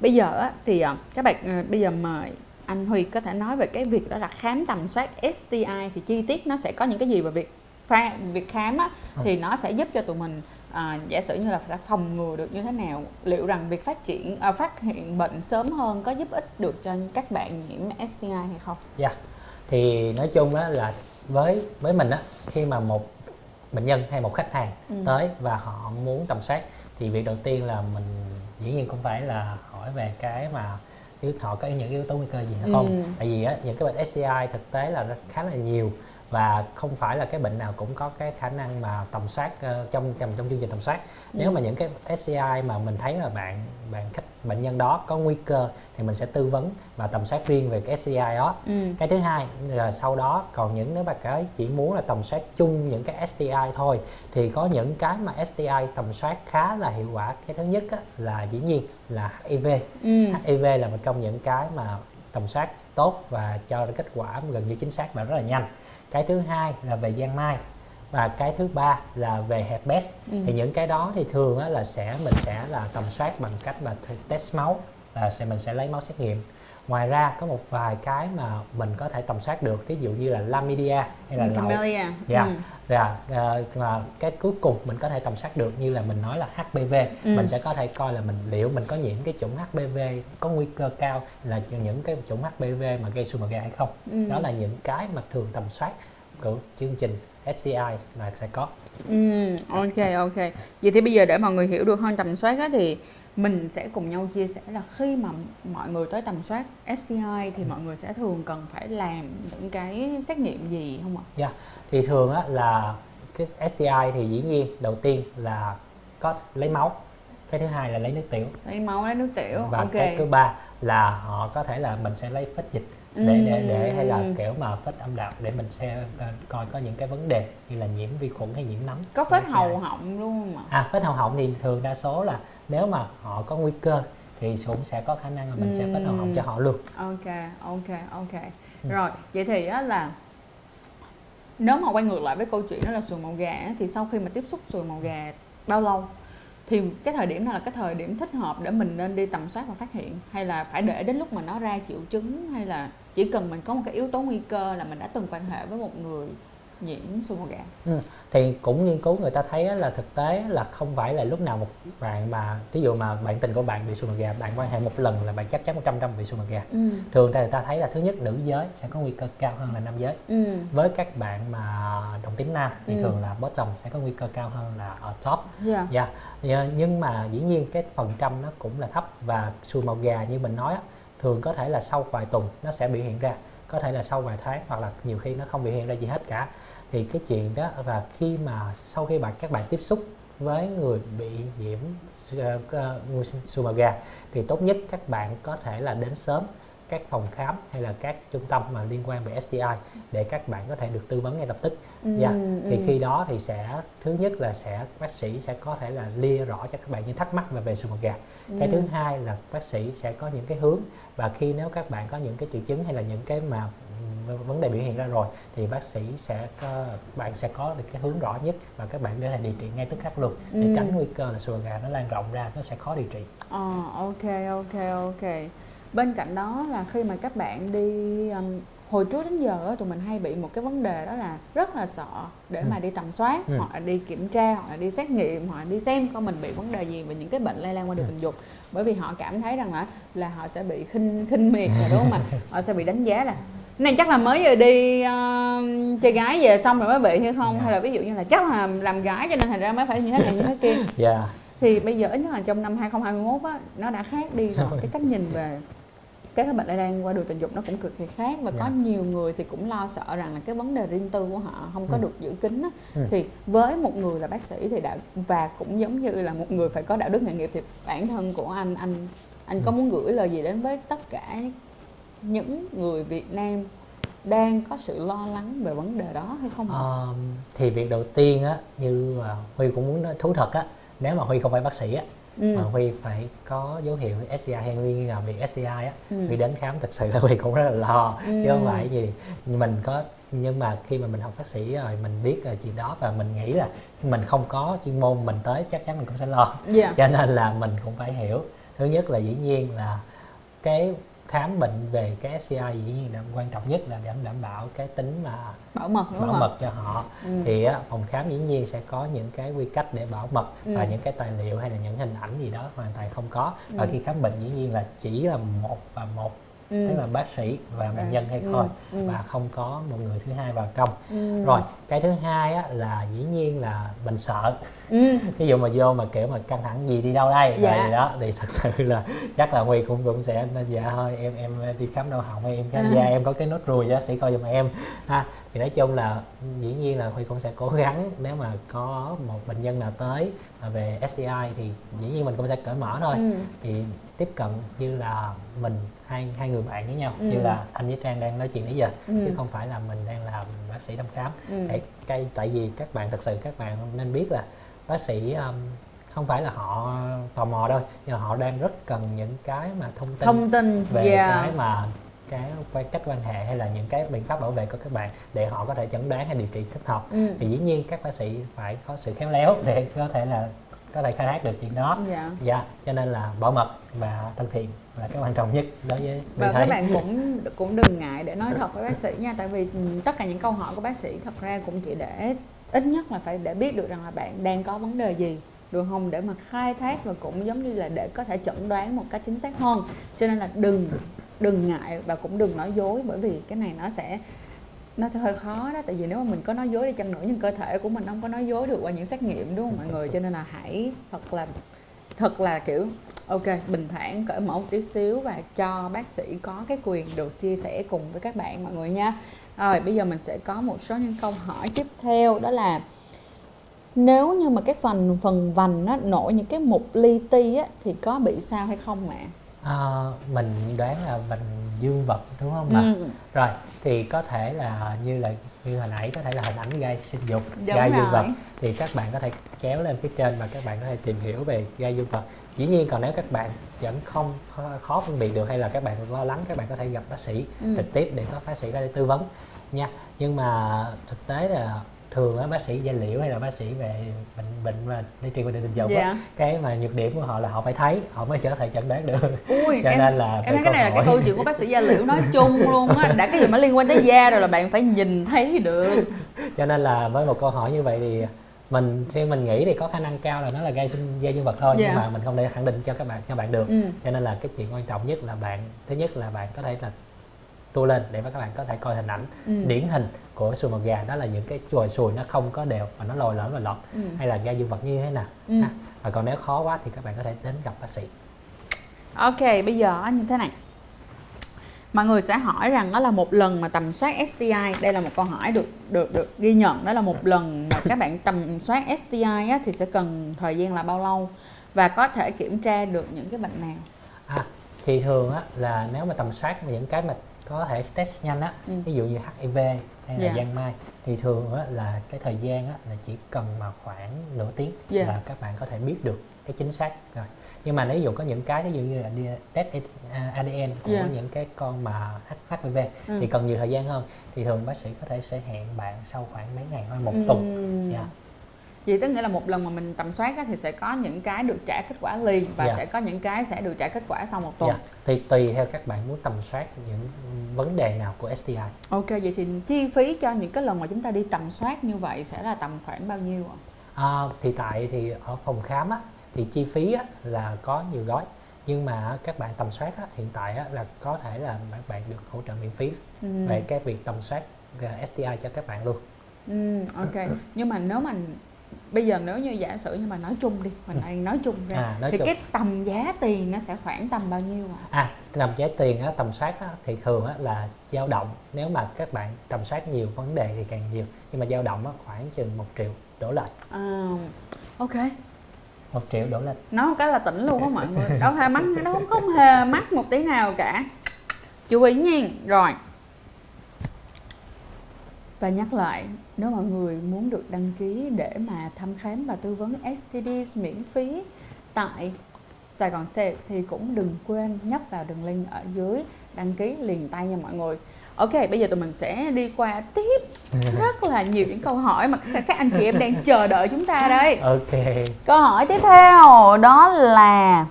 bây giờ thì à, các bạn à, bây giờ mời anh Huy có thể nói về cái việc đó là khám tầm soát STI thì chi tiết nó sẽ có những cái gì và việc pha, việc khám á, Ừ. thì nó sẽ giúp cho tụi mình à, giả sử như là sẽ phòng ngừa được như thế nào liệu rằng việc phát triển à, phát hiện bệnh sớm hơn có giúp ích được cho các bạn nhiễm STI hay không Dạ. Thì nói chung á là với với mình á khi mà một bệnh nhân hay một khách hàng Ừ. tới và họ muốn tầm soát thì việc đầu tiên là mình dĩ nhiên cũng phải là hỏi về cái mà yếu họ có những yếu tố nguy cơ gì hay không. Ừ. Tại vì á những cái bệnh STI thực tế là khá là nhiều và không phải là cái bệnh nào cũng có cái khả năng mà tầm soát ờ, trong trong trong chương trình tầm soát nếu Ừ. mà những cái SCI mà mình thấy là bạn bạn khách bệnh nhân đó có nguy cơ thì mình sẽ tư vấn và tầm soát riêng về cái SCI đó ừ. cái thứ hai là sau đó còn những nếu mà cái chỉ muốn là tầm soát chung những cái STI thôi thì có những cái mà STI tầm soát khá là hiệu quả cái thứ nhất á, là dĩ nhiên là HIV Ừ. HIV là một trong những cái mà tầm soát tốt và cho ra kết quả gần như chính xác và rất là nhanh cái thứ hai là về giang mai và cái thứ ba là về herpes Ừ. thì những cái đó thì thường á, là sẽ mình sẽ là tầm soát bằng cách là test máu là sẽ mình sẽ lấy máu xét nghiệm ngoài ra có một vài cái mà mình có thể tầm soát được ví dụ như là chlamydia hay là lậu Camellia Dạ. ừ. Dạ, à, và cái cuối cùng mình có thể tầm soát được như là mình nói là HPV Ừ. mình sẽ có thể coi là mình liệu mình có nhiễm cái chủng HPV có nguy cơ cao là những cái chủng HPV mà gây xùi màu gà hay không Ừ. đó là những cái mà thường tầm soát của chương trình SCI là sẽ có Ừ, ok ok. Vậy thì bây giờ để mọi người hiểu được hơn tầm soát á thì mình sẽ cùng nhau chia sẻ là khi mà mọi người tới tầm soát STI thì mọi người sẽ thường cần phải làm những cái xét nghiệm gì không ạ? Dạ, thì thường á là cái STI thì dĩ nhiên đầu tiên là có lấy máu cái thứ hai là lấy nước tiểu Lấy máu lấy nước tiểu. và ok. cái thứ ba là họ có thể là mình sẽ lấy phết dịch để để để hay là kiểu mà phết âm đạo để mình sẽ ờ, coi có những cái vấn đề như là nhiễm vi khuẩn hay nhiễm nấm Có phết hầu họng luôn không ạ? à phết hầu họng thì thường đa số là nếu mà họ có nguy cơ thì cũng sẽ có khả năng là mình sẽ phết hầu họng cho họ luôn Ok, ok, ok. Ừ. Rồi, vậy thì á là nếu mà quay ngược lại với câu chuyện đó là sùi màu gà thì sau khi mà tiếp xúc sùi màu gà bao lâu thì cái thời điểm nào là cái thời điểm thích hợp để mình nên đi tầm soát và phát hiện hay là phải để đến lúc mà nó ra triệu chứng hay là chỉ cần mình có một cái yếu tố nguy cơ là mình đã từng quan hệ với một người nhiễm sùi màu gà Ừ. thì cũng nghiên cứu người ta thấy là thực tế là không phải là lúc nào một bạn mà ví dụ mà bạn tình của bạn bị sùi màu gà bạn quan hệ một lần là bạn chắc chắn 100 trăm bị sùi màu gà. Ừ. Thường thì người ta thấy là thứ nhất nữ giới sẽ có nguy cơ cao hơn là nam giới. Ừ. Với các bạn mà đồng tính nam thì Ừ. thường là bottom sẽ có nguy cơ cao hơn là ở top. Dạ. Dạ, dạ, nhưng mà dĩ nhiên cái phần trăm nó cũng là thấp và sùi màu gà như mình nói thường có thể là sau vài tuần nó sẽ biểu hiện ra có thể là sau vài tháng hoặc là nhiều khi nó không biểu hiện ra gì hết cả. Thì cái chuyện đó và khi mà sau khi bạn các bạn tiếp xúc với người bị nhiễm uh, uh, sumaga thì tốt nhất các bạn có thể là đến sớm các phòng khám hay là các trung tâm mà liên quan về STI để các bạn có thể được tư vấn ngay lập tức ừ, Dạ, ừ. thì khi đó thì sẽ thứ nhất là sẽ bác sĩ sẽ có thể là lia rõ cho các bạn những thắc mắc về về sùi màu gà. Cái thứ Ừ. hai là bác sĩ sẽ có những cái hướng và khi nếu các bạn có những cái triệu chứng hay là những cái mà ừm, vấn đề biểu hiện ra rồi thì bác sĩ sẽ có, bạn sẽ có được cái hướng rõ nhất và các bạn có thể điều trị ngay tức khắc luôn để Ừ. tránh nguy cơ là sùi gà nó lan rộng ra nó sẽ khó điều trị. Ờ, ok ok ok bên cạnh đó là khi mà các bạn đi um, hồi trước đến giờ á, tụi mình hay bị một cái vấn đề đó là rất là sợ để Ừ. mà đi tầm soát Ừ. hoặc là đi kiểm tra hoặc là đi xét nghiệm hoặc là đi xem coi mình bị vấn đề gì về những cái bệnh lây lan qua đường Ừ. tình dục bởi vì họ cảm thấy rằng là là họ sẽ bị khinh khinh miệt là đúng không ạ (laughs) họ sẽ bị đánh giá là này chắc là mới vừa đi uh, chơi gái về xong rồi mới bị hay không Dạ. hay là ví dụ như là chắc là làm gái cho nên thành ra mới phải như thế này như thế kia Dạ. Thì bây giờ ít nhất là trong năm 2021 á nó đã khác đi rồi (laughs) cái cách nhìn về các cái bệnh lây lan qua đường tình dục nó cũng cực kỳ khác và có Dạ. nhiều người thì cũng lo sợ rằng là cái vấn đề riêng tư của họ không có Ừ. được giữ kín á Ừ. thì với một người là bác sĩ thì đạo và cũng giống như là một người phải có đạo đức nghề nghiệp thì bản thân của anh anh anh có Ừ. muốn gửi lời gì đến với tất cả những người Việt Nam đang có sự lo lắng về vấn đề đó hay không ạ? Ờ, thì việc đầu tiên á như à, Huy cũng muốn nói thú thật á nếu mà Huy không phải bác sĩ á ừ. mà Huy phải có dấu hiệu STI hay Huy nghi ngờ bị STI á Ừ. Huy đến khám thật sự là Huy cũng rất là lo Ừ. chứ không phải gì mình có nhưng mà khi mà mình học bác sĩ rồi mình biết là chuyện đó và mình nghĩ là mình không có chuyên môn mình tới chắc chắn mình cũng sẽ lo Dạ. cho nên là mình cũng phải hiểu thứ nhất là dĩ nhiên là cái khám bệnh về cái STI dĩ nhiên là quan trọng nhất là để đảm bảo cái tính mà bảo mật đúng bảo không mật cho họ Ừ. thì á, phòng khám dĩ nhiên sẽ có những cái quy cách để bảo mật và Ừ. những cái tài liệu hay là những hình ảnh gì đó hoàn toàn không có và Ừ. khi khám bệnh dĩ nhiên là chỉ là một và một Ừ. tức là bác sĩ và bệnh nhân hay Ừ. thôi Ừ. và không có một người thứ hai vào trong Ừ. rồi cái thứ hai á, là dĩ nhiên là mình sợ Ừ. (laughs) ví dụ mà vô mà kiểu mà căng thẳng gì đi đâu đây Dạ. rồi đó thì thật sự là chắc là huy cũng cũng sẽ dạ thôi em em đi khám đau họng em khám À. da em có cái nốt ruồi bác sĩ coi giùm em ha thì nói chung là dĩ nhiên là huy cũng sẽ cố gắng nếu mà có một bệnh nhân nào tới mà về STI thì dĩ nhiên mình cũng sẽ cởi mở thôi Ừ. thì tiếp cận như là mình hai hai người bạn với nhau Ừ. như là anh với trang đang nói chuyện nãy giờ Ừ. chứ không phải là mình đang làm bác sĩ thăm khám Ừ. để cái tại vì các bạn thật sự các bạn nên biết là bác sĩ um, không phải là họ tò mò đâu nhưng mà họ đang rất cần những cái mà thông tin thông tin về dạ cái mà cái quan cách quan hệ hay là những cái biện pháp bảo vệ của các bạn để họ có thể chẩn đoán hay điều trị thích hợp Ừ. thì dĩ nhiên các bác sĩ phải có sự khéo léo để có thể là có thể khai thác được chuyện đó dạ dạ cho nên là bảo mật và thân thiện là cái quan trọng nhất đối với và mình các thấy bạn cũng cũng đừng ngại để nói thật với bác sĩ nha tại vì tất cả những câu hỏi của bác sĩ thật ra cũng chỉ để ít nhất là phải để biết được rằng là bạn đang có vấn đề gì được không? Để mà khai thác và cũng giống như là để có thể chẩn đoán một cách chính xác hơn. Cho nên là đừng đừng ngại và cũng đừng nói dối bởi vì cái này nó sẽ nó sẽ hơi khó đó. Tại vì nếu mà mình có nói dối đi chăng nữa nhưng cơ thể của mình không có nói dối được qua những xét nghiệm đúng không mọi người? Cho nên là hãy thật là thật là kiểu ok bình thản cởi mở một tí xíu và cho bác sĩ có cái quyền được chia sẻ cùng với các bạn mọi người nha. Rồi bây giờ mình sẽ có một số những câu hỏi tiếp theo đó là nếu như mà cái phần phần vành á, nổi những cái mục li ti á, thì có bị sao hay không ạ? à, mình đoán là mình dương vật đúng không ạ? Ừ, rồi thì có thể là như là như hồi nãy có thể là hình ảnh gai sinh dục Đúng gai dương rồi. vật. Thì các bạn có thể kéo lên phía trên và các bạn có thể tìm hiểu về gai dương vật dĩ nhiên còn nếu các bạn vẫn không khó, phân biệt được hay là các bạn lo lắng các bạn có thể gặp bác sĩ Ừ. trực tiếp để có bác sĩ có thể tư vấn nha nhưng mà thực tế là thường á bác sĩ da liễu hay là bác sĩ về bệnh bệnh và đi truyền qua đường tình dục á, Dạ. cái mà nhược điểm của họ là họ phải thấy họ mới có thể chẩn đoán được Ui, cho em, nên là em thấy cái này là câu cái hỏi- câu chuyện của bác sĩ da liễu nói chung luôn á đã cái gì mà liên quan tới da rồi là bạn phải nhìn thấy được (laughs) cho nên là với một câu hỏi như vậy thì mình khi mình nghĩ thì có khả năng cao là nó là gây sinh da dương vật thôi Dạ. nhưng mà mình không thể khẳng định cho các bạn cho bạn được ừ. cho nên là cái chuyện quan trọng nhất là bạn thứ nhất là bạn có thể là tua lên để mà các bạn có thể coi hình ảnh Ừ. điển hình của sùi mật gà đó là những cái chùi sùi nó không có đều mà nó lồi lõm và lọt Ừ. hay là da dương vật như thế nào Ừ. và còn nếu khó quá thì các bạn có thể đến gặp bác sĩ Ok, bây giờ như thế này Mọi người sẽ hỏi rằng đó là một lần mà tầm soát STI Đây là một câu hỏi được được được ghi nhận Đó là một lần mà các bạn tầm soát STI á, thì sẽ cần thời gian là bao lâu Và có thể kiểm tra được những cái bệnh nào À, thì thường á là nếu mà tầm soát những cái mà có thể test nhanh á, Ừ. ví dụ như HIV hay là Dạ. giang mai thì thường á là cái thời gian á là chỉ cần mà khoảng nửa tiếng Dạ. là các bạn có thể biết được cái chính xác rồi. Nhưng mà nếu dụ có những cái ví dụ như là test à, ADN của Dạ. những cái con mà H- HIV Ừ. thì cần nhiều thời gian hơn thì thường bác sĩ có thể sẽ hẹn bạn sau khoảng mấy ngày hoặc một Ừm. tuần. Dạ. Vậy tức nghĩa là một lần mà mình tầm soát á, thì sẽ có những cái được trả kết quả liền Và Dạ. sẽ có những cái sẽ được trả kết quả sau một tuần Dạ. Thì tùy theo các bạn muốn tầm soát những vấn đề nào của STI. Ok, vậy thì chi phí cho những cái lần mà chúng ta đi tầm soát như vậy sẽ là tầm khoảng bao nhiêu ạ? À, thì tại thì ở phòng khám á, thì chi phí á, là có nhiều gói nhưng mà các bạn tầm soát á, hiện tại á, là có thể là các bạn được hỗ trợ miễn phí Ừm. về cái việc tầm soát uh, STI cho các bạn luôn. Ừ, ok. Nhưng mà nếu mà bây giờ nếu như giả sử như mà nói chung đi, mình đang nói chung ra À, nói thì chung. cái tầm giá tiền nó sẽ khoảng tầm bao nhiêu ạ? À, tầm giá tiền á, tầm soát á, thì thường á, là dao động nếu mà các bạn tầm soát nhiều vấn đề thì càng nhiều nhưng mà dao động á, khoảng chừng một triệu đổ lại À, ok. Một triệu đổ lên một cái là tỉnh luôn á mọi người. (laughs) Đâu hề mắc, nó không không hề mắc một tí nào cả. Chú ý nha. Rồi. Và nhắc lại, nếu mọi người muốn được đăng ký để mà thăm khám và tư vấn STDs miễn phí tại Sài Gòn Safe thì cũng đừng quên nhấp vào đường link ở dưới đăng ký liền tay nha mọi người. Ok, bây giờ tụi mình sẽ đi qua tiếp (laughs) rất là nhiều những câu hỏi mà các các anh chị em đang chờ đợi chúng ta đây. ok Câu hỏi tiếp theo đó là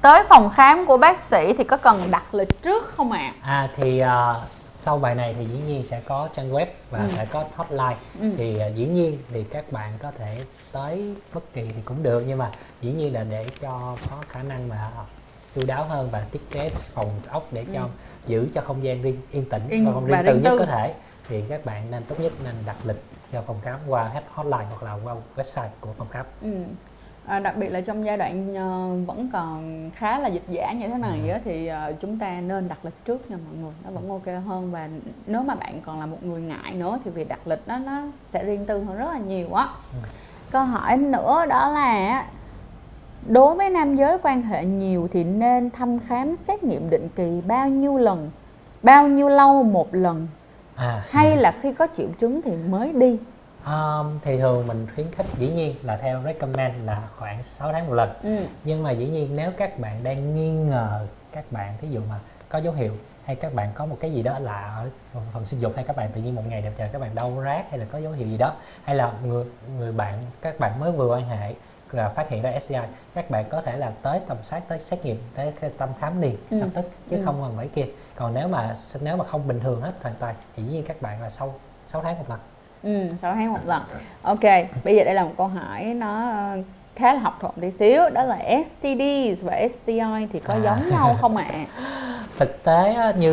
tới phòng khám của bác sĩ thì có cần đặt lịch trước không ạ? À thì à, sau bài này thì dĩ nhiên sẽ có trang web và Ừ. sẽ có hotline Ừ. thì à, dĩ nhiên thì các bạn có thể tới bất kỳ thì cũng được nhưng mà dĩ nhiên là để cho có khả năng mà chu đáo hơn và thiết kế phòng ốc để cho Ừ. giữ cho không gian riêng yên tĩnh Yên và không riêng tư nhất tư. có thể thì các bạn nên tốt nhất nên đặt lịch cho phòng khám qua hotline hoặc là qua website của phòng khám Ừ. À, đặc biệt là trong giai đoạn ờ, vẫn còn khá là dịch giả như thế này á, thì ờ, chúng ta nên đặt lịch trước nha mọi người nó vẫn ok hơn và nếu mà bạn còn là một người ngại nữa thì việc đặt lịch đó nó sẽ riêng tư hơn rất là nhiều á Ừ. câu hỏi nữa đó là đối với nam giới quan hệ nhiều thì nên thăm khám xét nghiệm định kỳ bao nhiêu lần bao nhiêu lâu một lần? À. Hay là khi có triệu chứng thì mới đi? Um, thì thường mình khuyến khích dĩ nhiên là theo recommend là khoảng 6 tháng một lần. Ừ. nhưng mà dĩ nhiên nếu các bạn đang nghi ngờ các bạn thí dụ mà có dấu hiệu hay các bạn có một cái gì đó lạ ở phần sinh dục hay các bạn tự nhiên một ngày đẹp trời các bạn đau rát hay là có dấu hiệu gì đó hay là người người bạn các bạn mới vừa quan hệ là phát hiện ra STI các bạn có thể là tới tầm soát tới xét nghiệm tới tâm khám liền Ừ. lập tức chứ Ừ. không cần phải kia còn nếu mà nếu mà không bình thường hết hoàn toàn thì dĩ nhiên các bạn là sau 6 tháng một lần Ừ, 6 tháng một lần. Ok, bây giờ đây là một câu hỏi nó ờ, khá là học thuật tí xíu đó là STDs và STI thì có À. giống nhau không ạ? (laughs) thực tế á, như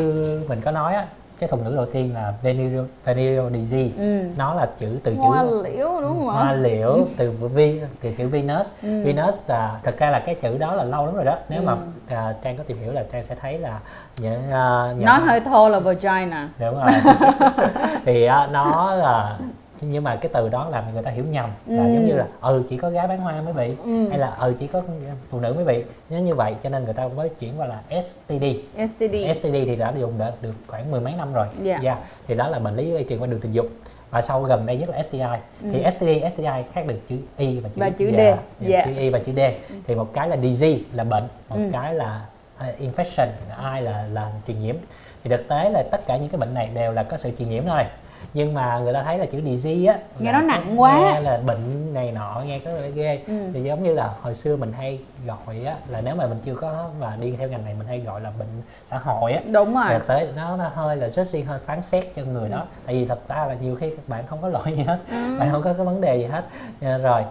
mình có nói á, cái thuật ngữ đầu tiên là venereal, venereal disease Ừ. nó là chữ từ chữ Hoa liễu đúng không hoa liễu (laughs) từ vi từ chữ Venus Ừ. Venus là thực ra là cái chữ đó là lâu lắm rồi đó nếu Ừ. mà à, trang có tìm hiểu là trang sẽ thấy là những uh, Nó hơi thô là vagina. đúng rồi (laughs) thì á, nó là nhưng mà cái từ đó làm người ta hiểu nhầm là Ừ. giống như là ừ chỉ có gái bán hoa mới bị Ừ. hay là ừ chỉ có phụ nữ mới bị nếu như vậy cho nên người ta mới chuyển qua là STD STD. STD thì đã dùng đã được khoảng mười mấy năm rồi Dạ. Yeah. thì đó là bệnh lý lây truyền qua đường tình dục và sau gần đây nhất là STI thì STD STI khác được chữ Y và chữ Ừ. Và chữ D. dạ, dạ, Yes. chữ Y và chữ D thì một cái là disease là bệnh một Ừ. cái là uh, infection ai là là truyền nhiễm thì thực tế là tất cả những cái bệnh này đều là có sự truyền nhiễm thôi nhưng mà người ta thấy là chữ disease á Nghe nó nặng quá. nghe là bệnh này nọ nghe có ghê Ừ. thì giống như là hồi xưa mình hay gọi á là nếu mà mình chưa có mà đi theo ngành này mình hay gọi là bệnh xã hội á Đúng rồi. thực tế nó, nó hơi là rất riêng hơi phán xét cho người đó tại vì thật ra là nhiều khi các bạn không có lỗi gì hết Ừ. bạn không có cái vấn đề gì hết Ờ, rồi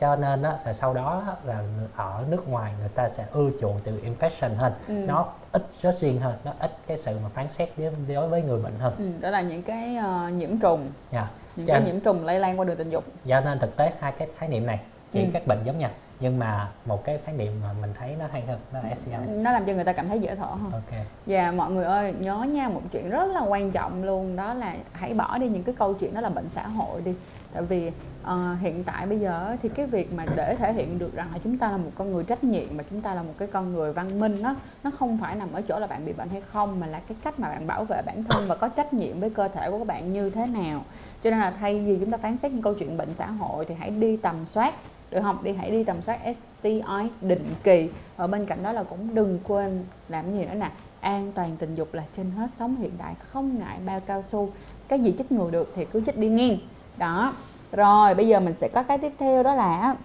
cho nên đó là sau đó là ở nước ngoài người ta sẽ ưa chuộng từ infection hơn Ừ. nó ít rất riêng hơn nó ít cái sự mà phán xét đối, với người bệnh hơn. Ừ, đó là những cái ờ, nhiễm trùng, nha những Cho cái nên- nhiễm trùng lây lan qua đường tình dục. do nên thực tế hai cái khái niệm này chỉ Ừ. các bệnh giống nhau nhưng mà một cái khái niệm mà mình thấy nó hay hơn đó là STI Nó làm cho người ta cảm thấy dễ thở hơn. ok. Và mọi người ơi nhớ nha một chuyện rất là quan trọng luôn đó là hãy bỏ đi những cái câu chuyện đó là bệnh xã hội đi. Tại vì ờ, hiện tại bây giờ thì cái việc mà để thể hiện được rằng là chúng ta là một con người trách nhiệm và chúng ta là một cái con người văn minh đó nó không phải nằm ở chỗ là bạn bị bệnh hay không mà là cái cách mà bạn bảo vệ bản thân và có trách nhiệm với cơ thể của các bạn như thế nào. Cho nên là thay vì chúng ta phán xét những câu chuyện bệnh xã hội thì hãy đi tầm soát được không? Đi hãy đi tầm soát STI định kỳ. Ở bên cạnh đó là cũng đừng quên làm gì nữa nè. An toàn tình dục là trên hết sống hiện đại không ngại bao cao su. Cái gì chích ngừa được thì cứ chích đi nghiêng đó. Rồi bây giờ mình sẽ có cái tiếp theo đó là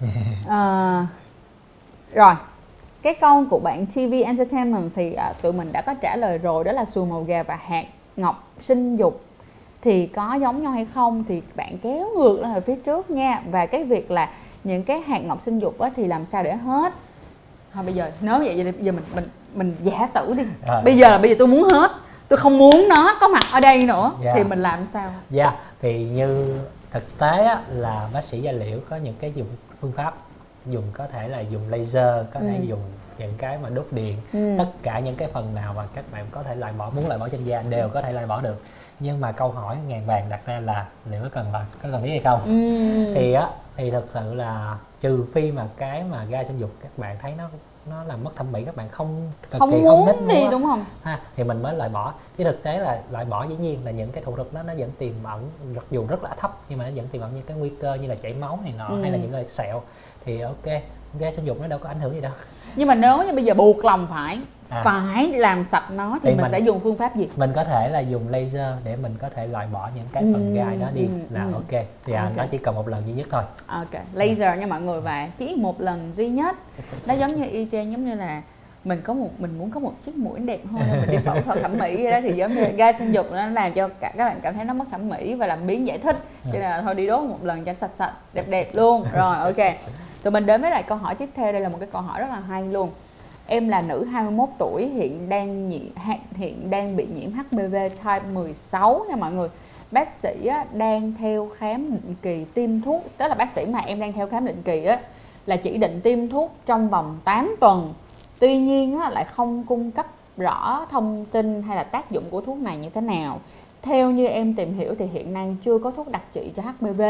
(laughs) Ờ, rồi. Cái câu của bạn TV Entertainment thì à, tụi mình đã có trả lời rồi đó là xùi màu gà và hạt ngọc sinh dục thì có giống nhau hay không thì bạn kéo ngược lên ở phía trước nha và cái việc là những cái hạt ngọc sinh dục á, thì làm sao để hết thôi bây giờ nếu vậy thì bây giờ mình mình mình giả sử đi Rồi. bây giờ là bây giờ tôi muốn hết tôi không muốn nó có mặt ở đây nữa Dạ. thì mình làm sao Dạ, thì như thực tế á, là bác sĩ da liễu có những cái dùng phương pháp dùng có thể là dùng laser, có thể Ừ. dùng những cái mà đốt điện, Ừ. tất cả những cái phần nào mà các bạn có thể loại bỏ muốn loại bỏ trên da đều có thể loại bỏ được. Nhưng mà câu hỏi ngàn vàng đặt ra là liệu có cần loại có cần thiết hay không? Ừ. Thì á thì thực sự là trừ phi mà cái mà gai sinh dục các bạn thấy nó nó làm mất thẩm mỹ các bạn không cực không kỳ muốn thích thì đúng không ha thì mình mới loại bỏ chứ thực tế là loại bỏ dĩ nhiên là những cái thủ thuật đó nó vẫn tiềm ẩn mặc dù rất là thấp nhưng mà nó vẫn tiềm ẩn những cái nguy cơ như là chảy máu này nọ Ừ. hay là những cái sẹo thì ok gai sinh dục nó đâu có ảnh hưởng gì đâu nhưng mà nếu như bây giờ buộc lòng phải À. phải làm sạch nó thì, Thì mình, mình- sẽ dùng phương pháp gì? mình có thể là dùng laser để mình có thể loại bỏ những cái phần Ừ, gai đó đi. ừ, là ừ. ok. Thì à, Ok. nó chỉ cần một lần duy nhất thôi. Ok. Laser nha mọi người và chỉ một lần duy nhất. Nó giống như y chang giống như là mình có một mình muốn có một chiếc mũi đẹp hơn mình đi phẫu thuật thẩm mỹ đó thì giống như gai sinh dục nó làm cho cả các bạn cảm thấy nó mất thẩm mỹ và làm biến giải thích. Cho nên là thôi đi đốt một lần cho sạch sạch đẹp đẹp luôn. Rồi ok tụi mình đến với lại câu hỏi tiếp theo đây là một cái câu hỏi rất là hay luôn. Em là nữ 21 tuổi hiện đang nhiễm hiện đang bị nhiễm HPV type 16 nha mọi người. Bác sĩ á, đang theo khám định kỳ tiêm thuốc tức là bác sĩ mà em đang theo khám định kỳ á là chỉ định tiêm thuốc trong vòng 8 tuần. Tuy nhiên á, lại không cung cấp rõ thông tin hay là tác dụng của thuốc này như thế nào. Theo như em tìm hiểu thì hiện nay chưa có thuốc đặc trị cho HPV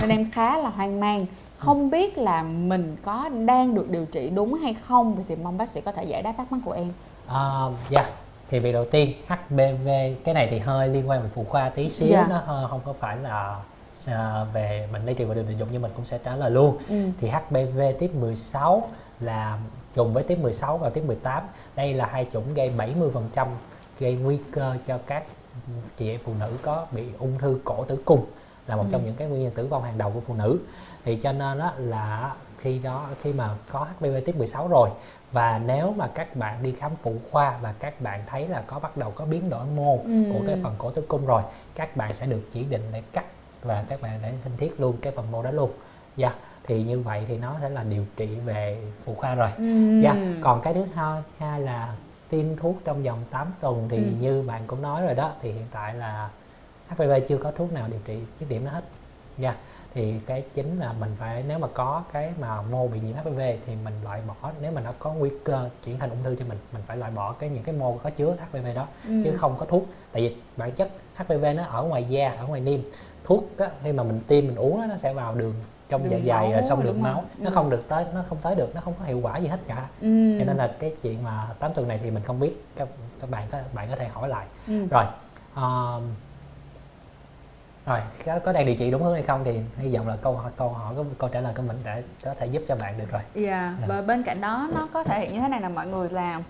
nên em khá là hoang mang không biết là mình có đang được điều trị đúng hay không thì mong bác sĩ có thể giải đáp thắc mắc của em À, dạ thì việc đầu tiên HPV cái này thì hơi liên quan về phụ khoa tí xíu Dạ. nó hơi- không có phải là à, về bệnh lây truyền qua đường tình dục nhưng mình cũng sẽ trả lời luôn ừ. thì HPV tiếp 16 là trùng với tiếp 16 và tiếp 18 đây là hai chủng gây 70% gây nguy cơ cho các chị em phụ nữ có bị ung thư cổ tử cung là một ừ. trong những cái nguyên nhân tử vong hàng đầu của phụ nữ thì cho nên đó là khi đó khi mà có HPV tiếp 16 rồi và nếu mà các bạn đi khám phụ khoa và các bạn thấy là có bắt đầu có biến đổi mô ừ. của cái phần cổ tử cung rồi các bạn sẽ được chỉ định để cắt và các bạn để sinh thiết luôn cái phần mô đó luôn dạ yeah. thì như vậy thì nó sẽ là điều trị về phụ khoa rồi ừ. dạ yeah. còn cái thứ hai, hai là tiêm thuốc trong vòng 8 tuần thì ừ. như bạn cũng nói rồi đó thì hiện tại là HPV chưa có thuốc nào điều trị dứt điểm nó hết nha yeah. Thì cái chính là mình phải nếu mà có cái mà mô bị nhiễm HPV thì mình loại bỏ nếu mà nó có nguy cơ chuyển thành ung thư cho mình mình phải loại bỏ cái những cái mô có chứa HPV đó ừ. chứ không có thuốc tại vì bản chất HPV nó ở ngoài da ở ngoài niêm thuốc á, khi mà mình tiêm mình uống đó, nó sẽ vào đường trong dạ dày rồi xong đường máu nó ừ. không được tới nó không tới được nó không có hiệu quả gì hết cả ừ. cho nên là cái chuyện mà 8 tuần này thì mình không biết các các bạn có bạn có thể hỏi lại ừ. rồi uh, rồi có, có đang điều trị đúng hướng hay không thì hy vọng là câu câu hỏi câu, câu trả lời của mình để có thể giúp cho bạn được rồi dạ yeah. Dạ. và bên cạnh đó nó có thể hiện như thế này là mọi người làm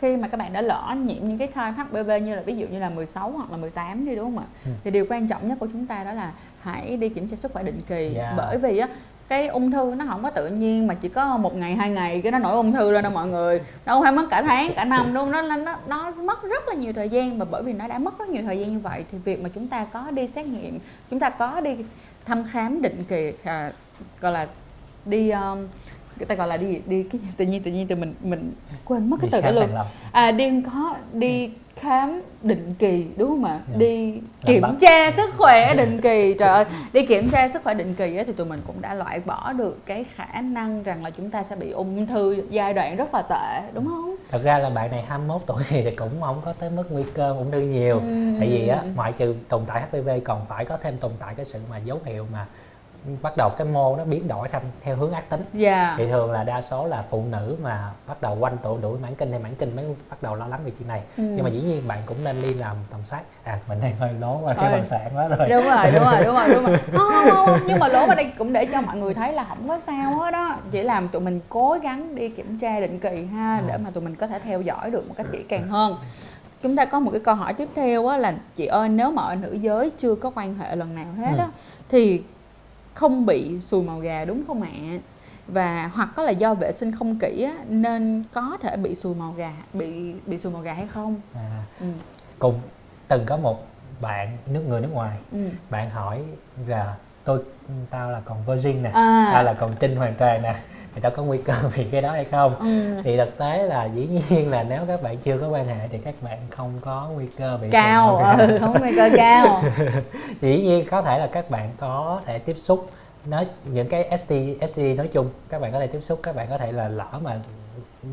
khi mà các bạn đã lỡ nhiễm những cái type HPV như là ví dụ như là 16 hoặc là 18 đi đúng không ạ? Ừ. Thì điều quan trọng nhất của chúng ta đó là hãy đi kiểm tra sức khỏe định kỳ yeah. Dạ. bởi vì á cái ung thư nó không có tự nhiên mà chỉ có một ngày hai ngày cái nó nổi ung thư lên đâu mọi người. Đâu phải mất cả tháng cả năm luôn nó nó nó mất rất là nhiều thời gian. Và bởi vì nó đã mất rất nhiều thời gian như vậy thì việc mà chúng ta có đi xét nghiệm chúng ta có đi thăm khám định kỳ à, gọi là đi um, người ta gọi là đi đi cái tự nhiên tự nhiên từ mình mình quên mất cái từ đó luôn. à đi có đi khám định kỳ đúng không ạ? Yeah. Dạ. đi kiểm tra sức khỏe (laughs) định kỳ. Trời ơi đi kiểm tra sức khỏe định kỳ thì tụi mình cũng đã loại bỏ được cái khả năng rằng là chúng ta sẽ bị ung thư giai đoạn rất là tệ đúng không? Thật ra là bạn này 21 tuổi thì cũng không có tới mức nguy cơ ung thư nhiều. Ừ. tại vì á ngoại trừ tồn tại HIV còn phải có thêm tồn tại cái sự mà dấu hiệu mà bắt đầu cái mô nó biến đổi thành theo hướng ác tính yeah. Dạ. thì thường là đa số là phụ nữ mà bắt đầu quanh tuổi đuổi mãn kinh hay mãn kinh mới bắt đầu lo lắng về chuyện này ừ. nhưng mà dĩ nhiên bạn cũng nên đi làm tầm soát à mình đang hơi lố qua cái bằng sản quá rồi đúng rồi đúng rồi đúng rồi đúng rồi không, (laughs) không, không. nhưng mà lố ở đây cũng để cho mọi người thấy là không có sao hết đó chỉ làm tụi mình cố gắng đi kiểm tra định kỳ ha ừ. để mà tụi mình có thể theo dõi được một cách kỹ càng hơn chúng ta có một cái câu hỏi tiếp theo á là chị ơi nếu mà ở nữ giới chưa có quan hệ lần nào hết ừ. á thì không bị sùi màu gà đúng không ạ và hoặc có là do vệ sinh không kỹ á, nên có thể bị sùi màu gà bị bị sùi màu gà hay không à, ừ. cùng từng có một bạn nước người nước ngoài ừ. bạn hỏi là tôi tao là còn virgin nè à. tao là còn trinh hoàn toàn nè thì tao có nguy cơ (laughs) vì cái đó hay không? Ừ. thì thực tế là dĩ nhiên là nếu các bạn chưa có quan hệ thì các bạn không có nguy cơ bị cao. ừ, không nguy cơ cao. (laughs) Dĩ nhiên có thể là các bạn có thể tiếp xúc nói những cái ST ST nói chung các bạn có thể tiếp xúc các bạn có thể là lỡ mà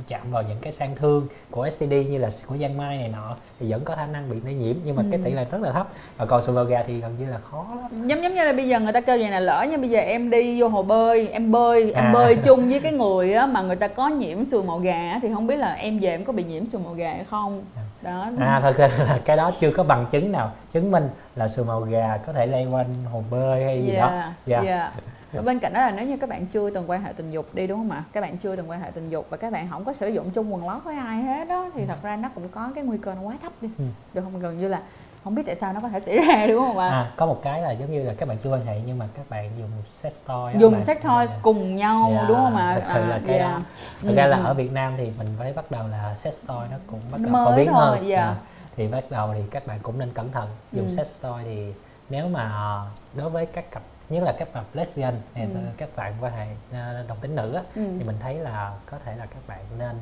chạm vào những cái sang thương của STD như là của giang mai này nọ thì vẫn có khả năng bị lây nhiễm nhưng mà ừ. cái tỷ lệ rất là thấp và còn sùi vào gà thì gần như là khó lắm giống giống như là bây giờ người ta kêu vậy là lỡ như bây giờ em đi vô hồ bơi em bơi em à. bơi (laughs) chung với cái người á mà người ta có nhiễm sùi màu gà thì không biết là em về em có bị nhiễm sùi màu gà hay không đó à thật ra là cái đó chưa có bằng chứng nào chứng minh là sùi màu gà có thể lây quanh hồ bơi hay gì yeah. đó yeah. Yeah. Ở bên cạnh đó là nếu như các bạn chưa từng quan hệ tình dục đi đúng không ạ? Các bạn chưa từng quan hệ tình dục và các bạn không có sử dụng chung quần lót với ai hết đó thì thật ra nó cũng có cái nguy cơ nó quá thấp đi. Ừ. được không? Gần như là không biết tại sao nó có thể xảy ra đúng không ạ? À có một cái là giống như là các bạn chưa quan hệ nhưng mà các bạn dùng sex toy dùng bạn, sex toys à, cùng nhau yeah, đúng không ạ? thật sự là cái yeah. đó thật ừ. ra là ở Việt Nam thì mình phải bắt đầu là sex toy nó cũng bắt đầu phổ biến thôi, hơn. yeah. à, thì bắt đầu thì các bạn cũng nên cẩn thận dùng ừ. sex toy thì nếu mà đối với các cặp nhất là các cặp lesbian hay ừ. các bạn quan hệ ờ, đồng tính nữ á, ừ. thì mình thấy là có thể là các bạn nên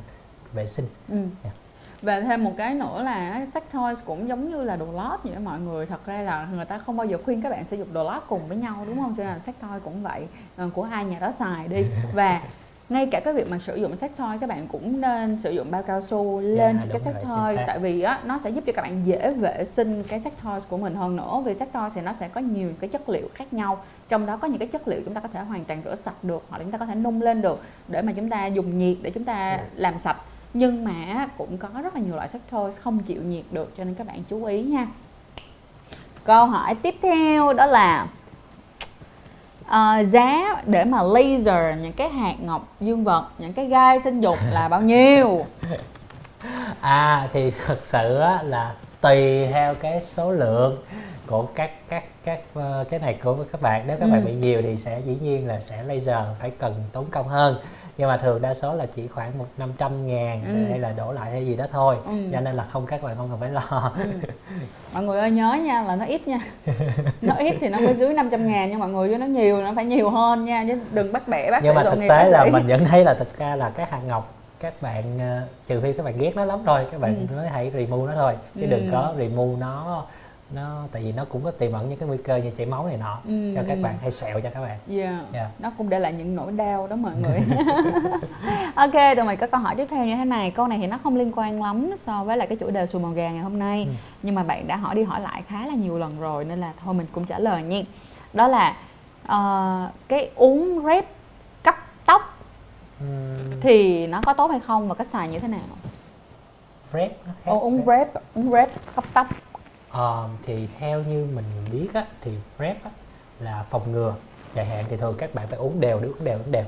vệ sinh. Ừ. yeah. Và thêm một cái nữa là sex toys cũng giống như là đồ lót vậy đó mọi người. Thật ra là người ta không bao giờ khuyên các bạn sử dụng đồ lót cùng với nhau đúng không? Cho nên là sex toy cũng vậy ờ, của hai nhà đó xài đi. Và ngay cả cái việc mà sử dụng sex toy các bạn cũng nên sử dụng bao cao su lên yeah, cái sex toy tại vì á nó sẽ giúp cho các bạn dễ vệ sinh cái sex toy của mình hơn nữa. Vì sex toy thì nó sẽ có nhiều cái chất liệu khác nhau trong đó có những cái chất liệu chúng ta có thể hoàn toàn rửa sạch được hoặc là chúng ta có thể nung lên được để mà chúng ta dùng nhiệt để chúng ta. Dạ. làm sạch nhưng mà cũng có rất là nhiều loại sex toy không chịu nhiệt được cho nên các bạn chú ý nha câu hỏi tiếp theo đó là uh, giá để mà laser những cái hạt ngọc dương vật những cái gai sinh dục là bao nhiêu (laughs) à thì thật sự á, là tùy theo cái số lượng của các các các uh, cái này của các bạn nếu các ừ. bạn bị nhiều thì sẽ dĩ nhiên là sẽ laser phải cần tốn công hơn nhưng mà thường đa số là chỉ khoảng một năm trăm ngàn ừ. hay là đổ lại hay gì đó thôi ừ. cho nên là không các bạn không cần phải lo ừ. (laughs) mọi người ơi nhớ nha là nó ít nha nó ít thì nó phải dưới 500 ngàn nhưng mọi người cho nó nhiều nó phải nhiều hơn nha chứ đừng bắt bẻ bác nhưng sĩ mà thực tế là mình vẫn thấy là thực ra là cái hạt ngọc các bạn ờ, trừ khi các bạn ghét nó lắm rồi các bạn ừ. mới hãy remove nó thôi chứ ừ. đừng có remove nó nó tại vì nó cũng có tiềm ẩn những cái nguy cơ như chảy máu này nọ ừ. cho các bạn hay sẹo cho các bạn yeah. yeah. nó cũng để lại những nỗi đau đó mọi người (laughs) (laughs) ok tụi mình có câu hỏi tiếp theo như thế này câu này thì nó không liên quan lắm so với lại cái chủ đề xù màu gà ngày hôm nay ừ. nhưng mà bạn đã hỏi đi hỏi lại khá là nhiều lần rồi nên là thôi mình cũng trả lời nha đó là uh, cái uống rep cấp tóc ừ. thì nó có tốt hay không và cách xài như thế nào rep uống rep uống rep cấp tóc uh, thì theo như mình biết á, thì prep á, là phòng ngừa dài hạn thì thường các bạn phải uống đều uống đều uống đều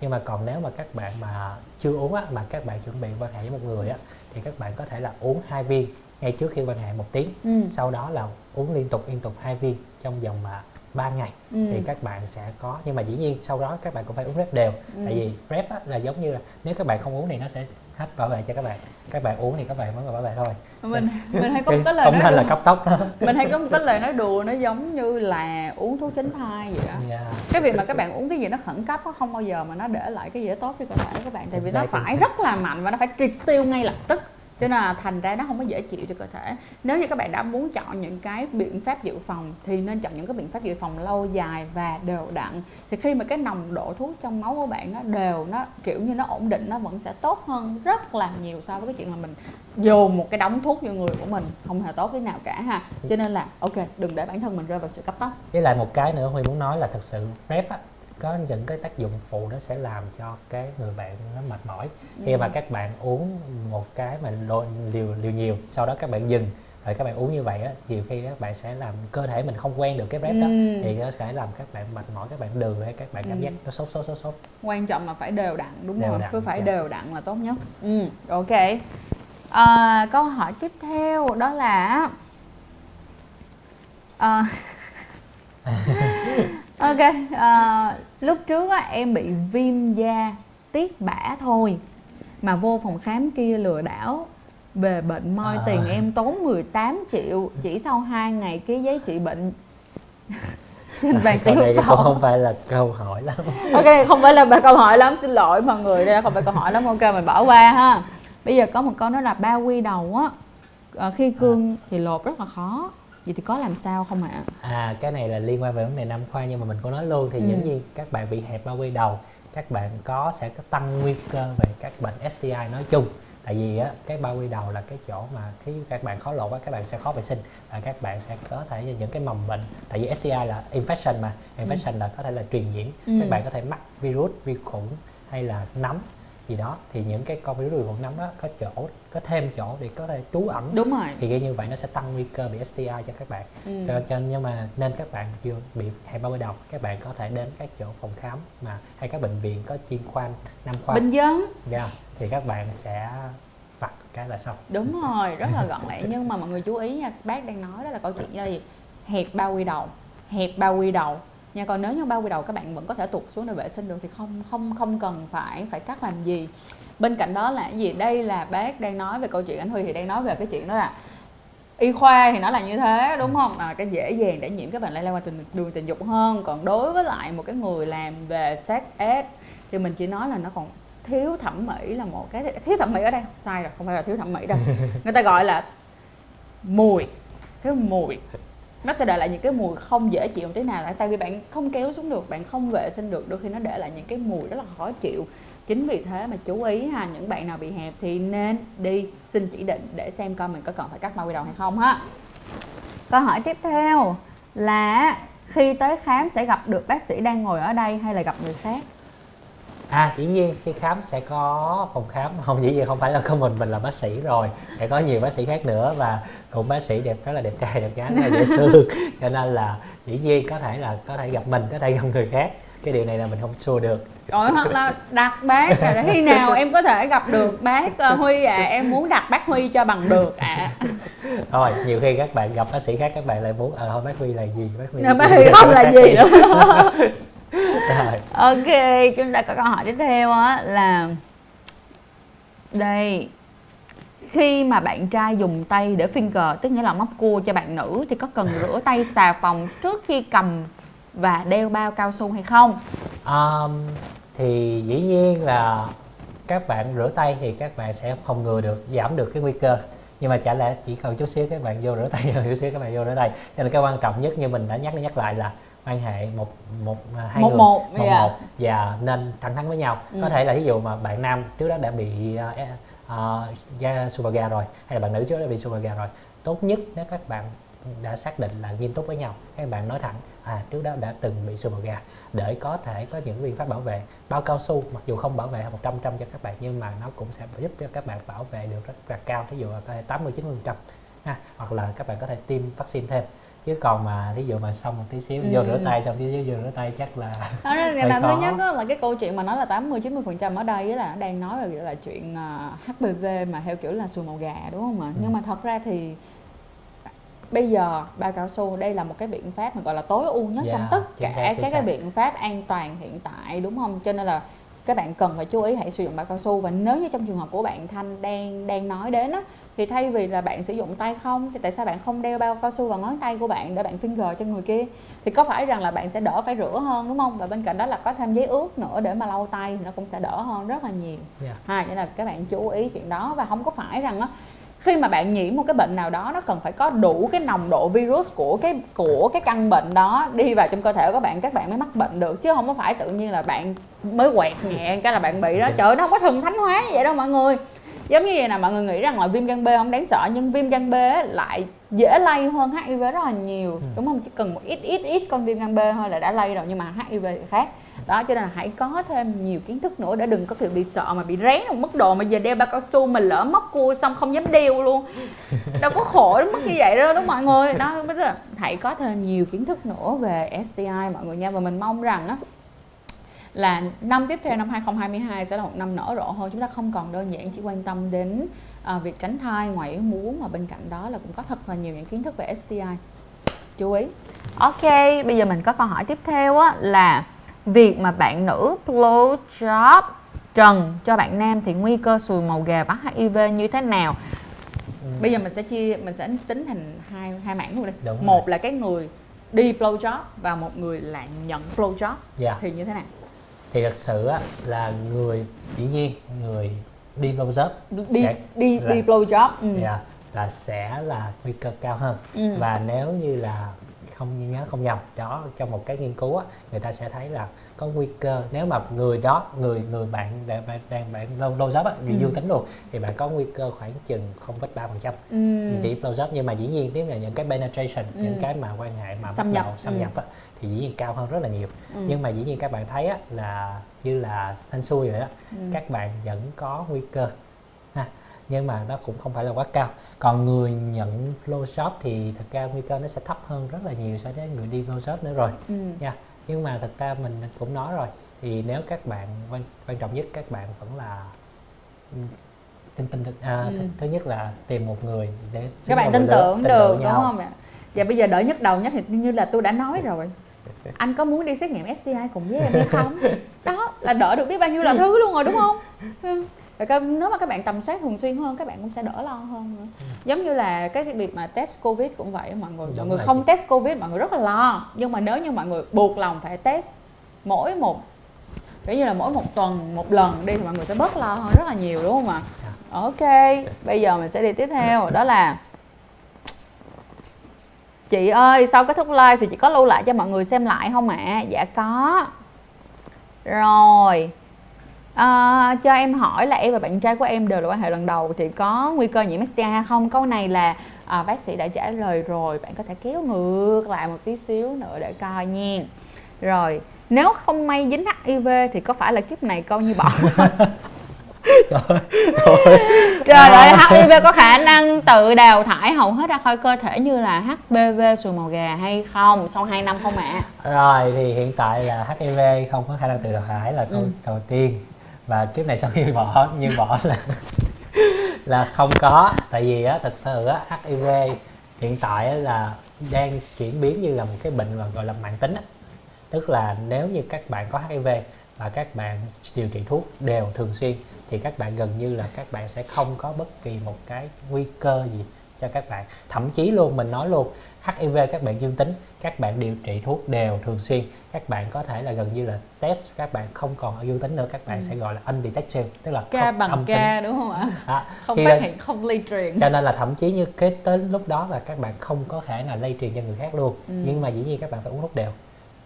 nhưng mà còn nếu mà các bạn mà chưa uống á, mà các bạn chuẩn bị quan hệ với một người á, thì các bạn có thể là uống hai viên ngay trước khi quan hệ một tiếng ừ. sau đó là uống liên tục liên tục hai viên trong vòng mà 3 ngày ừ. thì các bạn sẽ có nhưng mà dĩ nhiên sau đó các bạn cũng phải uống rất đều ừ. tại vì prep á, là giống như là nếu các bạn không uống thì nó sẽ hết bảo vệ cho các bạn. Các bạn uống thì các bạn vẫn bảo vệ thôi. Mình mình hay có một cái lời không nên là cấp tóc đó. Mình hay có một cái lời nói đùa nó giống như là uống thuốc tránh thai vậy đó. Yeah. Dạ. cái việc mà các bạn uống cái gì nó khẩn cấp nó không bao giờ mà nó để lại cái gì đó tốt cho cơ thể các bạn. Tại vì nó phải rất là mạnh và nó phải triệt tiêu ngay lập tức cho nên là thành ra nó không có dễ chịu cho cơ thể. Nếu như các bạn đã muốn chọn những cái biện pháp dự phòng thì nên chọn những cái biện pháp dự phòng lâu dài và đều đặn. Thì khi mà cái nồng độ thuốc trong máu của bạn nó đều nó, kiểu như nó ổn định, nó vẫn sẽ tốt hơn rất là nhiều so với cái chuyện là mình dồn một cái đống thuốc vô người của mình, không hề tốt thế nào cả ha. Cho nên là, ok, đừng để bản thân mình rơi vào sự cấp tốc. Với lại một cái nữa huy muốn nói là thật sự prep á có những cái tác dụng phụ nó sẽ làm cho cái người bạn nó mệt mỏi khi mà ừ. các bạn uống một cái mà liều liều nhiều sau đó các bạn dừng rồi các bạn uống như vậy á nhiều khi các bạn sẽ làm cơ thể mình không quen được cái rep đó ừ. thì nó sẽ làm các bạn mệt mỏi các bạn đừ hay các bạn cảm ừ. giác nó sốt sốt sốt sốt quan trọng là phải đều đặn đúng đều không đặn, cứ phải yeah. đều đặn là tốt nhất ừ ok à, câu hỏi tiếp theo đó là à, (laughs) (laughs) ok à, lúc trước á, em bị viêm da tiết bã thôi mà vô phòng khám kia lừa đảo về bệnh moi à. tiền em tốn 18 triệu chỉ sau 2 ngày ký giấy trị bệnh. Trên bàn tiểu này cũng không phải là câu hỏi lắm. Ok không phải là câu hỏi lắm xin lỗi mọi người đây không phải câu hỏi lắm ok mình bỏ qua ha. Bây giờ có một câu nói là ba quy đầu á ờ, khi cương à. thì lột rất là khó vậy thì có làm sao không ạ à cái này là liên quan về vấn đề nam khoa nhưng mà mình có nói luôn thì ừ. giống như các bạn bị hẹp bao quy đầu các bạn có sẽ có tăng nguy cơ về các bệnh STI nói chung tại vì á, cái bao quy đầu là cái chỗ mà khi các bạn khó lột á, các bạn sẽ khó vệ sinh và các bạn sẽ có thể những cái mầm bệnh tại vì STI là infection mà infection ừ. là có thể là truyền nhiễm ừ. các bạn có thể mắc virus vi khuẩn hay là nấm gì đó thì những cái con virus ruột nấm đó có chỗ có thêm chỗ để có thể trú ẩn. Đúng rồi. Thì như vậy nó sẽ tăng nguy cơ bị STI cho các bạn. Ừ. cho, cho nhưng mà nên các bạn chưa bị hẹp bao quy đầu các bạn có thể đến các chỗ phòng khám mà hay các bệnh viện có chuyên khoa nam khoa. Bình dân. Yeah, dạ, thì các bạn sẽ vặt cái là xong. Đúng (laughs) rồi rất là gọn lẹ. Nhưng mà mọi người chú ý nha bác đang nói đó là câu chuyện gì? Hẹp bao quy đầu hẹp bao quy đầu nha còn nếu như bao quy đầu các bạn vẫn có thể tuột xuống để vệ sinh được thì không không không cần phải phải cắt làm gì. Bên cạnh đó là gì? Đây là bác đang nói về câu chuyện anh huy thì đang nói về cái chuyện đó là y khoa thì nó là như thế đúng không? Mà cái dễ dàng để nhiễm các bệnh lây lan qua tình, đường tình dục hơn. Còn đối với lại một cái người làm về sex ed thì mình chỉ nói là nó còn thiếu thẩm mỹ là một cái thiếu thẩm mỹ ở đây. Sai rồi không phải là thiếu thẩm mỹ đâu. (laughs) Người ta gọi là mùi thiếu mùi nó sẽ để lại những cái mùi không dễ chịu một tí nào tại vì bạn không kéo xuống được, bạn không vệ sinh được, đôi khi nó để lại những cái mùi rất là khó chịu. Chính vì thế mà chú ý ha, những bạn nào bị hẹp thì nên đi xin chỉ định để xem coi mình có cần phải cắt bao quy đầu hay không ha. Câu hỏi tiếp theo là khi tới khám sẽ gặp được bác sĩ đang ngồi ở đây hay là gặp người khác? À dĩ nhiên khi khám sẽ có phòng khám. Không dĩ nhiên không phải là có mình mình là bác sĩ rồi. Sẽ có nhiều bác sĩ khác nữa và cùng bác sĩ đẹp rất là đẹp trai đẹp gái rất là dễ thương. (laughs) Cho nên là dĩ nhiên có thể là có thể gặp mình có thể gặp người khác. Cái điều này là mình không xua được. Rồi hoặc là đặt bác là khi nào em có thể gặp được bác uh, huy à em muốn đặt bác huy cho bằng được à thôi nhiều khi các bạn gặp bác sĩ khác các bạn lại muốn ờ à, thôi bác huy là gì? Bác huy, bác huy không là gì (laughs) nữa. Ok chúng ta có câu hỏi tiếp theo á là đây khi mà bạn trai dùng tay để finger tức nghĩa là móc cua cho bạn nữ thì có cần rửa tay xà phòng trước khi cầm và đeo bao cao su hay không? Um, thì dĩ nhiên là các bạn rửa tay thì các bạn sẽ phòng ngừa được giảm được cái nguy cơ. Nhưng mà chả lẽ chỉ cần chút xíu các bạn vô rửa tay (laughs) chút xíu các bạn vô rửa tay. Cho nên cái quan trọng nhất như mình đã nhắc nhắc lại là quan hệ một một à, hai một người một, một, yeah. một và nên thẳng thắn với nhau ừ. có thể là ví dụ mà bạn nam trước đó đã bị uh, uh, ga rồi hay là bạn nữ trước đó đã bị ga rồi tốt nhất nếu các bạn đã xác định là nghiêm túc với nhau các bạn nói thẳng à trước đó đã từng bị ga để có thể có những biện pháp bảo vệ bao cao su mặc dù không bảo vệ 100 trăm cho các bạn nhưng mà nó cũng sẽ giúp cho các bạn bảo vệ được rất là cao ví dụ là có thể 80 90 trăm ha hoặc là các bạn có thể tiêm vaccine thêm chứ còn mà ví dụ mà xong một tí xíu ừ. vô rửa tay xong tí xíu vô rửa tay chắc là đó là, là thứ nhất đó là cái câu chuyện mà nói là 80 90 phần trăm ở đây là đang nói là, là chuyện à, HPV mà theo kiểu là sùi màu gà đúng không ạ? Ừ. nhưng mà thật ra thì bây giờ bao cao su đây là một cái biện pháp mà gọi là tối ưu nhất yeah, trong dạ, tất cả các cái biện pháp an toàn hiện tại đúng không? Cho nên là các bạn cần phải chú ý hãy sử dụng bao cao su. Và nếu như trong trường hợp của bạn thanh đang đang nói đến á thì thay vì là bạn sử dụng tay không thì tại sao bạn không đeo bao cao su vào ngón tay của bạn để bạn finger cho người kia? Thì có phải rằng là bạn sẽ đỡ phải rửa hơn đúng không? Và bên cạnh đó là có thêm giấy ướt nữa để mà lau tay thì nó cũng sẽ đỡ hơn rất là nhiều. Yeah. Dạ. ha nên là các bạn chú ý chuyện đó. Và không có phải rằng á khi mà bạn nhiễm một cái bệnh nào đó nó cần phải có đủ cái nồng độ virus của cái của cái căn bệnh đó đi vào trong cơ thể của bạn các bạn mới mắc bệnh được. Chứ không có phải tự nhiên là bạn mới quẹt nhẹ cái là bạn bị đó. Trời nó không có thần thánh hóa như vậy đâu mọi người giống như vậy là mọi người nghĩ rằng là viêm gan B không đáng sợ nhưng viêm gan B lại dễ lây hơn HIV rất là nhiều. Ừ. đúng không? Chỉ cần một ít ít ít con viêm gan B thôi là đã lây rồi nhưng mà HIV thì khác. Đó cho nên là hãy có thêm nhiều kiến thức nữa để đừng có kiểu bị sợ mà bị rén một mức độ mà giờ đeo bao cao su mình lỡ móc cua xong không dám đeo luôn. (laughs) Đâu có khổ đến mức như vậy đâu đúng mọi người? Đó hãy có thêm nhiều kiến thức nữa về STI mọi người nha. Và mình mong rằng á là năm tiếp theo năm 2022 sẽ là một năm nở rộ hơn chúng ta không còn đơn giản chỉ quan tâm đến uh, việc tránh thai ngoài ý muốn mà bên cạnh đó là cũng có thật là nhiều những kiến thức về STI chú ý ok bây giờ mình có câu hỏi tiếp theo á là việc mà bạn nữ blow job trần cho bạn nam thì nguy cơ sùi màu gà mắc HIV như thế nào ừ. bây giờ mình sẽ chia mình sẽ tính thành hai hai mảng luôn đi Đúng một rồi. là cái người đi blow job và một người là nhận blow job yeah. thì như thế nào thì thật sự á, là người dĩ nhiên người đi blow job đi sẽ đi là, đi blow job ừ. yeah, là sẽ là nguy cơ cao hơn ừ. và nếu như là không nhớ không nhầm đó trong một cái nghiên cứu á, người ta sẽ thấy là có nguy cơ nếu mà người đó người người bạn đang đang bạn lâu lâu giáp á ừ. dương tính luôn thì bạn có nguy cơ khoảng chừng 0,3 phần trăm ừ. chỉ flow job nhưng mà dĩ nhiên nếu là những cái penetration ừ. những cái mà quan hệ mà xâm nhập xâm ừ. nhập á, thì dĩ nhiên cao hơn rất là nhiều ừ. nhưng mà dĩ nhiên các bạn thấy á, là như là xanh xui rồi đó ừ. các bạn vẫn có nguy cơ ha nhưng mà nó cũng không phải là quá cao còn người nhận flow shop thì thật ra nguy cơ nó sẽ thấp hơn rất là nhiều so với người đi flow shop nữa rồi ừ. nha nhưng mà thật ra mình cũng nói rồi thì nếu các bạn quan, quan trọng nhất các bạn vẫn là ừ, tin tin à, ừ. thứ nhất là tìm một người để các bạn tin tưởng tin được đúng không ạ? Và bây giờ đợi nhất đầu nhất thì như là tôi đã nói rồi. Anh có muốn đi xét nghiệm STI cùng với em hay không? (laughs) Đó là đỡ được biết bao nhiêu là thứ luôn rồi đúng không? ừ (laughs) và nếu mà các bạn tầm soát thường xuyên hơn các bạn cũng sẽ đỡ lo hơn nữa. Ừ. giống như là cái việc mà test covid cũng vậy mọi người mọi người không test covid mọi người rất là lo nhưng mà nếu như mọi người buộc lòng phải test mỗi một kiểu như là mỗi một tuần một lần đi thì mọi người sẽ bớt lo hơn rất là nhiều đúng không ạ dạ. ok bây giờ mình sẽ đi tiếp theo đó là chị ơi sau kết thúc live thì chị có lưu lại cho mọi người xem lại không ạ à? dạ có rồi À, cho em hỏi là em và bạn trai của em đều là quan hệ lần đầu thì có nguy cơ nhiễm STI hay không? Câu này là à, bác sĩ đã trả lời rồi, bạn có thể kéo ngược lại một tí xíu nữa để coi nha. Rồi, nếu không may dính HIV thì có phải là kiếp này coi như bỏ rồi, (laughs) trời ơi HIV có khả năng tự đào thải hầu hết ra khỏi cơ thể như là HPV sùi màu gà hay không sau 2 năm không ạ à? rồi thì hiện tại là HIV không có khả năng tự đào thải là câu ừ. đầu tiên và kiếp này sau khi bỏ như bỏ là là không có tại vì á thật sự á HIV hiện tại á, là đang chuyển biến như là một cái bệnh mà gọi là mạng tính á. tức là nếu như các bạn có HIV và các bạn điều trị thuốc đều thường xuyên thì các bạn gần như là các bạn sẽ không có bất kỳ một cái nguy cơ gì cho các bạn. Thậm chí luôn mình nói luôn HIV các bạn dương tính các bạn điều trị thuốc đều thường xuyên. Các bạn có thể là gần như là test các bạn không còn dương tính nữa các bạn ừ. sẽ gọi là undetected tức là ca không bằng âm ca tính. đúng không ạ? À, không phát hiện không lây truyền. cho nên là thậm chí như cái tới lúc đó là các bạn không có thể nào lây truyền cho người khác luôn. Ừ. nhưng mà dĩ nhiên các bạn phải uống thuốc đều.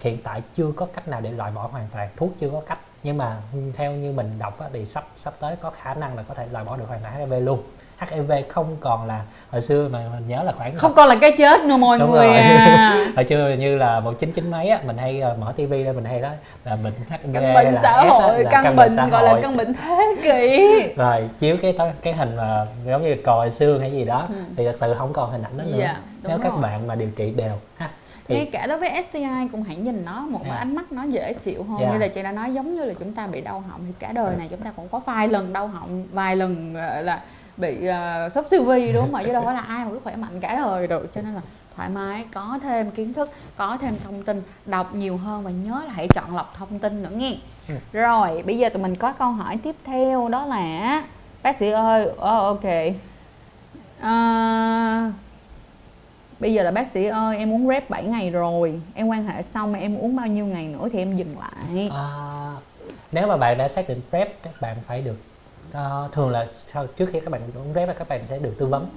Hiện tại chưa có cách nào để loại bỏ hoàn toàn thuốc chưa có cách. Nhưng mà theo như mình đọc thì sắp sắp tới có khả năng là có thể loại bỏ được hoàn toàn HIV luôn HIV không còn là hồi xưa mà mình nhớ là khoảng không còn là cái chết nữa mọi Đúng người rồi. à. (laughs) hồi xưa như là một chín chín mấy á mình hay uh, mở tivi lên mình hay đó là bệnh HIV căn bệnh là xã hội là căn, căn bệnh gọi là căn bệnh thế kỷ (laughs) rồi chiếu cái cái hình mà giống như còi xương hay gì đó ừ. thì thật sự không còn hình ảnh đó nữa yeah, dạ, nếu rồi. các bạn mà điều trị đều ha thì... ngay cả đối với STI cũng hãy nhìn nó một yeah. Dạ. ánh mắt nó dễ chịu hơn yeah. như là chị đã nói giống như là chúng ta bị đau họng thì cả đời này chúng ta cũng có vài lần đau họng vài lần là bị uh, sốc siêu vi đúng không ạ? Chứ đâu phải là ai mà cứ khỏe mạnh cả đời được. Cho nên là thoải mái có thêm kiến thức có thêm thông tin đọc nhiều hơn và nhớ là hãy chọn lọc thông tin nữa nghe. Ừ. rồi bây giờ tụi mình có câu hỏi tiếp theo đó là bác sĩ ơi oh, ok. Uh, bây giờ là bác sĩ ơi em uống rep 7 ngày rồi em quan hệ xong mà em uống bao nhiêu ngày nữa thì em dừng lại? À, nếu mà bạn đã xác định prep các bạn phải được uh, thường là sau trước khi các bạn uống rep các bạn sẽ được tư vấn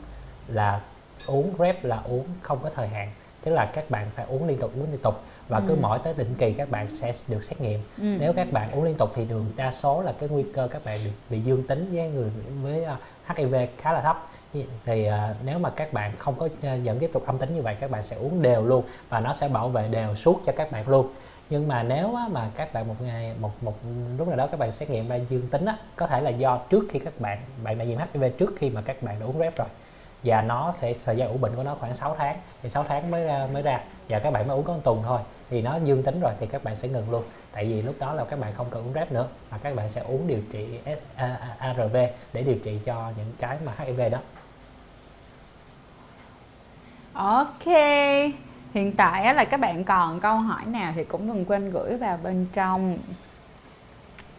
là uống rep là uống không có thời hạn tức là các bạn phải uống liên tục uống liên tục và ừ. cứ mỗi tới định kỳ các bạn sẽ được xét nghiệm ừ. nếu các bạn uống liên tục thì đường đa số là cái nguy cơ các bạn bị, bị dương tính với người với uh, à, HIV khá là thấp thì uh, nếu mà các bạn không có uh, vẫn tiếp tục âm tính như vậy các bạn sẽ uống đều luôn và nó sẽ bảo vệ đều suốt cho các bạn luôn nhưng mà nếu mà các bạn một ngày một một lúc nào đó các bạn xét nghiệm ra dương tính á, có thể là do trước khi các bạn bạn đã nhiễm HIV trước khi mà các bạn đã uống rep rồi. Và nó sẽ thời gian ủ bệnh của nó khoảng 6 tháng thì 6 tháng mới ra mới ra. Và các bạn mới uống có một tuần thôi thì nó dương tính rồi thì các bạn sẽ ngừng luôn. Tại vì lúc đó là các bạn không cần uống rep nữa mà các bạn sẽ uống điều trị ARV để điều trị cho những cái mà HIV đó. Ok hiện tại là các bạn còn câu hỏi nào thì cũng đừng quên gửi vào bên trong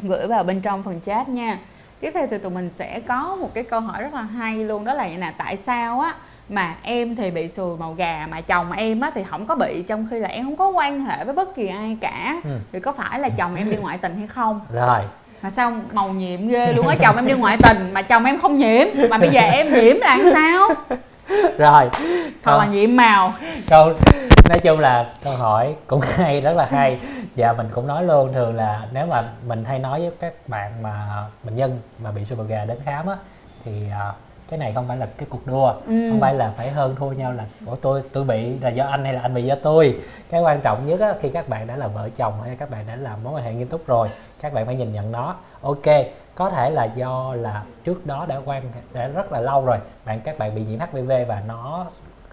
gửi vào bên trong phần chat nha. Tiếp theo thì tụi mình sẽ có một cái câu hỏi rất là hay luôn đó là vậy nè tại sao á mà em thì bị sùi màu gà mà chồng em á thì không có bị trong khi là em không có quan hệ với bất kỳ ai cả? Ừ. thì có phải là chồng em đi ngoại tình hay không? Rồi. Mà sao màu nhiệm ghê luôn á chồng em đi ngoại tình mà chồng em không nhiễm mà bây giờ em nhiễm là sao (laughs) rồi. Thật là nhiễm màu. câu nói chung là câu hỏi cũng (laughs) hay rất là hay. Và mình cũng nói luôn thường là nếu mà mình hay nói với các bạn mà bệnh nhân mà bị super gà đến khám á thì uh, cái này không phải là cái cuộc đua. Ừ. không phải là phải hơn thua nhau là của tôi tôi bị là do anh hay là anh bị do tôi? Cái quan trọng nhất á, khi các bạn đã là vợ chồng hay các bạn đã làm mối quan hệ nghiêm túc rồi các bạn phải nhìn nhận nó. Ok có thể là do là trước đó đã quan đã rất là lâu rồi bạn các bạn bị nhiễm HIV và nó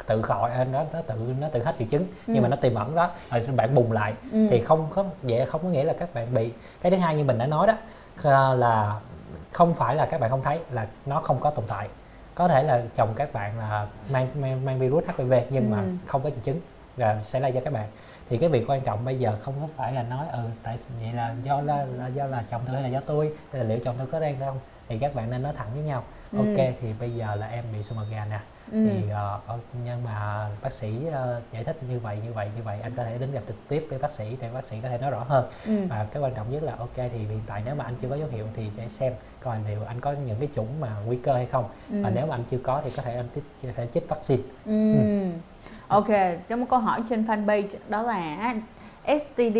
tự khỏi nó nó tự nó tự hết triệu chứng ừ. nhưng mà nó tiềm ẩn đó rồi bạn bùng lại ừ. thì không có vậy không có nghĩa là các bạn bị cái thứ hai như mình đã nói đó là không phải là các bạn không thấy là nó không có tồn tại có thể là chồng các bạn là mang mang, mang virus HIV nhưng ừ. mà không có triệu chứng và sẽ lây cho các bạn thì cái việc quan trọng bây giờ không có phải là nói ừ tại vậy là do là, là do là chồng tôi hay là do tôi hay là liệu chồng tôi có đang không thì các bạn nên nói thẳng với nhau ừ. ok thì bây giờ là em bị sơ gà nè ừ. thì uh, nhưng mà bác sĩ uh, giải thích như vậy như vậy như vậy anh có thể đến gặp trực tiếp với bác sĩ để bác sĩ có thể nói rõ hơn ừ. và cái quan trọng nhất là ok thì hiện tại nếu mà anh chưa có dấu hiệu thì để xem coi liệu anh có những cái chủng mà nguy cơ hay không ừ. và nếu mà anh chưa có thì có thể anh tiếp thể chích vaccine ừ. Ừ. ok có một câu hỏi trên fanpage đó là STD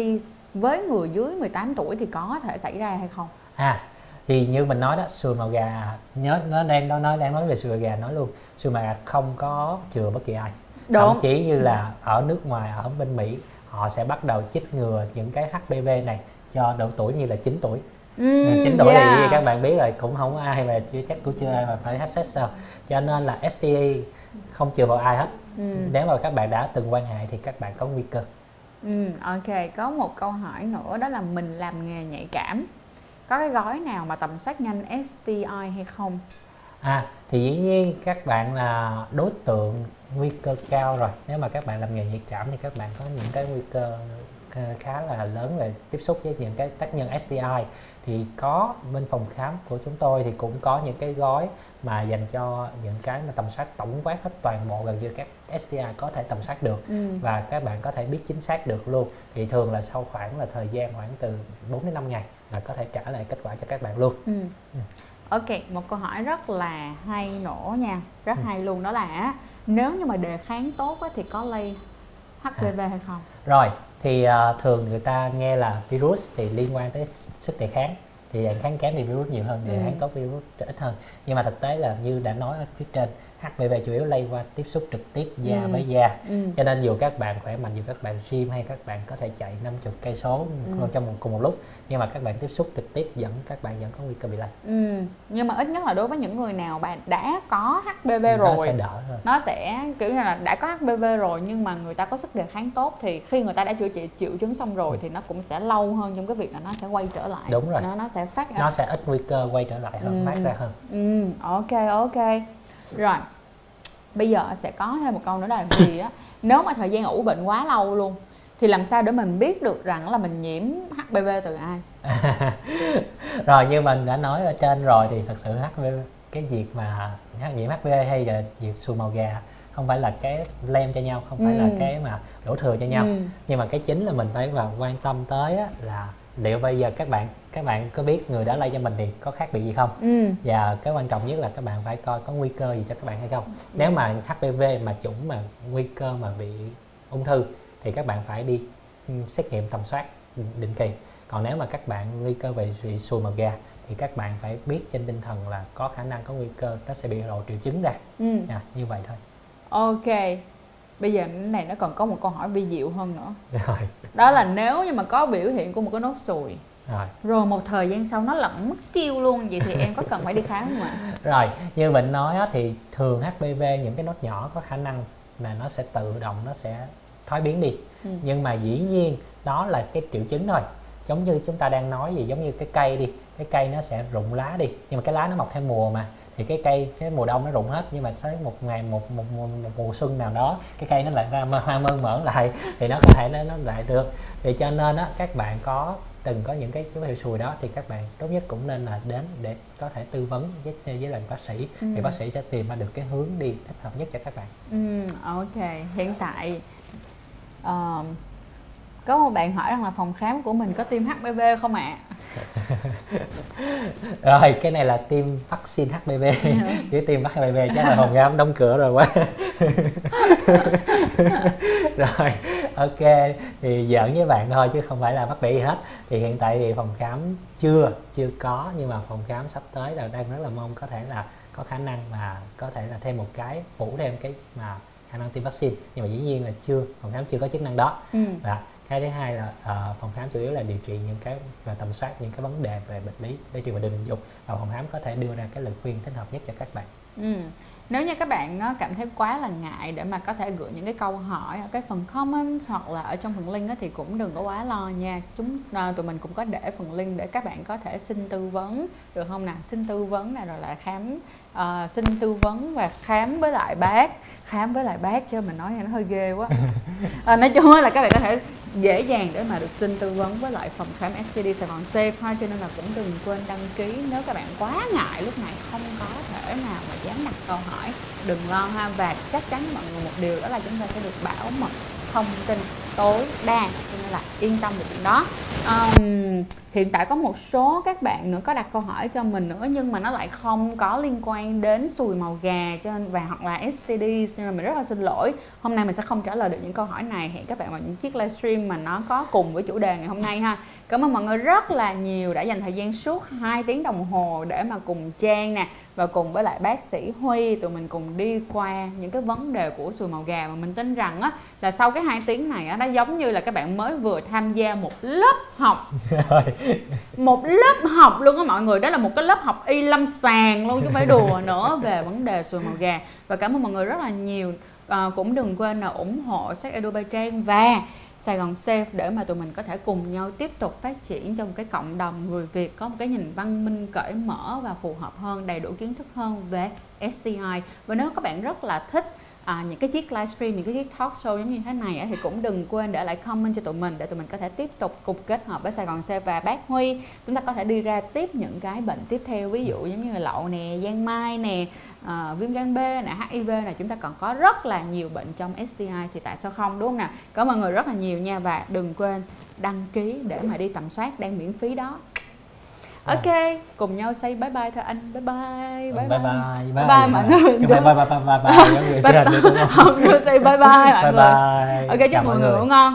với người dưới 18 tuổi thì có thể xảy ra hay không? À thì như mình nói đó sùi màu gà nhớ nó đang nó nói đang nói về sùi màu gà nói luôn sùi màu gà không có chừa bất kỳ ai. Đúng. thậm chí như là ở nước ngoài ở bên mỹ họ sẽ bắt đầu chích ngừa những cái HPV này cho độ tuổi như là 9 tuổi. Ừ, chín tuổi yeah. thì các bạn biết rồi cũng không có ai mà chưa chắc cũng chưa ai mà phải have sex đâu. Cho nên là STI không chừa vào ai hết ừ. nếu mà các bạn đã từng quan hệ thì các bạn có nguy cơ. Ừ ok có một câu hỏi nữa đó là mình làm nghề nhạy cảm có cái gói nào mà tầm soát nhanh STI hay không? À thì dĩ nhiên các bạn là đối tượng nguy cơ cao rồi. Nếu mà các bạn làm nghề nhạy cảm thì các bạn có những cái nguy cơ ờ, khá là lớn về tiếp xúc với những cái tác nhân STI thì có bên phòng khám của chúng tôi thì cũng có những cái gói mà dành cho những cái mà tầm soát tổng quát hết toàn bộ gần như các STI có thể tầm soát được ừ. và các bạn có thể biết chính xác được luôn thì thường là sau khoảng là thời gian khoảng từ 4 đến 5 ngày là có thể trả lại kết quả cho các bạn luôn ừ. Ừ. Ok, một câu hỏi rất là hay nổ nha, rất ừ. hay luôn đó là nếu như mà đề kháng tốt thì có lây HPV à. hay không? Rồi, thì uh, thường người ta nghe là virus thì liên quan tới sức đề kháng thì kháng kém thì virus nhiều hơn, đề ừ. kháng tốt virus ít hơn. Nhưng mà thực tế là như đã nói ở phía trên HPV chủ yếu lây qua tiếp xúc trực tiếp da ừ. với da ừ. cho nên dù các bạn khỏe mạnh dù các bạn gym hay các bạn có thể chạy 50 cây số ừ. trong một, cùng một lúc nhưng mà các bạn tiếp xúc trực tiếp vẫn các bạn vẫn có nguy cơ bị lây ừ. nhưng mà ít nhất là đối với những người nào bạn đã có HPV ừ, rồi nó sẽ đỡ hơn nó sẽ kiểu như là đã có HPV rồi nhưng mà người ta có sức đề kháng tốt thì khi người ta đã chữa trị triệu chứng xong rồi ừ. thì nó cũng sẽ lâu hơn trong cái việc là nó sẽ quay trở lại đúng rồi nó nó sẽ phát nó sẽ ít nguy cơ quay trở lại hơn ừ. phát ra hơn ừ ok ok rồi bây giờ sẽ có thêm một câu nữa là gì á nếu mà thời gian ủ bệnh quá lâu luôn thì làm sao để mình biết được rằng là mình nhiễm HPV từ ai (laughs) rồi như mình đã nói ở trên rồi thì thật sự HPV cái việc mà nhiễm HPV hay là việc xù màu gà không phải là cái lem cho nhau không phải ừ. là cái mà đổ thừa cho nhau ừ. nhưng mà cái chính là mình phải vào quan tâm tới á, là liệu bây giờ các bạn các bạn có biết người đã lây cho mình thì có khác biệt gì không ừ. và cái quan trọng nhất là các bạn phải coi có nguy cơ gì cho các bạn hay không ừ. nếu mà HPV mà chủng mà nguy cơ mà bị ung thư thì các bạn phải đi ừ, xét nghiệm tầm soát định kỳ còn nếu mà các bạn nguy cơ về bị sùi màu gà thì các bạn phải biết trên tinh thần là có khả năng có nguy cơ nó sẽ bị lộ triệu chứng ra ừ. à, như vậy thôi ok bây giờ cái này nó còn có một câu hỏi vi diệu hơn nữa rồi. đó là nếu như mà có biểu hiện của một cái nốt sùi rồi. rồi một thời gian sau nó lẫn mất tiêu luôn vậy thì em có cần phải đi khám không ạ? (laughs) Rồi như mình nói á, thì thường HPV những cái nốt nhỏ có khả năng là nó sẽ tự động nó sẽ thoái biến đi. Ừ. nhưng mà dĩ nhiên đó là cái triệu chứng thôi. Giống như chúng ta đang nói gì giống như cái cây đi cái cây nó sẽ rụng lá đi. Nhưng mà cái lá nó mọc theo mùa mà thì cái cây cái mùa đông nó rụng hết. Nhưng mà tới một ngày một một, một, một mùa xuân nào đó cái cây nó lại ra hoa mơn mởn lại thì nó có thể nó, nó lại được. Thì cho nên á các bạn có từng có những cái dấu hiệu sùi đó thì các bạn tốt nhất cũng nên là đến để có thể tư vấn với với lại bác sĩ ừ. thì bác sĩ sẽ tìm ra được cái hướng đi thích hợp nhất cho các bạn. Ừ, ok hiện tại uh, có một bạn hỏi rằng là phòng khám của mình có tiêm HPV không ạ? À? (laughs) rồi cái này là tiêm vaccine HPV (laughs) chứ tiêm HPV chắc là phòng khám đóng cửa rồi quá (laughs) rồi ok thì giỡn với bạn thôi chứ không phải là mắc bệnh gì hết thì hiện tại thì phòng khám chưa chưa có nhưng mà phòng khám sắp tới là đang rất là mong có thể là có khả năng mà có thể là thêm một cái phủ thêm cái mà khả năng tiêm vaccine nhưng mà dĩ nhiên là chưa phòng khám chưa có chức năng đó ừ. và cái thứ hai là uh, phòng khám chủ yếu là điều trị những cái và tầm soát những cái vấn đề về bệnh lý để trị vào đường tình dục. Và phòng khám có thể đưa ra cái lời khuyên thích hợp nhất cho các bạn. Ừ. nếu như các bạn nó cảm thấy quá là ngại để mà có thể gửi những cái câu hỏi ở cái phần comment hoặc là ở trong phần link thì cũng đừng có quá lo nha. Chúng uh, tụi mình cũng có để phần link để các bạn có thể xin tư vấn. Được không nào xin tư vấn này rồi là khám uh, xin tư vấn và khám với lại bác khám với lại bác chứ mình nói nghe nó hơi ghê quá. À, nói chung là các bạn có thể dễ dàng để mà được xin tư vấn với lại phòng khám STD Sài Gòn Safe ha cho nên là cũng đừng quên đăng ký nếu các bạn quá ngại lúc này không có thể nào mà dám đặt câu hỏi. Đừng lo ha và chắc chắn mọi người một điều đó là chúng ta sẽ được bảo mật thông tin tối đa cho nên là yên tâm về chuyện đó. Um, hiện tại có một số các bạn nữa có đặt câu hỏi cho mình nữa, nhưng mà nó lại không có liên quan đến sùi màu gà cho nên, và hoặc là STD nên là mình rất là xin lỗi. Hôm nay mình sẽ không trả lời được những câu hỏi này. Hẹn các bạn vào những chiếc livestream mà nó có cùng với chủ đề ngày hôm nay ha. Cảm ơn mọi người rất là nhiều đã dành thời gian suốt 2 tiếng đồng hồ để mà cùng Trang nè, và cùng với lại bác sĩ Huy, tụi mình cùng đi qua những cái vấn đề của sùi màu gà. Mà mình tin rằng á, là sau cái hai tiếng này á, nó giống như là các bạn mới vừa tham gia một lớp học. (laughs) một lớp học luôn á mọi người đó là một cái lớp học y lâm sàng luôn chứ phải đùa nữa về vấn đề sùi màu gà. Và cảm ơn mọi người rất là nhiều. À, cũng đừng quên là ủng hộ sách Edu Bay Trang và Sài Gòn Safe để mà tụi mình có thể cùng nhau tiếp tục phát triển trong cái cộng đồng người Việt có một cái nhìn văn minh cởi mở và phù hợp hơn đầy đủ kiến thức hơn về STI và nếu các bạn rất là thích à, những cái chiếc livestream những cái chiếc talk show giống như thế này thì cũng đừng quên để lại comment cho tụi mình để tụi mình có thể tiếp tục cùng kết hợp với Sài Gòn Xe và bác Huy. Chúng ta có thể đi ra tiếp những cái bệnh tiếp theo ví dụ giống như là lậu nè giang mai nè à, viêm gan B nè HIV nè. Chúng ta còn có rất là nhiều bệnh trong STI thì tại sao không đúng không nào? Cảm ơn mọi người rất là nhiều nha và đừng quên đăng ký để mà đi tầm soát đang miễn phí đó ok cùng nhau say bye bye thôi anh. Bye bye bye bye bye. bye, bye bye, mọi người. Bye bye bye bye bye bye bye bye. Không? (laughs) Đưa say bye bye mọi bye người. bye. Ok chúc mọi người. ngủ ngon